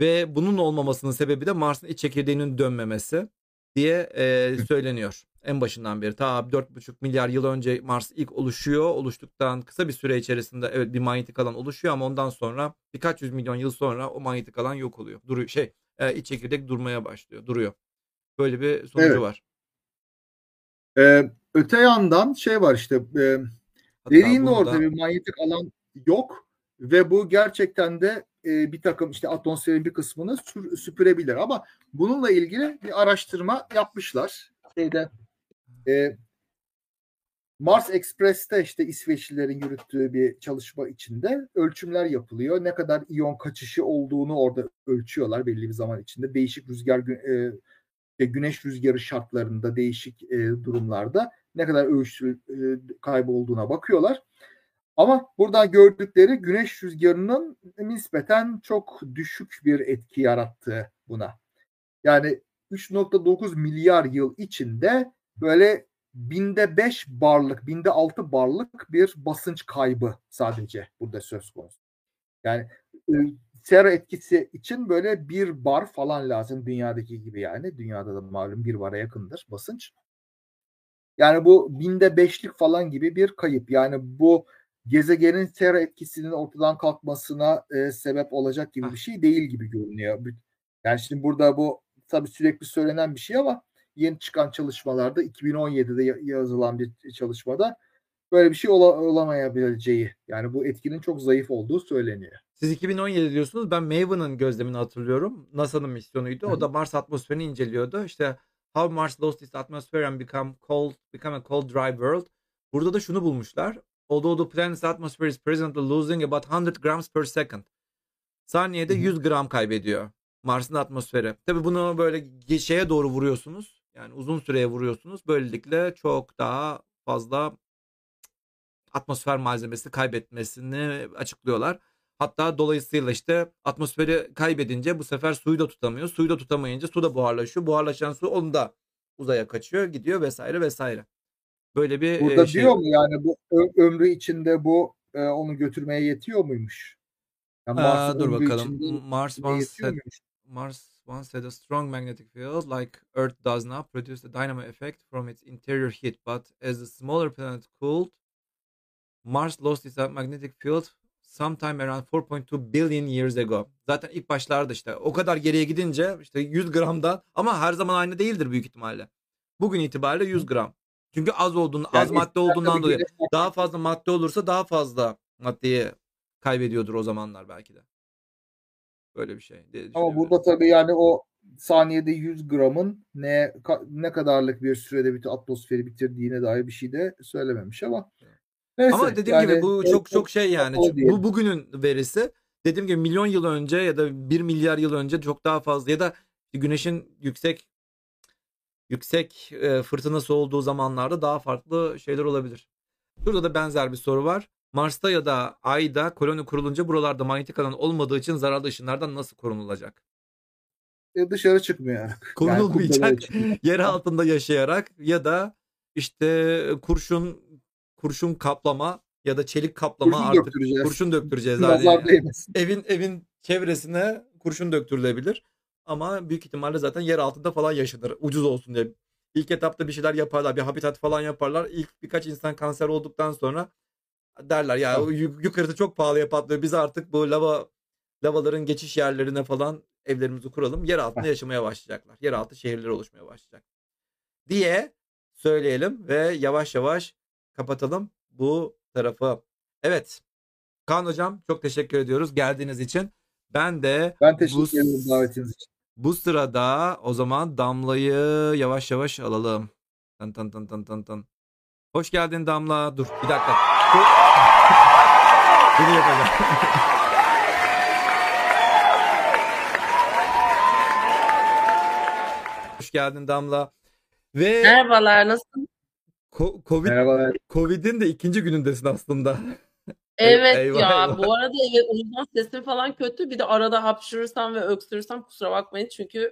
Ve bunun olmamasının sebebi de Mars'ın iç çekirdeğinin dönmemesi diye e, söyleniyor. En başından beri ta 4,5 milyar yıl önce Mars ilk oluşuyor. Oluştuktan kısa bir süre içerisinde evet bir manyetik alan oluşuyor ama ondan sonra birkaç yüz milyon yıl sonra o manyetik alan yok oluyor. Duruyor şey e, iç çekirdek durmaya başlıyor. Duruyor. Böyle bir sonucu Evet. var. Ee, öte yandan şey var işte e, Hatta orada da- bir manyetik alan yok ve bu gerçekten de e, bir takım işte atmosferin bir kısmını sür- süpürebilir ama bununla ilgili bir araştırma yapmışlar. Şeyde e, Mars Express'te işte İsveçlilerin yürüttüğü bir çalışma içinde ölçümler yapılıyor. Ne kadar iyon kaçışı olduğunu orada ölçüyorlar belli bir zaman içinde. Değişik rüzgar e, güneş rüzgarı şartlarında değişik e, durumlarda ne kadar ölçü e, kaybı olduğuna bakıyorlar. Ama buradan gördükleri güneş rüzgarının nispeten çok düşük bir etki yarattığı buna. Yani 3.9 milyar yıl içinde böyle binde 5 barlık, binde 6 barlık bir basınç kaybı sadece burada söz konusu. Yani e, sera etkisi için böyle bir bar falan lazım dünyadaki gibi yani. Dünyada da malum bir bara yakındır basınç. Yani bu binde beşlik falan gibi bir kayıp. Yani bu gezegenin sera etkisinin ortadan kalkmasına e, sebep olacak gibi bir şey değil gibi görünüyor. Yani şimdi burada bu tabii sürekli söylenen bir şey ama yeni çıkan çalışmalarda 2017'de ya- yazılan bir çalışmada böyle bir şey ola- olamayabileceği yani bu etkinin çok zayıf olduğu söyleniyor. Siz 2017 diyorsunuz. Ben Maven'ın gözlemini hatırlıyorum. NASA'nın misyonuydu. Hı O da Mars atmosferini inceliyordu. İşte How Mars Lost Its Atmosphere and Become Cold, Become a Cold Dry World. Burada da şunu bulmuşlar. Although the planet's atmosphere is presently losing about 100 grams per second. Saniyede Hı hı. 100 gram kaybediyor Mars'ın atmosferi. Tabii bunu böyle şeye doğru vuruyorsunuz. Yani uzun süreye vuruyorsunuz. Böylelikle çok daha fazla atmosfer malzemesi kaybetmesini açıklıyorlar. Hatta dolayısıyla işte atmosferi kaybedince bu sefer suyu da tutamıyor. Suyu da tutamayınca su da buharlaşıyor. Buharlaşan su onu da uzaya kaçıyor, gidiyor vesaire vesaire. Böyle bir Burada e, şey. diyor mu yani bu ömrü içinde bu e, onu götürmeye yetiyor muymuş? Yani Aa, dur bakalım. içinde Mars once had? Mars once had a strong magnetic field like Earth does now, produced a dynamo effect from its interior heat. But as the smaller planet cooled, Mars lost its magnetic field sometime around 4.2 billion years ago. Zaten ilk başlarda işte o kadar geriye gidince işte 100 gramdan ama her zaman aynı değildir büyük ihtimalle. Bugün itibariyle 100 gram. Çünkü az olduğunu, az Yani madde eskiden olduğundan dolayı daha fazla madde olursa daha fazla maddeyi kaybediyordur o zamanlar belki de. Böyle bir şey. diye Ama burada tabii yani o saniyede 100 gramın ne ka- ne kadarlık bir sürede bütün atmosferi bitirdiğine dair bir şey de söylememiş ama neyse. Ama dediğim gibi yani bu çok çok şey yani. Bu bugünün verisi. Dediğim gibi milyon yıl önce ya da 1 milyar yıl önce çok daha fazla ya da güneşin yüksek yüksek e, fırtınası olduğu zamanlarda daha farklı şeyler olabilir. Burada da benzer bir soru var. Mars'ta ya da Ay'da koloni kurulunca buralarda manyetik alan olmadığı için zararlı ışınlardan nasıl korunulacak? E, dışarı çıkmayarak. Korunulmayacak. içinde. yer altında yaşayarak ya da işte kurşun kurşun kaplama ya da çelik kaplama Kurşun artık döktüreceğiz. kurşun döktüreceğiz yani. Evin evin çevresine kurşun döktürülebilir. Ama büyük ihtimalle zaten yer altında falan yaşanır. Ucuz olsun diye. İlk etapta bir şeyler yaparlar. Bir habitat falan yaparlar. İlk birkaç insan kanser olduktan sonra derler ya Tamam. yukarısı çok pahalıya patlıyor. Biz artık bu lava lavaların geçiş yerlerine falan evlerimizi kuralım. Yer altında yaşamaya başlayacaklar. Yeraltı şehirleri oluşmaya başlayacak. Diye söyleyelim ve yavaş yavaş kapatalım bu tarafı. Evet. Kaan hocam çok teşekkür ediyoruz geldiğiniz için. Ben de Ben bu, teşekkür ederim davetiniz için. Bu sırada o zaman Damla'yı yavaş yavaş alalım. Tın tın tın tın tın tın. Hoş geldin Damla. Dur bir dakika. Dur. Bunu yapacağım. Hoş geldin Damla. Ve Merhabalar, nasılsın? ko- Covid Merhabalar. Covid'in de ikinci günündesin aslında. Evet eyvah, ya, eyvah. bu arada evet, o yüzden sesim falan kötü. Bir de arada hapşırırsam ve öksürürsem kusura bakmayın çünkü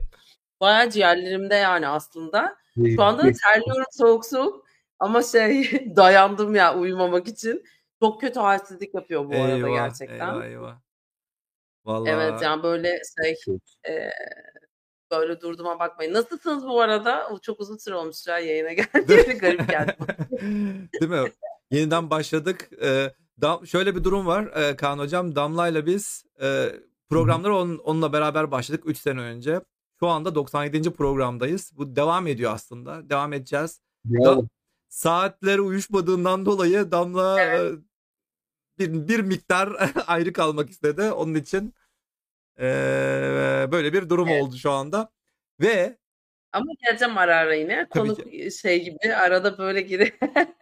bayağı ciğerlerimde yani aslında. Şu anda da terliyorum soğuk soğuk ama şey dayandım ya uyumamak için. Çok kötü halsizlik yapıyor bu arada Eyvah, gerçekten. eyvah, eyvah. Vallahi Evet yani böyle şey e, böyle durduğuma bakmayın. Nasılsınız bu arada? O çok uzun süre olmuş ya yayına geldi. Garip geldi. Değil mi? Yeniden başladık. Ee, Dam- şöyle bir durum var ee, Kaan Hocam. Damla'yla biz e, programlara onun, onunla beraber başladık 3 sene önce. Şu anda 97. programdayız. Bu devam ediyor aslında. Devam edeceğiz. Bravo. Saatleri uyuşmadığından dolayı Damla Evet. e, bir, bir miktar ayrı kalmak istedi. Onun için e, böyle bir durum Evet. oldu şu anda. Ve Ama geleceğim ara ara yine. Konuk şey gibi arada böyle gire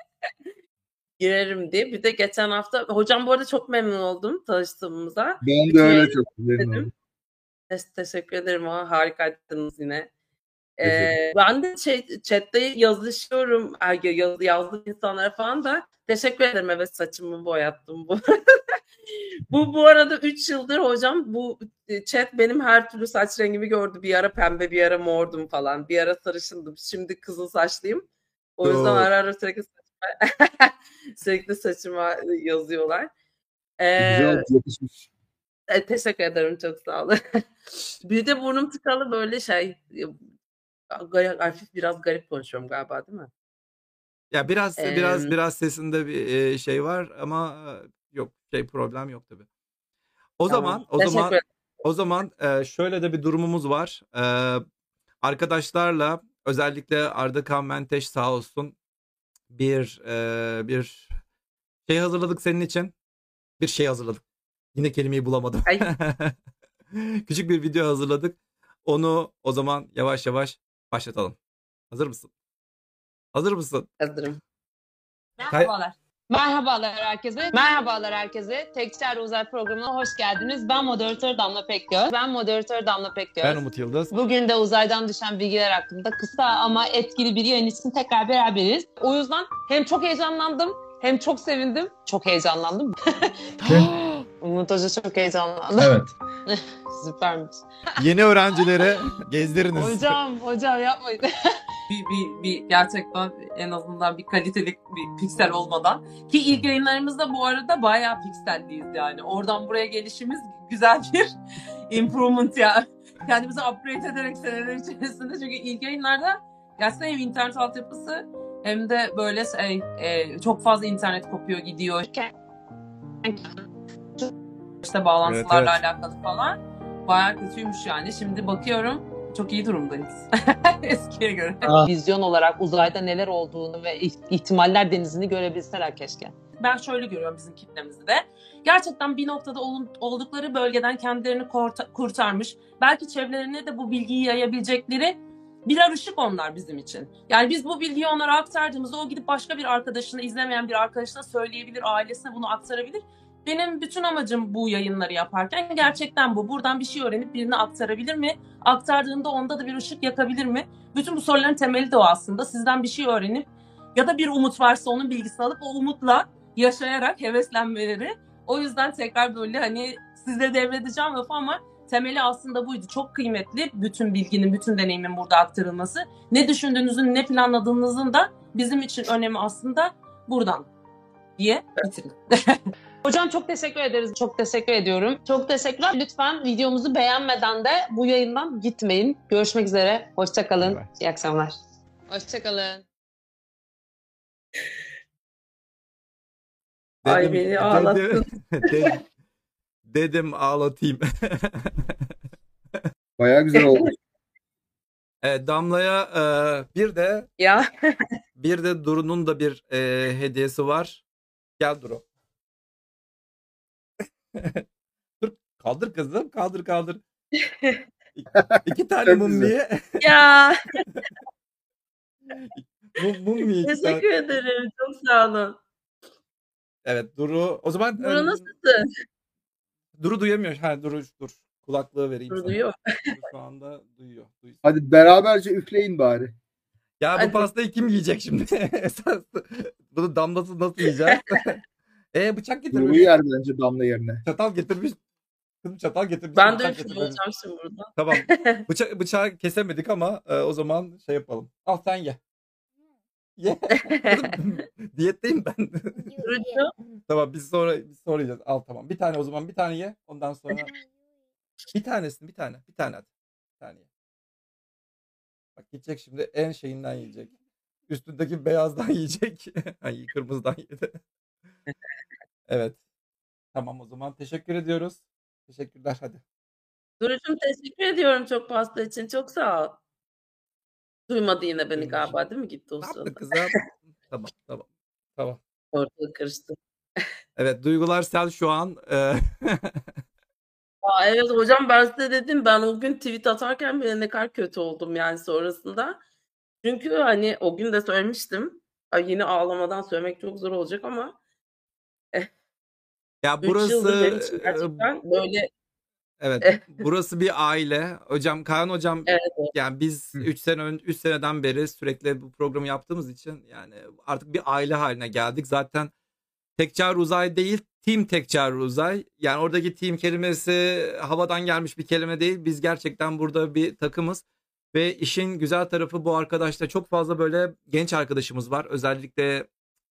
girerim diye. Bir de geçen hafta hocam bu arada çok memnun oldum tanıştığımıza. Ben de öyle çok memnun teşekkür ederim. Ha, harikaydınız yine. Ee, ben de şey chatte yazışıyorum yaz, yazdığım insanlara falan da teşekkür ederim evet saçımı boyattım bu. bu bu arada 3 yıldır hocam bu e, chat benim her türlü saç rengimi gördü. Bir ara pembe bir ara mordum falan. Bir ara sarışındım. Şimdi kızıl saçlıyım. O yüzden ara ara sürekli saçıma, sürekli saçıma yazıyorlar. Ee, Güzel e, teşekkür ederim çok sağ olun. bir de burnum tıkalı böyle şey hafif biraz garip konuşuyorum galiba değil mi? Ya biraz biraz Em, biraz sesinde bir e, şey var ama e, yok şey problem yok tabii. O tamam. zaman o Teşekkür zaman ederim. o zaman şöyle de bir durumumuz var. Arkadaşlarla özellikle Arda Kan Menteş sağ olsun bir e, bir şey hazırladık senin için. Bir şey hazırladık. Yine kelimeyi bulamadım. Küçük bir video hazırladık. Onu o zaman yavaş yavaş başlatalım. Hazır mısın? Hazır mısın? Hazırım. Merhabalar. Merhabalar herkese. Merhabalar herkese. Tekçer Uzay programına hoş geldiniz. Ben moderatör Damla Pekgöz. Ben moderatör Damla Pekgöz. Ben Umut Yıldız. Bugün de uzaydan düşen bilgiler hakkında kısa ama etkili bir yayın için tekrar beraberiz. O yüzden hem çok heyecanlandım hem çok sevindim. Çok heyecanlandım. Umut Hoca çok heyecanlandı. Evet. Süpermiş. Yeni öğrencilere gezdiriniz. Hocam, hocam yapmayın. Bir, bir, bir gerçekten en azından bir kaliteli bir piksel olmadan. Ki ilk yayınlarımızda bu arada bayağı pikselliyiz yani. Oradan buraya gelişimiz güzel bir improvement ya. Kendimizi upgrade ederek seneler içerisinde. Çünkü ilk yayınlarda gerçekten hem internet altyapısı hem de böyle şey, e, çok fazla internet kopuyor gidiyor. İşte bağlantılarla Evet, evet. alakalı falan. Bayağı kötüymüş yani. Şimdi bakıyorum çok iyi durumdayız. Eskiye göre. Vizyon olarak uzayda neler olduğunu ve ihtimaller denizini görebilseler keşke. Ben şöyle görüyorum bizim kitlemizi de. Gerçekten bir noktada oldukları bölgeden kendilerini kurtarmış. Belki çevrelerine de bu bilgiyi yayabilecekleri birer ışık onlar bizim için. Yani biz bu bilgiyi onlara aktardığımızda o gidip başka bir arkadaşına, izlemeyen bir arkadaşına söyleyebilir, ailesine bunu aktarabilir. Benim bütün amacım bu yayınları yaparken gerçekten bu. Buradan bir şey öğrenip birine aktarabilir mi? Aktardığında onda da bir ışık yakabilir mi? Bütün bu soruların temeli de o aslında. Sizden bir şey öğrenip ya da bir umut varsa onun bilgisini alıp o umutla yaşayarak heveslenmeleri. O yüzden tekrar böyle hani size devredeceğim lafı ama temeli aslında buydu. Çok kıymetli bütün bilginin, bütün deneyimin burada aktarılması. Ne düşündüğünüzün, ne planladığınızın da bizim için önemi aslında buradan diye bitirdim. Hocam çok teşekkür ederiz. Çok teşekkür ediyorum. Çok teşekkürler. Lütfen videomuzu beğenmeden de bu yayından gitmeyin. Görüşmek üzere. Hoşçakalın. Bay. İyi akşamlar. Hoşçakalın. Ay beni ağlattın. dedim, dedim ağlatayım. Bayağı güzel oldu. Evet, Damla'ya e, bir de Ya bir de Duru'nun da bir e, hediyesi var. Gel Duru. Dur kaldır kızım kaldır kaldır. İki tane Çok mum güzel. niye? ya mum, mum niye iki tane? teşekkür ederim. Çok sağ olun. Evet Duru o zaman e, Bura nasılsın? Duru duyamıyor. Ha Duru dur. kulaklığı vereyim sana. Duyuyor. Şu anda duyuyor. duyuyor. Hadi beraberce üfleyin bari. Ya bu Hadi. pastayı kim yiyecek şimdi? Esas bunu damlası nasıl yiyeceğiz? e bıçak getirmiş. yer bence damla yerine. Çatal getirmiş. Kızım çatal getirmiş. Ben de getirmiş. olacağım şimdi burada. Tamam. Bıça bıçağı kesemedik ama e, o zaman şey yapalım. Al sen ye. Ye. Kızım, Diyetteyim ben. Tamam biz sonra biz sonra yiyeceğiz. Al tamam. Bir tane o zaman bir tane ye. Ondan sonra bir tanesini bir tane. Bir tane hadi. Bir tane ye. Bak gidecek şimdi en şeyinden yiyecek. Üstündeki beyazdan yiyecek. Ay kırmızıdan yedi. evet. Tamam o zaman teşekkür ediyoruz. Teşekkürler hadi. Durucum teşekkür ediyorum çok pasta için. Çok sağ ol. Duymadı yine beni galiba değil mi gitti o sırada? kızım? tamam tamam. Tamam. Ortalık karıştı. Evet duygular sel şu an. e, Aa, evet hocam ben size dedim ben o gün tweet atarken bile ne kadar kötü oldum yani sonrasında. Çünkü hani o gün de söylemiştim. Ay, yine ağlamadan söylemek çok zor olacak ama ya 3 burası benim için e, gerçekten böyle evet burası bir aile. Hocam Kaan hocam evet, evet. yani biz Hı. 3 sene ön 3 seneden beri sürekli bu programı yaptığımız için yani artık bir aile haline geldik. Zaten Tekçar Uzay değil, Team Tekçar Uzay. Yani oradaki team kelimesi havadan gelmiş bir kelime değil. Biz gerçekten burada bir takımız. Ve işin güzel tarafı bu arkadaşta çok fazla böyle genç arkadaşımız var. Özellikle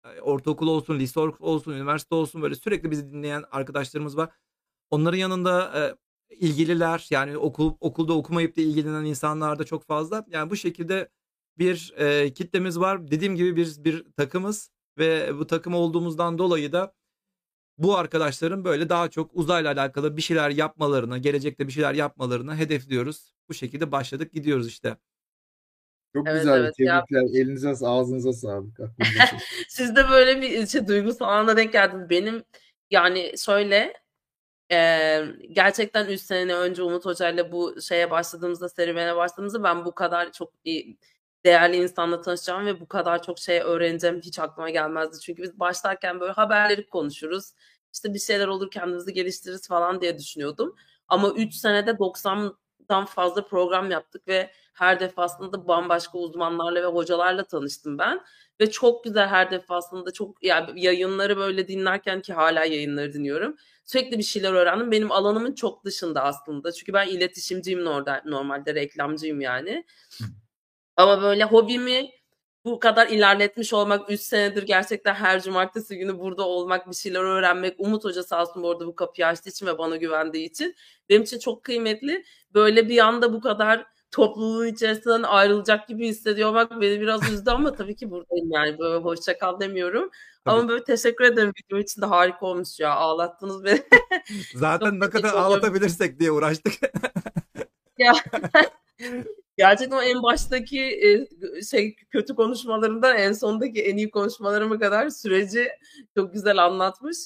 e, ortaokul olsun, lise olsun, üniversite olsun böyle sürekli bizi dinleyen arkadaşlarımız var. Onların yanında e, ilgililer yani okul okulda okumayıp da ilgilenen insanlar da çok fazla. Yani bu şekilde bir e, kitlemiz var. Dediğim gibi biz bir takımız ve bu takım olduğumuzdan dolayı da bu arkadaşların böyle daha çok uzayla alakalı bir şeyler yapmalarını, gelecekte bir şeyler yapmalarını hedefliyoruz. Bu şekilde başladık gidiyoruz işte. Çok Evet, güzel. evet, ya- Tebrikler. Elinize ağzınıza sağlık. Siz de böyle bir şey, duygusal ana denk geldiniz. Benim yani şöyle e, gerçekten 3 sene önce Umut Hoca ile bu şeye başladığımızda serüvene başladığımızda ben bu kadar çok iyi, değerli insanla tanışacağım ve bu kadar çok şey öğreneceğim hiç aklıma gelmezdi. Çünkü biz başlarken böyle haberleri konuşuruz. İşte bir şeyler olur kendimizi geliştiririz falan diye düşünüyordum. Ama 3 senede 90'dan fazla program yaptık ve her defasında bambaşka uzmanlarla ve hocalarla tanıştım ben. Ve çok güzel her defasında çok yani yayınları böyle dinlerken ki hala yayınları dinliyorum. Sürekli bir şeyler öğrendim. Benim alanımın çok dışında aslında. Çünkü ben iletişimciyim normalde, normalde reklamcıyım yani. Ama böyle hobimi bu kadar ilerletmiş olmak 3 senedir gerçekten her cumartesi günü burada olmak, bir şeyler öğrenmek. Umut Hoca sağ olsun bu arada bu kapıyı açtığı için ve bana güvendiği için benim için çok kıymetli. Böyle bir anda bu kadar topluluğun içerisinden ayrılacak gibi hissediyor olmak beni biraz üzdü ama tabii ki buradayım yani böyle hoşça kal demiyorum. Tabii. Ama böyle teşekkür ederim video için de harika olmuş ya ağlattınız beni. Zaten ne kadar ağlatabilirsek diye uğraştık. Ya gerçekten en baştaki e, şey kötü konuşmalarımdan en sondaki en iyi konuşmalarıma kadar süreci çok güzel anlatmış.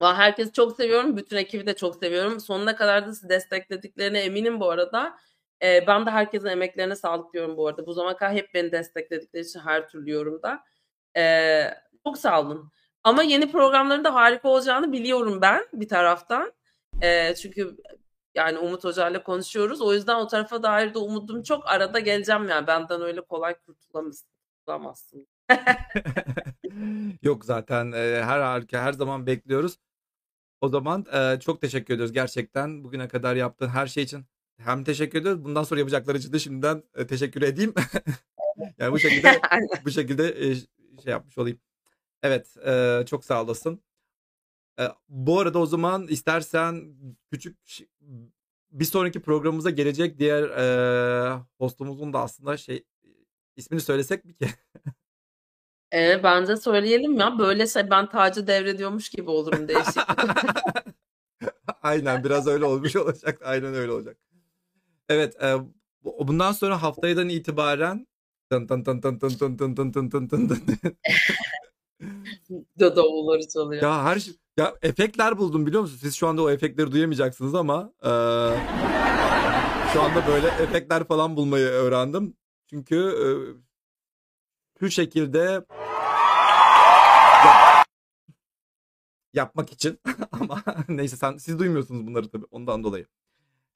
Herkesi çok seviyorum. Bütün ekibi de çok seviyorum. Sonuna kadar da sizi desteklediklerine eminim bu arada. E, ben de herkesin emeklerine sağlık diyorum bu arada. Bu zamana kadar hep beni destekledikleri için her türlü yorumda. E, çok sağ olun. Ama yeni programların da harika olacağını biliyorum ben bir taraftan. E, çünkü yani Umut Hoca ile konuşuyoruz. O yüzden o tarafa dair de umudum çok. Arada geleceğim yani. Benden öyle kolay kurtulamazsın. Yok zaten e, her harika her zaman bekliyoruz. O zaman e, çok teşekkür ediyoruz gerçekten bugüne kadar yaptığın her şey için. Hem teşekkür ediyoruz. Bundan sonra yapacakları için de şimdiden e, teşekkür edeyim. yani bu şekilde bu şekilde e, şey yapmış olayım. Evet, e, çok sağ olasın. E, bu arada o zaman istersen küçük bir sonraki programımıza gelecek diğer e, hostumuzun da aslında şey ismini söylesek mi ki? Ee, bence söyleyelim ya. Böyle şey ben tacı devrediyormuş gibi olurum değişik. Aynen biraz öyle olmuş olacak. Aynen öyle olacak. Evet, e, bu- bundan sonra haftadan itibaren tın tın tın tın tın tın tın tın tın tın tın tın. Da davulları çalıyor. Ya her şey ya efektler buldum biliyor musunuz? Siz şu anda o efektleri duyamayacaksınız ama e, şu anda böyle efektler falan bulmayı öğrendim. Çünkü e, şu şekilde yap- yapmak için ama neyse sen siz duymuyorsunuz bunları tabii ondan dolayı.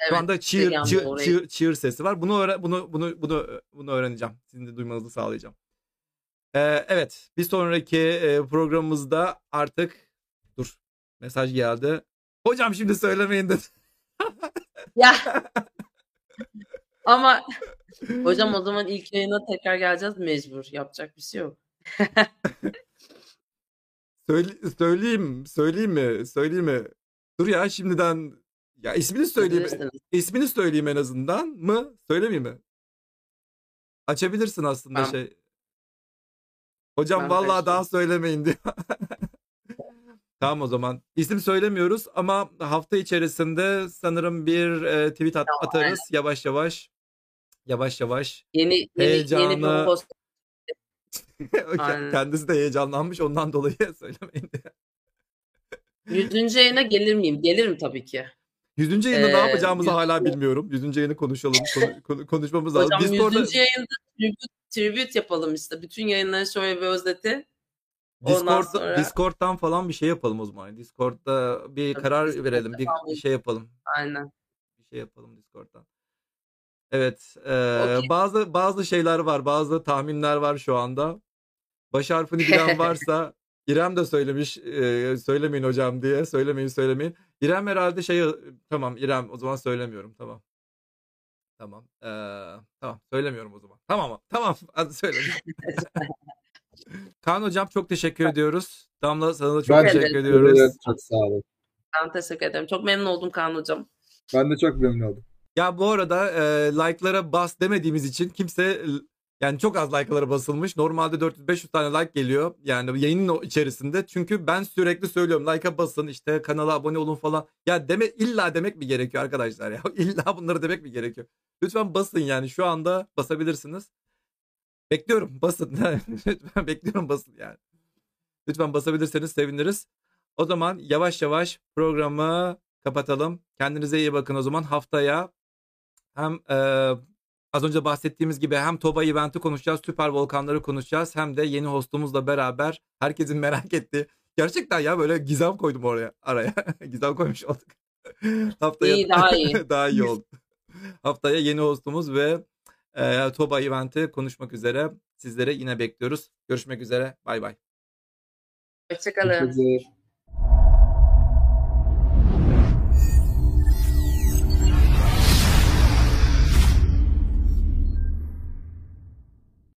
Evet, Şu anda çığır, oraya. çığır, çığır sesi var. Bunu öğre- bunu bunu bunu bunu öğreneceğim. Sizin de duymanızı sağlayacağım. Ee, evet, bir sonraki e, programımızda artık. Mesaj geldi. Hocam şimdi söylemeyin dedi. Ya. Ama hocam o zaman ilk yayına tekrar geleceğiz mecbur. Yapacak bir şey yok. Söyle, söyleyeyim, söyleyeyim mi? Söyleyeyim mi? Dur ya şimdiden ya ismini söyleyeyim. İsmini söyleyeyim en azından mı? Söylemeyeyim mi? Açabilirsin aslında Ben- şey. Hocam Ben vallahi karışmam. daha söylemeyin diyor. Tamam o zaman. İsim söylemiyoruz ama hafta içerisinde sanırım bir e, tweet at- atarız yavaş yavaş. Yavaş yavaş. Yeni yeni, Heyecanı- yeni bir host. Aynen. Kendisi de heyecanlanmış ondan dolayı söylemeyin diyor. Yüzüncü yayına gelir miyim? Gelirim tabii ki. Yüzüncü yayında ne Ee, yapacağımızı yüz- hala bilmiyorum. Yüzüncü yayını konuşalım. konu- konu- konuşmamız lazım. Hocam Discord'da, yüzüncü yayında tribute, tribute yapalım işte. Bütün yayınları şöyle bir özeti. Discord, sonra- Discord'dan falan bir şey yapalım o zaman. Discord'da bir Tabii, karar Discord'da verelim. Bir, bir şey yapalım. Aynen. Bir şey yapalım Discord'dan. Evet. eee, Okey. bazı bazı şeyler var. Bazı tahminler var şu anda. Baş harfini bilen varsa İrem de söylemiş eee, söylemeyin hocam diye. Söylemeyin söylemeyin. İrem herhalde şey tamam İrem o zaman söylemiyorum. Tamam. Tamam. Eee, tamam söylemiyorum o zaman. Tamam tamam hadi söylemiyorum. Kaan hocam çok teşekkür ediyoruz. Damla sana da çok Ben teşekkür teşekkür ediyoruz. Evet, çok sağ olun. Ben teşekkür ederim. Çok memnun oldum Kaan hocam. Ben de çok memnun oldum. Ya bu arada e, like'lara bas demediğimiz için kimse yani çok az like'lara basılmış. Normalde 400-500 tane like geliyor. Yani yayının içerisinde. Çünkü ben sürekli söylüyorum like'a basın işte kanala abone olun falan. Ya deme illa demek mi gerekiyor arkadaşlar ya? İlla bunları demek mi gerekiyor? Lütfen basın yani şu anda basabilirsiniz. Bekliyorum basın. Lütfen bekliyorum basın yani. Lütfen basabilirseniz seviniriz. O zaman yavaş yavaş programı kapatalım. Kendinize iyi bakın o zaman. Haftaya hem e, az önce bahsettiğimiz gibi hem Toba eventi konuşacağız, süper volkanları konuşacağız. Hem de yeni hostumuzla beraber herkesin merak ettiği. Gerçekten ya böyle gizem koydum oraya araya. gizem koymuş olduk. Haftaya İyi, daha iyi. daha iyi oldu. Haftaya yeni hostumuz ve e, Toba eventi konuşmak üzere. Sizlere yine bekliyoruz. Görüşmek üzere. Bay bay. Hoşçakalın. Ederim.